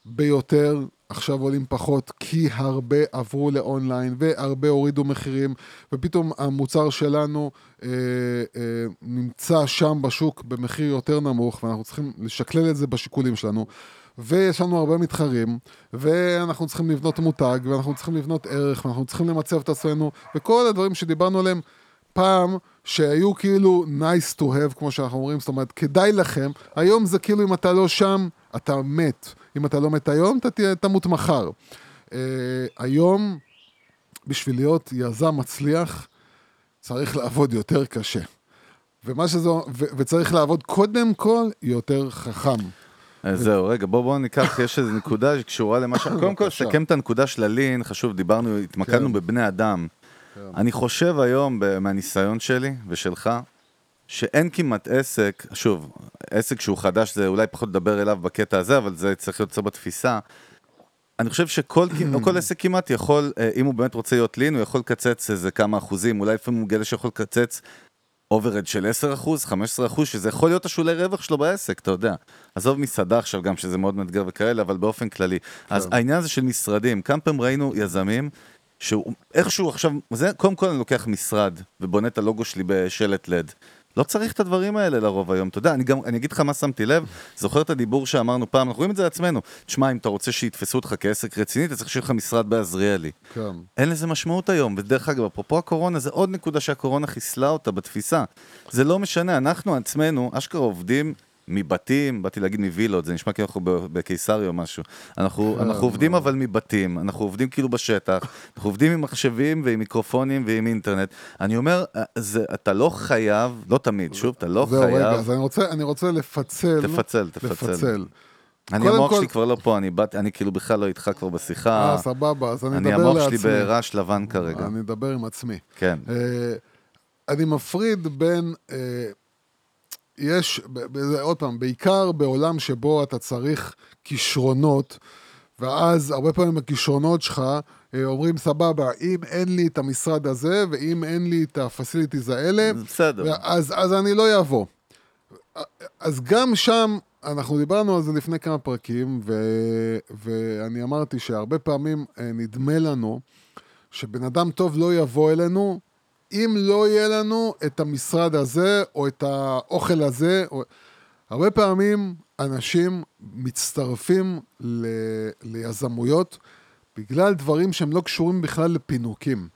ביותר, עכשיו עולים פחות, כי הרבה עברו לאונליין והרבה הורידו מחירים, ופתאום המוצר שלנו אה, אה, נמצא שם בשוק במחיר יותר נמוך, ואנחנו צריכים לשקלל את זה בשיקולים שלנו. ויש לנו הרבה מתחרים, ואנחנו צריכים לבנות מותג, ואנחנו צריכים לבנות ערך, ואנחנו צריכים למצב את עצמנו, וכל הדברים שדיברנו עליהם פעם, שהיו כאילו nice to have, כמו שאנחנו אומרים, זאת אומרת, כדאי לכם, היום זה כאילו אם אתה לא שם, אתה מת. אם אתה לא מת היום, אתה תהיה- תמות מחר. Uh, היום, בשביל להיות יזם מצליח, צריך לעבוד יותר קשה. ומה שזה, ו- וצריך לעבוד קודם כל יותר חכם. זהו, רגע, בוא בוא ניקח, יש איזו נקודה שקשורה למה ש... קודם כל. סכם את הנקודה של הלין, חשוב, דיברנו, התמקדנו כן. בבני אדם. אני חושב היום, מהניסיון שלי ושלך, שאין כמעט עסק, שוב, עסק שהוא חדש זה אולי פחות לדבר אליו בקטע הזה, אבל זה צריך להיות קצת בתפיסה. אני חושב שכל כל עסק כמעט יכול, אה, אם הוא באמת רוצה להיות lean, הוא יכול לקצץ איזה כמה אחוזים, אולי לפעמים הוא מגלה שיכול לקצץ overhead של 10 אחוז, 15 אחוז, שזה יכול להיות השולי רווח שלו בעסק, אתה יודע. עזוב מסעדה עכשיו גם, שזה מאוד מאתגר וכאלה, אבל באופן כללי. אז העניין הזה של משרדים, כמה פעמים ראינו יזמים, שהוא איכשהו עכשיו, זה, קודם כל אני לוקח משרד ובונה את הלוגו שלי בשלט לד. לא צריך את הדברים האלה לרוב היום, אתה יודע, אני גם, אני אגיד לך מה שמתי לב, זוכר את הדיבור שאמרנו פעם, אנחנו רואים את זה לעצמנו. תשמע, אם אתה רוצה שיתפסו אותך כעסק רציני, אתה צריך שיהיה לך משרד בעזריאלי. כן. אין לזה משמעות היום, ודרך אגב, אפרופו הקורונה, זה עוד נקודה שהקורונה חיסלה אותה בתפיסה. זה לא משנה, אנחנו עצמנו, אשכרה עובדים מבתים, באתי להגיד מווילות, זה נשמע כאילו אנחנו בקיסריה או משהו. אנחנו, כן, אנחנו עובדים אבל מבתים, אנחנו עובדים כאילו בשטח, אנחנו עובדים עם מחשבים ועם מיקרופונים ועם אינטרנט. אני אומר, אה, זה, אתה לא חייב, לא תמיד, שוב, אתה לא זהו, רגע, חייב, אז אני רוצה, אני רוצה לפצל. תפצל, תפצל. לפצל. אני המוח כל- שלי כבר לא פה, אני באתי, אני כאילו בכלל לא איתך כבר בשיחה. אה, סבבה, אז אני אני אדבר המוח לעצמי. שלי ברעש לבן כרגע. אני אדבר עם עצמי. כן. אה, אני מפריד בין, אה, יש, עוד פעם, בעיקר בעולם שבו אתה צריך כישרונות, ואז הרבה פעמים הכישרונות שלך אה, אומרים, סבבה, אם אין לי את המשרד הזה, ואם אין לי את הפסיליטיז האלה, בסדר. אז, אז אני לא אבוא. אז גם שם, אנחנו דיברנו על זה לפני כמה פרקים, ו, ואני אמרתי שהרבה פעמים אה, נדמה לנו שבן אדם טוב לא יבוא אלינו, אם לא יהיה לנו את המשרד הזה, או את האוכל הזה. או... הרבה פעמים אנשים מצטרפים ל... ליזמויות בגלל דברים שהם לא קשורים בכלל לפינוקים.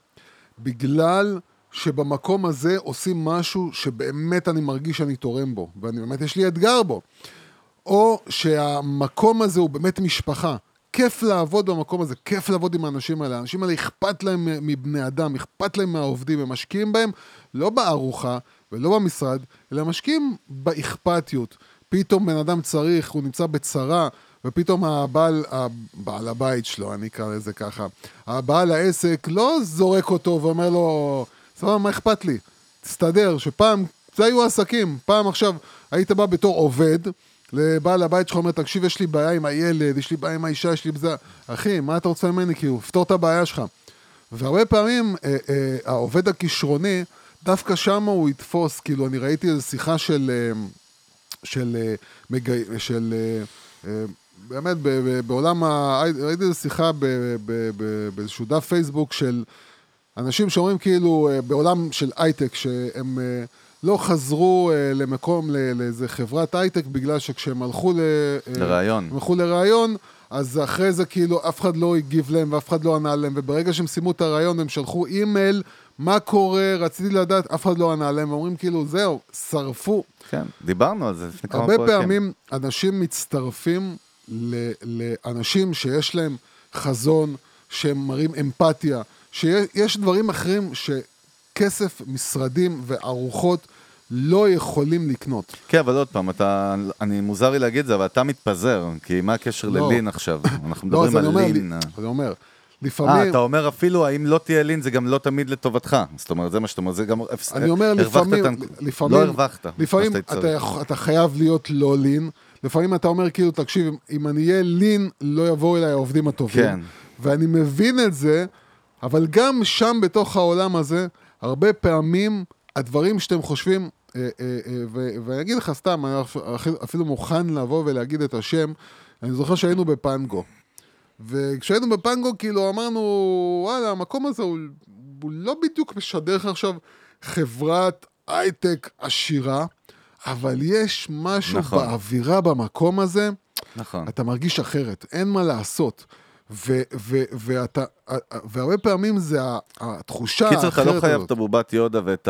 בגלל שבמקום הזה עושים משהו שבאמת אני מרגיש שאני תורם בו, ואני באמת, יש לי אתגר בו. או שהמקום הזה הוא באמת משפחה. כיף לעבוד במקום הזה, כיף לעבוד עם האנשים האלה. האנשים האלה אכפת להם מבני אדם, אכפת להם מהעובדים, הם משקיעים בהם לא בארוחה ולא במשרד, אלא משקיעים באכפתיות. פתאום בן אדם צריך, הוא נמצא בצרה, ופתאום הבעל, הבעל הבית שלו, אני אקרא לזה ככה, הבעל העסק לא זורק אותו ואומר לו, סבבה, מה אכפת לי? תסתדר, שפעם, זה היו עסקים, פעם עכשיו היית בא בתור עובד, לבעל הבית שלך אומר, תקשיב, יש לי בעיה עם הילד, יש לי בעיה עם האישה, יש לי בזה... אחי, מה אתה רוצה ממני? כאילו, פתור את הבעיה שלך. והרבה פעמים אה, אה, העובד הכישרוני, דווקא שם הוא יתפוס, כאילו, אני ראיתי איזו שיחה של... אה, של... אה, מגי... של אה, באמת, ב, ב, בעולם ה... ראיתי איזו שיחה ב, ב, ב, באיזשהו דף פייסבוק של אנשים שאומרים כאילו, בעולם של הייטק, שהם... אה, לא חזרו אה, למקום, לא, לאיזה חברת הייטק, בגלל שכשהם הלכו ל... אה, לראיון. הם הלכו לראיון, אז אחרי זה כאילו אף אחד לא הגיב להם ואף אחד לא ענה להם, וברגע שהם סיימו את הראיון הם שלחו אימייל, מה קורה, רציתי לדעת, אף אחד לא ענה להם, ואומרים כאילו, זהו, שרפו. כן, דיברנו על זה לפני כמה הרבה פרקים. פעמים אנשים מצטרפים ל- לאנשים שיש להם חזון, שהם מראים אמפתיה, שיש דברים אחרים שכסף, משרדים וארוחות לא יכולים לקנות. כן, אבל עוד פעם, אתה, אני מוזר לי להגיד את זה, אבל אתה מתפזר, כי מה הקשר לא. ללין עכשיו? אנחנו לא, מדברים אני על אומר, לין. לי- אני אומר, אה, לפעמים... אתה אומר אפילו, האם לא תהיה לין, זה גם לא תמיד לטובתך. זאת אומרת, זה מה שאתה אומר, זה גם... אני אומר, לפעמים, לפעמים, לא הרווחת. לפעמים אתה, אתה חייב להיות לא לין, לפעמים אתה אומר כאילו, תקשיב, אם אני אהיה לין, לא יבואו אליי העובדים הטובים. כן. ואני מבין את זה, אבל גם שם בתוך העולם הזה, הרבה פעמים הדברים שאתם חושבים, אה, אה, אה, ואני אגיד לך סתם, אני אפ- אפילו מוכן לבוא ולהגיד את השם, אני זוכר שהיינו בפנגו. וכשהיינו בפנגו, כאילו אמרנו, וואלה, המקום הזה הוא, הוא לא בדיוק משדר לך עכשיו חברת הייטק עשירה, אבל יש משהו נכון. באווירה במקום הזה, נכון. אתה מרגיש אחרת, אין מה לעשות. ו- ו- ואתה, והרבה פעמים זה התחושה האחרת קיצר, אתה לא חייב. את הבובת יודה ואת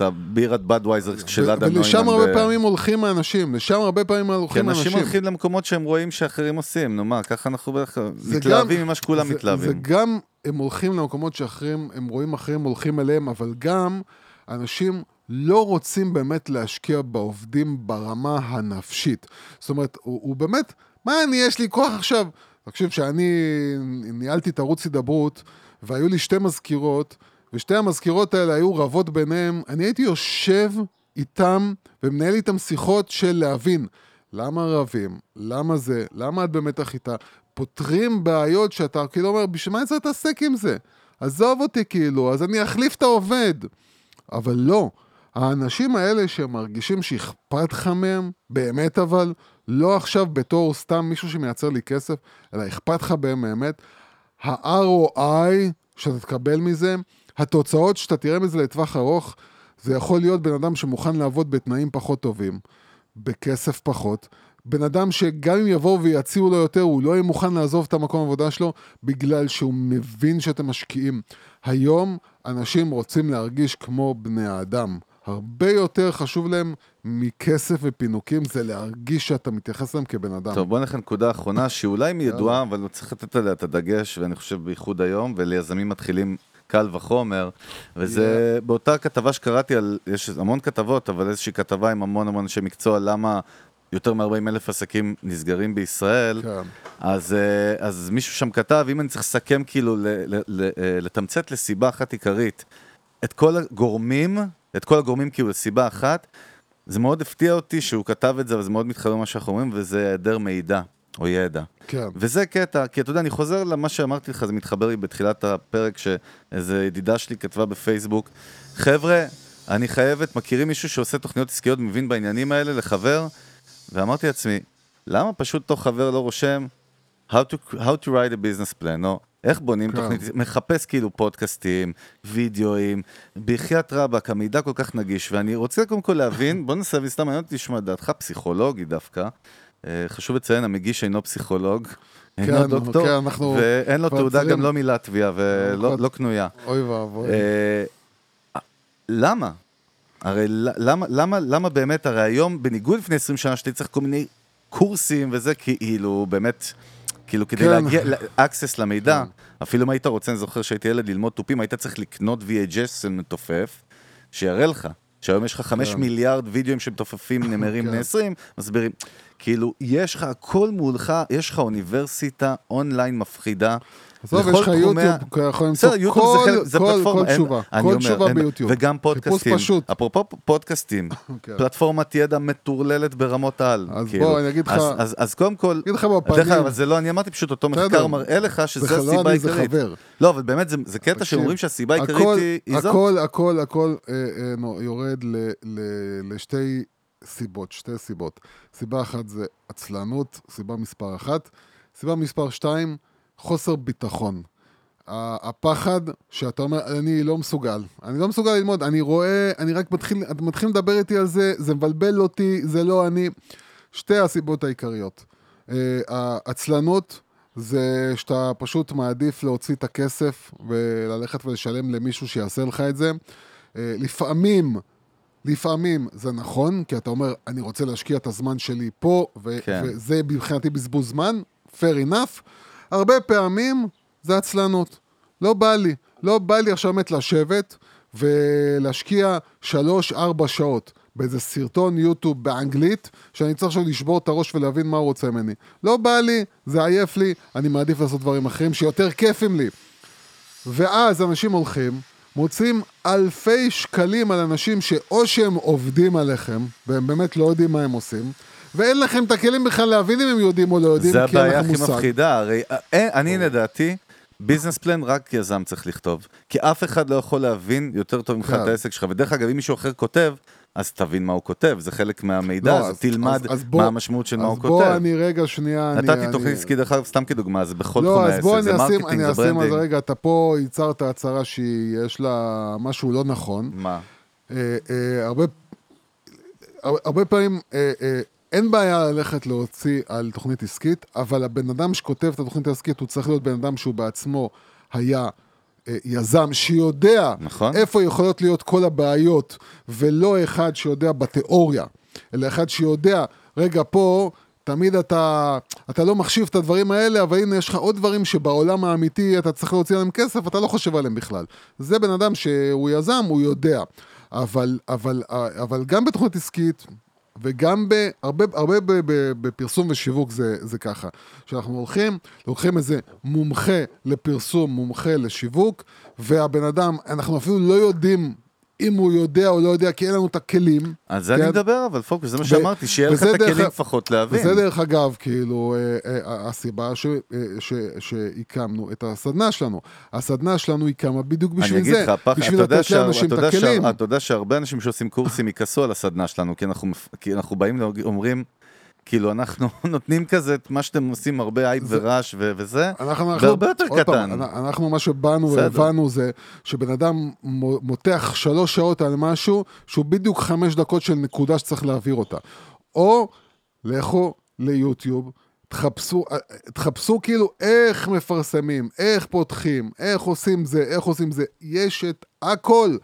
הבירת בדווייזר של אדם נוימן. ולשם הרבה פעמים הולכים האנשים, לשם הרבה פעמים כי הולכים אנשים האנשים. הולכים למקומות שהם רואים שאחרים עושים, נו מה, ככה אנחנו בדרך כלל מתלהבים ממה שכולם זה- זה מתלהבים. גם, הם הולכים למקומות שאחרים, הם רואים אחרים הולכים אליהם, אבל גם אנשים לא רוצים באמת להשקיע בעובדים ברמה הנפשית. זאת אומרת, הוא, הוא באמת, מה אני, יש לי כוח עכשיו? תקשיב, כשאני ניהלתי את ערוץ הידברות, והיו לי שתי מזכירות, ושתי המזכירות האלה היו רבות ביניהן, אני הייתי יושב איתם ומנהל איתם שיחות של להבין למה רבים, למה זה, למה את במתח איתה. פותרים בעיות שאתה כאילו אומר, בשביל מה אני צריך להתעסק עם זה? עזוב אותי כאילו, אז אני אחליף את העובד. אבל לא, האנשים האלה שמרגישים שאכפת לך מהם, באמת אבל, לא עכשיו בתור סתם מישהו שמייצר לי כסף, אלא אכפת לך באמת, ה-ROI שאתה תקבל מזה, התוצאות שאתה תראה מזה לטווח ארוך, זה יכול להיות בן אדם שמוכן לעבוד בתנאים פחות טובים, בכסף פחות. בן אדם שגם אם יבואו ויציעו לו יותר, הוא לא יהיה מוכן לעזוב את המקום העבודה שלו, בגלל שהוא מבין שאתם משקיעים. היום אנשים רוצים להרגיש כמו בני האדם. הרבה יותר חשוב להם מכסף ופינוקים, זה להרגיש שאתה מתייחס אליהם כבן אדם. טוב, בוא נלך לנקודה האחרונה, שאולי היא ידועה, אבל צריך לתת עליה את הדגש, ואני חושב בייחוד היום, וליזמים מתחילים קל וחומר, וזה באותה כתבה שקראתי על, יש המון כתבות, אבל איזושהי כתבה עם המון המון אנשי מקצוע, למה יותר מ-40 אלף עסקים נסגרים בישראל, כן. אז, אה, אז מישהו שם כתב, אם אני צריך לסכם כאילו, ל- ל- ל- אה, לתמצת לסיבה אחת עיקרית, את כל הגורמים, את כל הגורמים כאילו לסיבה אחת, זה מאוד הפתיע אותי שהוא כתב את זה, וזה מאוד מתחבר למה שאנחנו אומרים, וזה היעדר מידע או ידע. כן. וזה קטע, כי אתה יודע, אני חוזר למה שאמרתי לך, זה מתחבר לי בתחילת הפרק, שאיזה ידידה שלי כתבה בפייסבוק, חבר'ה, אני חייבת, מכירים מישהו שעושה תוכניות עסקיות, מבין בעניינים האלה, לחבר, ואמרתי לעצמי, למה פשוט אותו חבר לא רושם how to, how to write a business plan, או איך בונים כן. תוכנית, מחפש כאילו פודקאסטים, וידאוים, בחייאת רבאק, המידע כל כך נגיש, ואני רוצה קודם כל להבין, בוא ננסה, וסתם מעניין אותי לשמוע את דעתך, פסיכולוגי דווקא, אה, חשוב לציין, המגיש אינו פסיכולוג, אינו כן, דוקטור, כן, אנחנו ואין לו תעודה גם לא מלטביה ולא לא קנויה. אוי ואבוי. אה, למה? הרי למה, למה, למה באמת, הרי היום, בניגוד לפני 20 שנה, שאתה צריך כל מיני קורסים וזה, כאילו, באמת, כאילו, כדי כן. להגיע, access למידע, אפילו אם היית רוצה, אני זוכר שהייתי ילד ללמוד תופים, היית צריך לקנות VHS מתופף, שיראה לך. שהיום יש לך חמש כן. מיליארד וידאוים שמתופפים נמרים כן. בני 20, מסבירים. כאילו, יש לך הכל מולך, יש לך אוניברסיטה אונליין מפחידה. עזוב, יש לך יוטיוב, יכול למצוא כל- כל- כל תשובה, כל תשובה ביוטיוב. וגם פודקאסטים. אפרופו פודקאסטים, כן. פלטפורמת ידע מטורללת ברמות על, אז כאילו. בוא, אני אגיד לך- אז- קודם כל, אגיד לך דרך בפנים, אגב, אבל זה לא, אני אמרתי פשוט, אותו. מחקר מראה לך שזה זה לא הסיבה העיקרית. לא, אבל באמת, זה- קטע שאומרים שהסיבה העיקרית היא זאת. הכל, הכל, הכל אה, אה, יורד לשתי סיבות, שתי סיבות. סיבה אחת זה עצלנות, סיבה מספר אחת. סיבה מספר שתיים, חוסר ביטחון. הפחד שאתה אומר, אני לא מסוגל. אני לא מסוגל ללמוד, אני רואה, אני רק מתחיל, אתה מתחיל לדבר איתי על זה, זה מבלבל אותי, זה לא אני. שתי הסיבות העיקריות. אה, העצלנות זה שאתה פשוט מעדיף להוציא את הכסף וללכת ולשלם למישהו שיעשה לך את זה. אה, לפעמים, לפעמים זה נכון, כי אתה אומר, אני רוצה להשקיע את הזמן שלי פה, ו- כן. וזה מבחינתי בזבוז זמן, fair enough. הרבה פעמים זה עצלנות. לא בא לי. לא בא לי עכשיו באמת לשבת ולהשקיע שלוש-ארבע שעות באיזה סרטון יוטיוב באנגלית, שאני צריך עכשיו לשבור את הראש ולהבין מה הוא רוצה ממני. לא בא לי, זה עייף לי, אני מעדיף לעשות דברים אחרים שיותר כיפים לי. ואז אנשים הולכים, מוצאים אלפי שקלים על אנשים שאו שהם עובדים עליכם, והם באמת לא יודעים מה הם עושים, ואין לכם את הכלים בכלל להבין אם הם יודעים או לא יודעים, זה כי אין הבעיה לכם הכי מושג. מפחידה, הרי אה, אני לדעתי, ביזנס פלן רק יזם צריך לכתוב. כי אף אחד לא יכול להבין יותר טוב ממך כן. את העסק שלך, ודרך אגב, אם מישהו אחר כותב, אז תבין מה הוא כותב, זה חלק מהמידע, לא, אז אז- תלמד אז- אז בוא- מה המשמעות של מה הוא אז בוא כותב. אני רגע שנייה, אני... נתתי אני- תוכנית עסקית, דרך אגב, סתם כדוגמה, זה בכל לא, אז העסק, בוא זה אני אשים, מרקטינג, אני זה אשים, אז ברנדינג. רגע, אתה פה ייצרת הצהרה שיש לה משהו לא נכון. מה? אה, אה, הרבה- הרבה פעמים אה, אה, אין בעיה ללכת להוציא על תוכנית עסקית, אבל הבן אדם שכותב את התוכנית העסקית, הוא צריך להיות בן אדם שהוא בעצמו היה אה, יזם, שיודע נכון. איפה יכולות להיות כל הבעיות, ולא אחד שיודע בתיאוריה, אלא אחד שיודע, רגע, פה... תמיד אתה, אתה לא מחשיב את הדברים האלה, אבל הנה יש לך עוד דברים שבעולם האמיתי אתה צריך להוציא עליהם כסף, אתה לא חושב עליהם בכלל. זה בן אדם שהוא יזם, הוא יודע. אבל, אבל, אבל גם בתוכנית עסקית, וגם בהרבה, הרבה בפרסום ושיווק זה, זה ככה. שאנחנו הולכים, לוקחים איזה מומחה לפרסום, מומחה לשיווק, והבן אדם, אנחנו אפילו לא יודעים אם הוא יודע או לא יודע, כי אין לנו את הכלים. על זה כן? אני מדבר, אבל פוקוס, זה מה שאמרתי, שיהיה לך את הכלים לפחות להבין. וזה דרך אגב, כאילו, אה, אה, הסיבה ש- אה, ש- שהקמנו את הסדנה שלנו. הסדנה שלנו היא קמה בדיוק בשביל אני אגיד זה, לך, פח, אתה בשביל יודע לתת שה- לאנשים אתה את הכלים. אתה יודע שהרבה אנשים שעושים קורסים יכעסו על הסדנה שלנו, כי אנחנו כי אנחנו באים ואומרים, כאילו, אנחנו נותנים כזה את מה שאתם עושים, הרבה הייפ ורעש ו- וזה, אנחנו, אנחנו, והרבה יותר קטן. פעם, אנחנו, מה שבאנו. והבנו זה שבן אדם מו- מותח שלוש שעות על משהו שהוא בדיוק חמש דקות של נקודה שצריך להעביר אותה. או לכו ליוטיוב, תחפשו, תחפשו כאילו איך מפרסמים, איך פותחים, איך עושים זה, איך עושים זה. יש את הכל.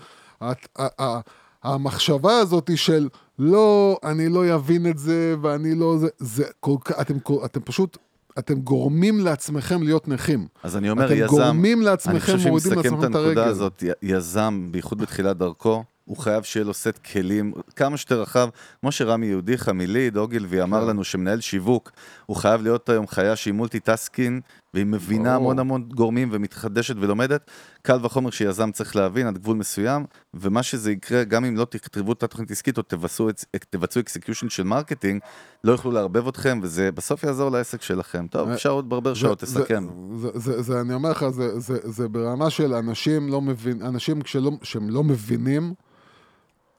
המחשבה הזאת של לא, אני לא אבין את זה ואני לא זה, זה כל כך, אתם, אתם פשוט, אתם גורמים לעצמכם להיות נכים. אז אני אומר, אתם יזם, גורמים אני לעצמכם, חושב שאם מורידים נסכם את לעצמכם את הנקודה הרגל. הזאת, יזם, בייחוד בתחילת דרכו, הוא חייב שיהיה לו סט כלים כמה שיותר רחב, כמו שרמי יהודיך מליד, אוגילבי אמר כן. לנו שמנהל שיווק, הוא חייב להיות היום חיה שהיא multitasking, והיא מבינה ברור. המון המון גורמים ומתחדשת ולומדת, קל וחומר שיזם צריך להבין עד גבול מסוים, ומה שזה יקרה, גם אם לא תכתבו את התוכנית עסקית או תבצעו, תבצעו execution של marketing, לא יוכלו לערבב אתכם, וזה בסוף יעזור לעסק שלכם. טוב, אפשר עוד ברבר שעות, תסכם. זה, זה, זה, זה, אני אומר לך, זה, זה, זה ברמה של אנשים לא מבין, אנשים כשלא, שהם לא מבינים,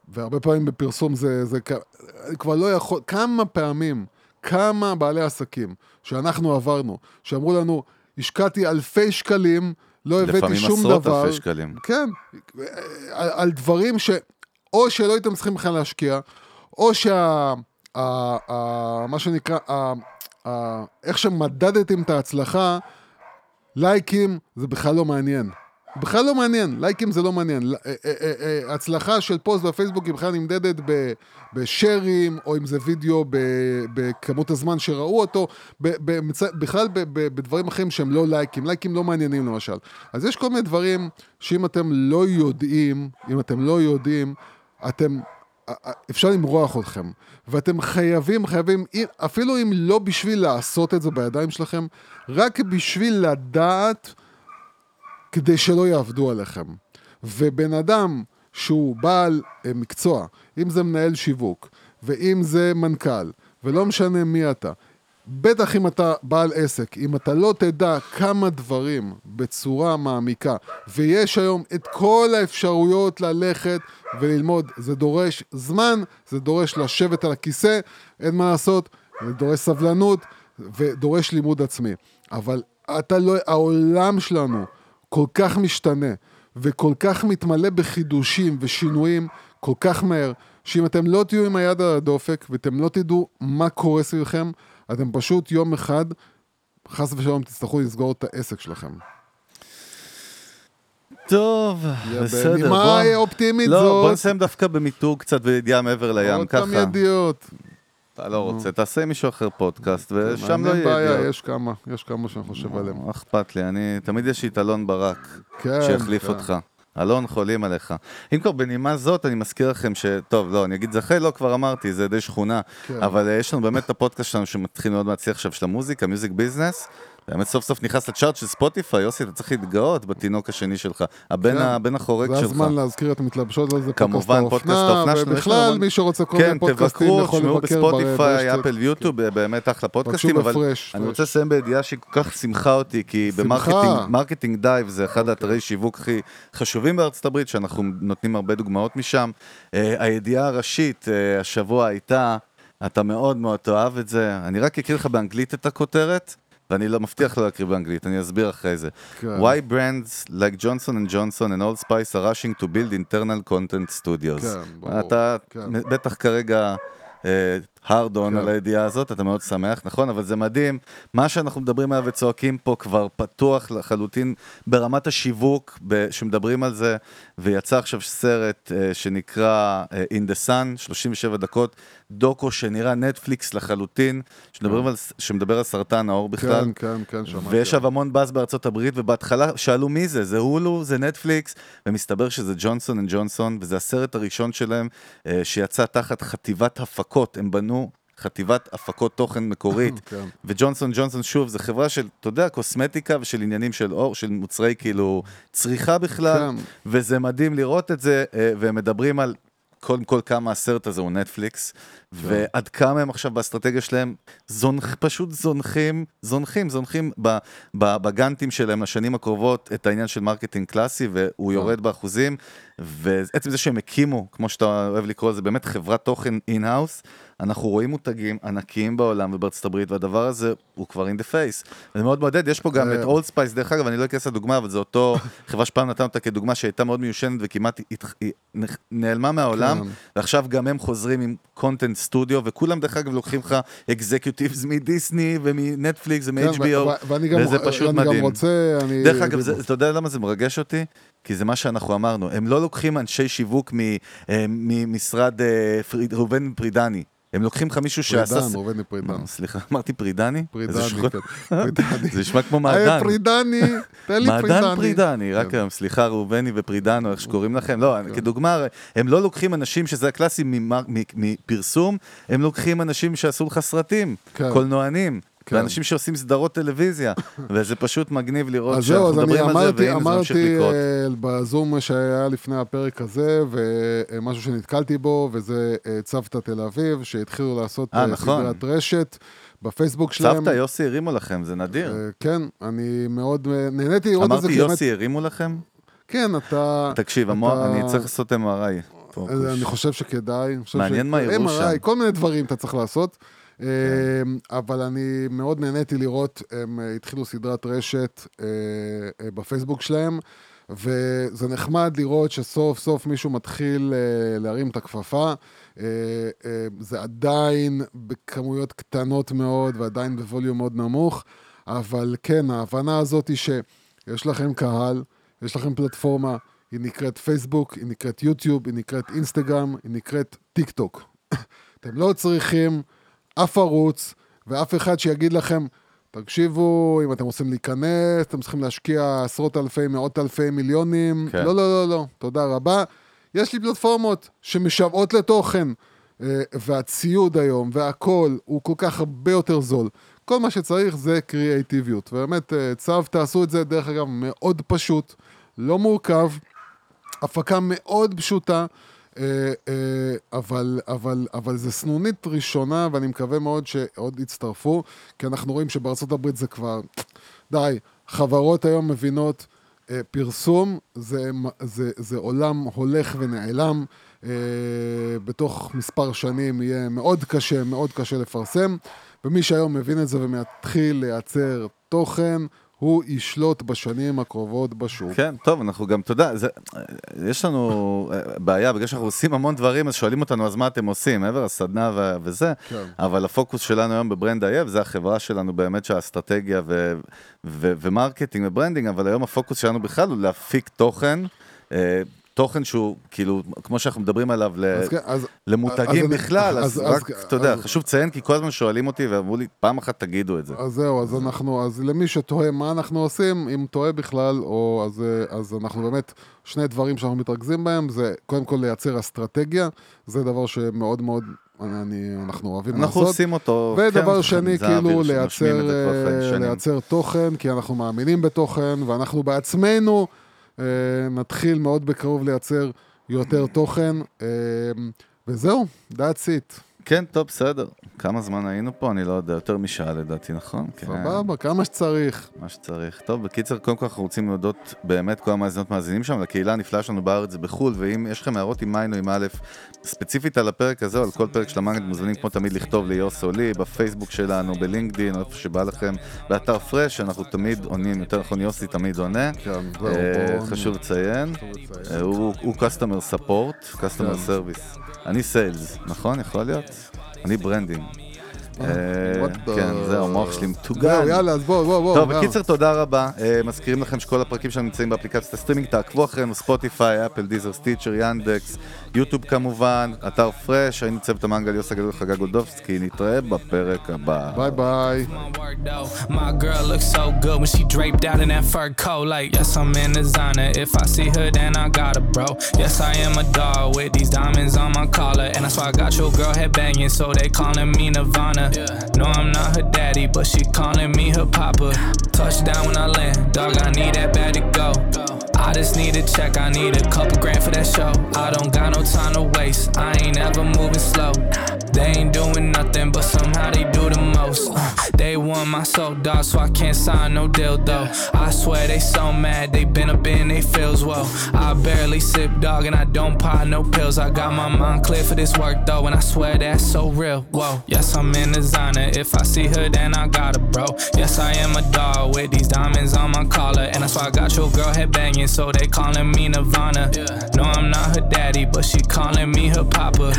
והרבה פעמים בפרסום זה, זה כבר לא יכול, כמה פעמים, כמה בעלי עסקים שאנחנו עברנו, שאמרו לנו, השקעתי אלפי שקלים, לא הבאתי לפעמים שום עשרות דבר. אלפי שקלים. כן, על, על דברים ש... או שלא הייתם צריכים בכלל להשקיע, או שה... ה, ה, מה שנקרא, ה, ה, איך שמדדתם את ההצלחה, לייקים זה בכלל לא מעניין. בכלל לא מעניין, לייקים זה לא מעניין. אה, אה, אה, הצלחה של פוסט בפייסבוק היא בכלל נמדדת ב- בשארים, או אם זה וידאו בכמות הזמן שראו אותו, בכלל בדברים אחרים שהם לא לייקים, לייקים לא מעניינים למשל. אז יש כל מיני דברים שאם אתם לא יודעים, אם אתם לא יודעים, אתם, אפשר למרוח אתכם. ואתם חייבים, חייבים, אפילו אם לא בשביל לעשות את זה בידיים שלכם, רק בשביל לדעת כדי שלא יעבדו עליכם. ובן אדם שהוא בעל אה, מקצוע, אם זה מנהל שיווק, ואם זה מנכ"ל, ולא משנה מי אתה, בטח אם אתה בעל עסק, אם אתה לא תדע כמה דברים בצורה מעמיקה, ויש היום את כל האפשרויות ללכת וללמוד, זה דורש זמן, זה דורש לשבת על הכיסא, אין מה לעשות, זה דורש סבלנות ודורש לימוד עצמי. אבל אתה לא, העולם שלנו כל כך משתנה, וכל כך מתמלא בחידושים ושינויים כל כך מהר, שאם אתם לא תהיו עם היד על הדופק ואתם לא תדעו מה קורה סביבכם, אתם פשוט יום אחד, חס ושלום, תצטרכו לסגור את העסק שלכם. טוב, בסדר, בנימה אופטימית לא, זאת. בוא נסיים דווקא במיתוג קצת וידיעה מעבר לים, עוד פעם ככה. ידיעות. אתה לא רוצה, תעשה עם מישהו אחר פודקאסט, ושם לא אין יהיה בעיה, ידיעות. יש כמה, יש כמה שאני חושב עליהם. מה אכפת לי, אני, תמיד יש לי את אלון ברק, כן, שיחליף כן. אותך. אלון, חולים עליך. אם כבר בנימה זאת, אני מזכיר לכם ש... טוב, לא, אני אגיד זכי, לא, כבר אמרתי, זה די שכונה. כן. אבל אה, יש לנו באמת את הפודקאסט שלנו שמתחיל מאוד להצליח עכשיו, של המוזיקה, Music Business. באמת סוף סוף נכנס ל chart של ספוטיפיי, יוסי, אתה צריך להתגאות בתינוק השני שלך. הבן, כן. הבן החורג זה שלך. הזמן להזכיר את המתלבשות על זה, כמובן, פודקאסט האופנה ובכלל, מי שרוצה כל כן, מיני פודקאסטים תבקרו, יכול תשמעו לבקר בספוטיפיי, ברשת. אפל ויוטיוב, באמת אחלה פודקאסטים, אבל אני. רוצה לסיים בידיעה שהיא כל כך שימחה אותי, כי שמחה. ב Marketing Marketing Dive זה אחד האתרי שיווק הכי חשובים בארצות הברית, שאנחנו נותנים הרבה דוגמאות משם. אה, הידיעה הראשית אה, השבוע הייתה, אתה מאוד מאוד תאהב את זה, אני רק אקריא לך באנגלית את הכותרת. ואני לא מבטיח לא להקריא באנגלית, אני אסביר אחרי זה. כן. Why brands like Johnson and Johnson and Old Spice are rushing to build internal content studios. כן, ברור. אתה כן. בטח כרגע hard on כן. על הידיעה הזאת, אתה מאוד שמח, נכון? אבל זה מדהים, מה שאנחנו מדברים עליו וצועקים פה כבר פתוח לחלוטין ברמת השיווק, ב- שמדברים על זה, ויצא עכשיו סרט אה, שנקרא אה, In the Sun, 37 דקות, דוקו שנראה נטפליקס לחלוטין, שמדברים על, שמדבר על סרטן העור בכלל. כן, כן, כן, שמעתי. ויש עכשיו המון באז בארצות הברית, ובהתחלה שאלו מי זה, זה הולו, זה נטפליקס, ומסתבר שזה ג'ונסון אנד ג'ונסון, וזה הסרט הראשון שלהם אה, שיצא תחת חטיבת הפקות, הם בנו חטיבת הפקות תוכן מקורית, כן. וג'ונסון ג'ונסון שוב, זה חברה של, אתה יודע, קוסמטיקה ושל עניינים של עור, של מוצרי כאילו צריכה בכלל, כן. וזה מדהים לראות את זה, אה, והם מדברים על קודם כל כמה הסרט הזה הוא נטפליקס, ועד כמה הם עכשיו באסטרטגיה שלהם, זונח, פשוט זונחים, זונחים, זונחים בגאנטים שלהם לשנים הקרובות את העניין של marketing קלאסי, והוא יורד באחוזים, ועצם זה שהם הקימו, כמו שאתה אוהב לקרוא לזה, באמת חברת תוכן in-house, אנחנו רואים מותגים ענקיים בעולם ובארצות הברית, והדבר הזה הוא כבר in the face. זה מאוד מעודד, יש פה גם אה. את אולד ספייס, דרך אגב, אני לא אכנס לדוגמה, אבל זו אותו חברה שפעם נתנו אותה כדוגמה שהייתה מאוד מיושנת וכמעט נעלמה מהעולם, כן. ועכשיו גם הם חוזרים עם content studio, וכולם דרך אגב לוקחים לך executives מדיסני ומנטפליקס כן, ומ-HBO, וזה פשוט מדהים. דרך אגב, אתה יודע למה זה מרגש אותי? כי זה מה שאנחנו אמרנו, הם לא לוקחים אנשי שיווק אה, ממשרד אה, פריד- ראובן פרידני, הם לוקחים לך מישהו שעשה... פרידן, ראובן פרידן. מה, סליחה, אמרתי פרידני? כן. פרידני. זה נשמע כמו היי, מעדן. פרידני, תן לי פרידני. מעדן פרידני, רק כן. היום, סליחה, ראובני ופרידנו, איך שקוראים לכם. לא, כדוגמה, הם לא לוקחים אנשים שזה הקלאסי מפרסום, הם לוקחים אנשים שעשו לך סרטים, כן. קולנוענים. כן. ואנשים שעושים סדרות טלוויזיה, וזה פשוט מגניב לראות אז שאנחנו זהו, אז אני מדברים על זה, אמרתי, והנה זה ממשיך אמרתי לקרות. אה, בזום שהיה לפני הפרק הזה, ומשהו שנתקלתי בו, וזה אה, צוותא תל אביב, שהתחילו לעשות אה, אה, נכון. סדרת רשת בפייסבוק שלהם. צוותא, יוסי הרימו לכם, זה נדיר. כן, אני מאוד נהניתי לראות את זה, אמרתי, יוסי הרימו לכם? כן, אתה... תקשיב, אתה- אני צריך לעשות MRI. אני חושב שכדאי. אני חושב מעניין ש- מה יראו MRI, שם. כל מיני דברים אתה צריך לעשות. אה, אבל אני מאוד נהניתי לראות, הם אה, התחילו סדרת רשת אה, אה, בפייסבוק שלהם, וזה נחמד לראות שסוף סוף מישהו מתחיל להרים את הכפפה. זה עדיין בכמויות קטנות מאוד ועדיין בווליום מאוד נמוך, אבל כן, ההבנה הזאת היא שיש לכם קהל, יש לכם פלטפורמה, היא נקראת פייסבוק, היא נקראת יוטיוב, היא נקראת אינסטגרם, היא נקראת טיק טוק. אתם לא צריכים אף ערוץ ואף אחד שיגיד לכם, תקשיבו, אם אתם רוצים להיכנס, אתם צריכים להשקיע עשרות אלפי, מאות אלפי מיליונים. כן. לא, לא, לא, לא, תודה רבה. יש לי פלטפורמות שמשוועות לתוכן, אה, והציוד היום והכל הוא כל כך הרבה יותר זול. כל מה שצריך זה קריאייטיביות. ובאמת, אה, צו, תעשו את זה, דרך אגב, מאוד פשוט, לא מורכב, הפקה מאוד פשוטה. אה, אה, אבל, אבל, אבל זה סנונית ראשונה, ואני מקווה מאוד שעוד יצטרפו, כי אנחנו רואים שבארצות הברית זה כבר, די, חברות היום מבינות, אה, פרסום זה, זה, זה עולם הולך ונעלם, בתוך מספר שנים יהיה מאוד קשה, מאוד קשה לפרסם, ומי שהיום מבין את זה ומתחיל לייצר תוכן, הוא ישלוט בשנים הקרובות בשוק. כן, טוב, אנחנו גם, אתה יודע, זה- יש לנו אה, בעיה, בגלל שאנחנו עושים המון דברים, אז שואלים אותנו, אז מה אתם עושים, מעבר לסדנה ו- וזה, כן. אבל הפוקוס שלנו היום בברנד אייב, זה החברה שלנו באמת של האסטרטגיה ו- ו- ו marketing ו branding, אבל היום הפוקוס שלנו בכלל הוא להפיק תוכן. אה, תוכן שהוא כאילו, כמו שאנחנו מדברים עליו, ל- אז כן, אז- למותגים אז בכלל, אז אז- רק, אז- אתה יודע, אז- חשוב לציין, כי כל הזמן שואלים אותי ואמרו לי, פעם אחת תגידו את זה. אז זהו, אז אנחנו, אז למי שתוהה מה אנחנו עושים, אם תוהה בכלל, או אז, אז אנחנו באמת, שני דברים שאנחנו מתרכזים בהם, זה קודם כל לייצר אסטרטגיה, זה דבר שמאוד מאוד, אני, אני- אנחנו אוהבים אנחנו לעשות. עושים אותו, ודבר כן, שני, כאילו לייצר. לייצר תוכן, כי אנחנו מאמינים בתוכן, ואנחנו בעצמנו נתחיל מאוד בקרוב לייצר יותר תוכן, אה, וזהו, that's it. כן, טוב, בסדר. כמה זמן היינו פה? אני לא יודע, יותר משעה לדעתי, נכון? כן. סבבה, כמה שצריך. מה שצריך. טוב, בקיצר, קודם כל אנחנו רוצים להודות באמת כל המאזינות מאזינים שם, לקהילה הנפלאה שלנו בארץ ובחו"ל, ואם יש לכם הערות עם או עם א', ספציפית על הפרק הזה על כל פרק של המאגנט, מוזמנים כמו תמיד לכתוב ליוס או לי, בפייסבוק שלנו, בלינקדין, איפה שבא לכם, באתר פרש, אנחנו תמיד עונים, יותר נכון יוסי תמיד עונה. כן, אה, חשוב לציין. אה, הוא customer support, customer כן. service. אני sales, נכון? יכול להיות? אני branding. אה, כן, זהו, המוח שלי מטוגן. זהו, יאללה, אז בואו, בואו, בואו. טוב. בקיצר, תודה רבה. אה, מזכירים לכם שכל הפרקים שלנו נמצאים באפליקציית הסטרימינג, תעקבו אחרינו, ספוטיפיי, אפל, דיזר, סטיצ'ר, ינדקס, יוטיוב כמובן, אתר פרש, היינו צוות המנגל יוסי גדול וחגי גולדובסקי, נתראה בפרק הבא. ביי ביי. my work though. My girl looks so good when she draped out in that fur coat. Like, yes, I'm in designer. If I see her, then I got her, bro. Yes, I am a dog with these diamonds on my collar. And that's why I got your girl head banging, so they calling me Nirvana. No, I'm not her daddy, but she calling me her papa. Touchdown when I land, dog, I need that bad to go. I just need a check, I need a couple grand for that show. I don't got no time to waste, I ain't ever moving slow. They ain't doing nothing, but somehow they do the most. Uh, they want my soul, dog, so I can't sign no deal, though. I swear they so mad, they been up in they feels, whoa. I barely sip, dog, and I don't pop no pills. I got my mind clear for this work, though, and I swear that's so real, whoa. Yes, I'm in designer, if I see her, then I got her, bro. Yes, I am a dog with these diamonds on my collar, and that's why I got your girl head banging, so they calling me Nirvana. No, I'm not her daddy, but she calling me her papa.